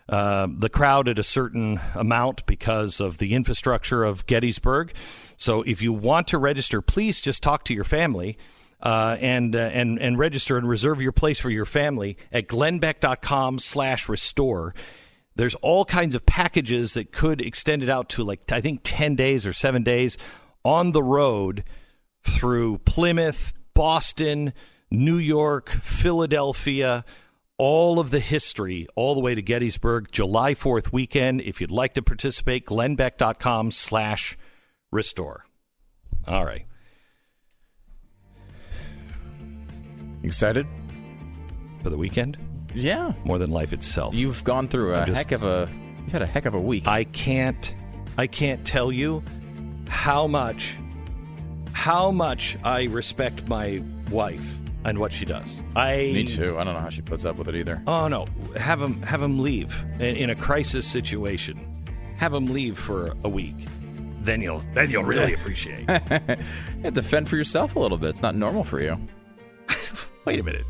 uh, the crowd at a certain amount because of the infrastructure of Gettysburg. So if you want to register, please just talk to your family. Uh, and uh, and and register and reserve your place for your family at glennbeck.com slash restore. There's all kinds of packages that could extend it out to like I think 10 days or 7 days on the road through Plymouth, Boston, New York, Philadelphia, all of the history all the way to Gettysburg, July 4th weekend. If you'd like to participate, glennbeck.com slash restore. All right. Excited? For the weekend? Yeah. More than life itself. You've gone through a just- heck of a you've had a heck of a week. I can't I can't tell you how much how much I respect my wife and what she does. I Me too. I don't know how she puts up with it either. Oh no, have him have him leave in, in a crisis situation. Have him leave for a week. Then you'll then you'll really [LAUGHS] appreciate. [LAUGHS] You have to fend for yourself a little bit. It's not normal for you. [LAUGHS] Wait a minute.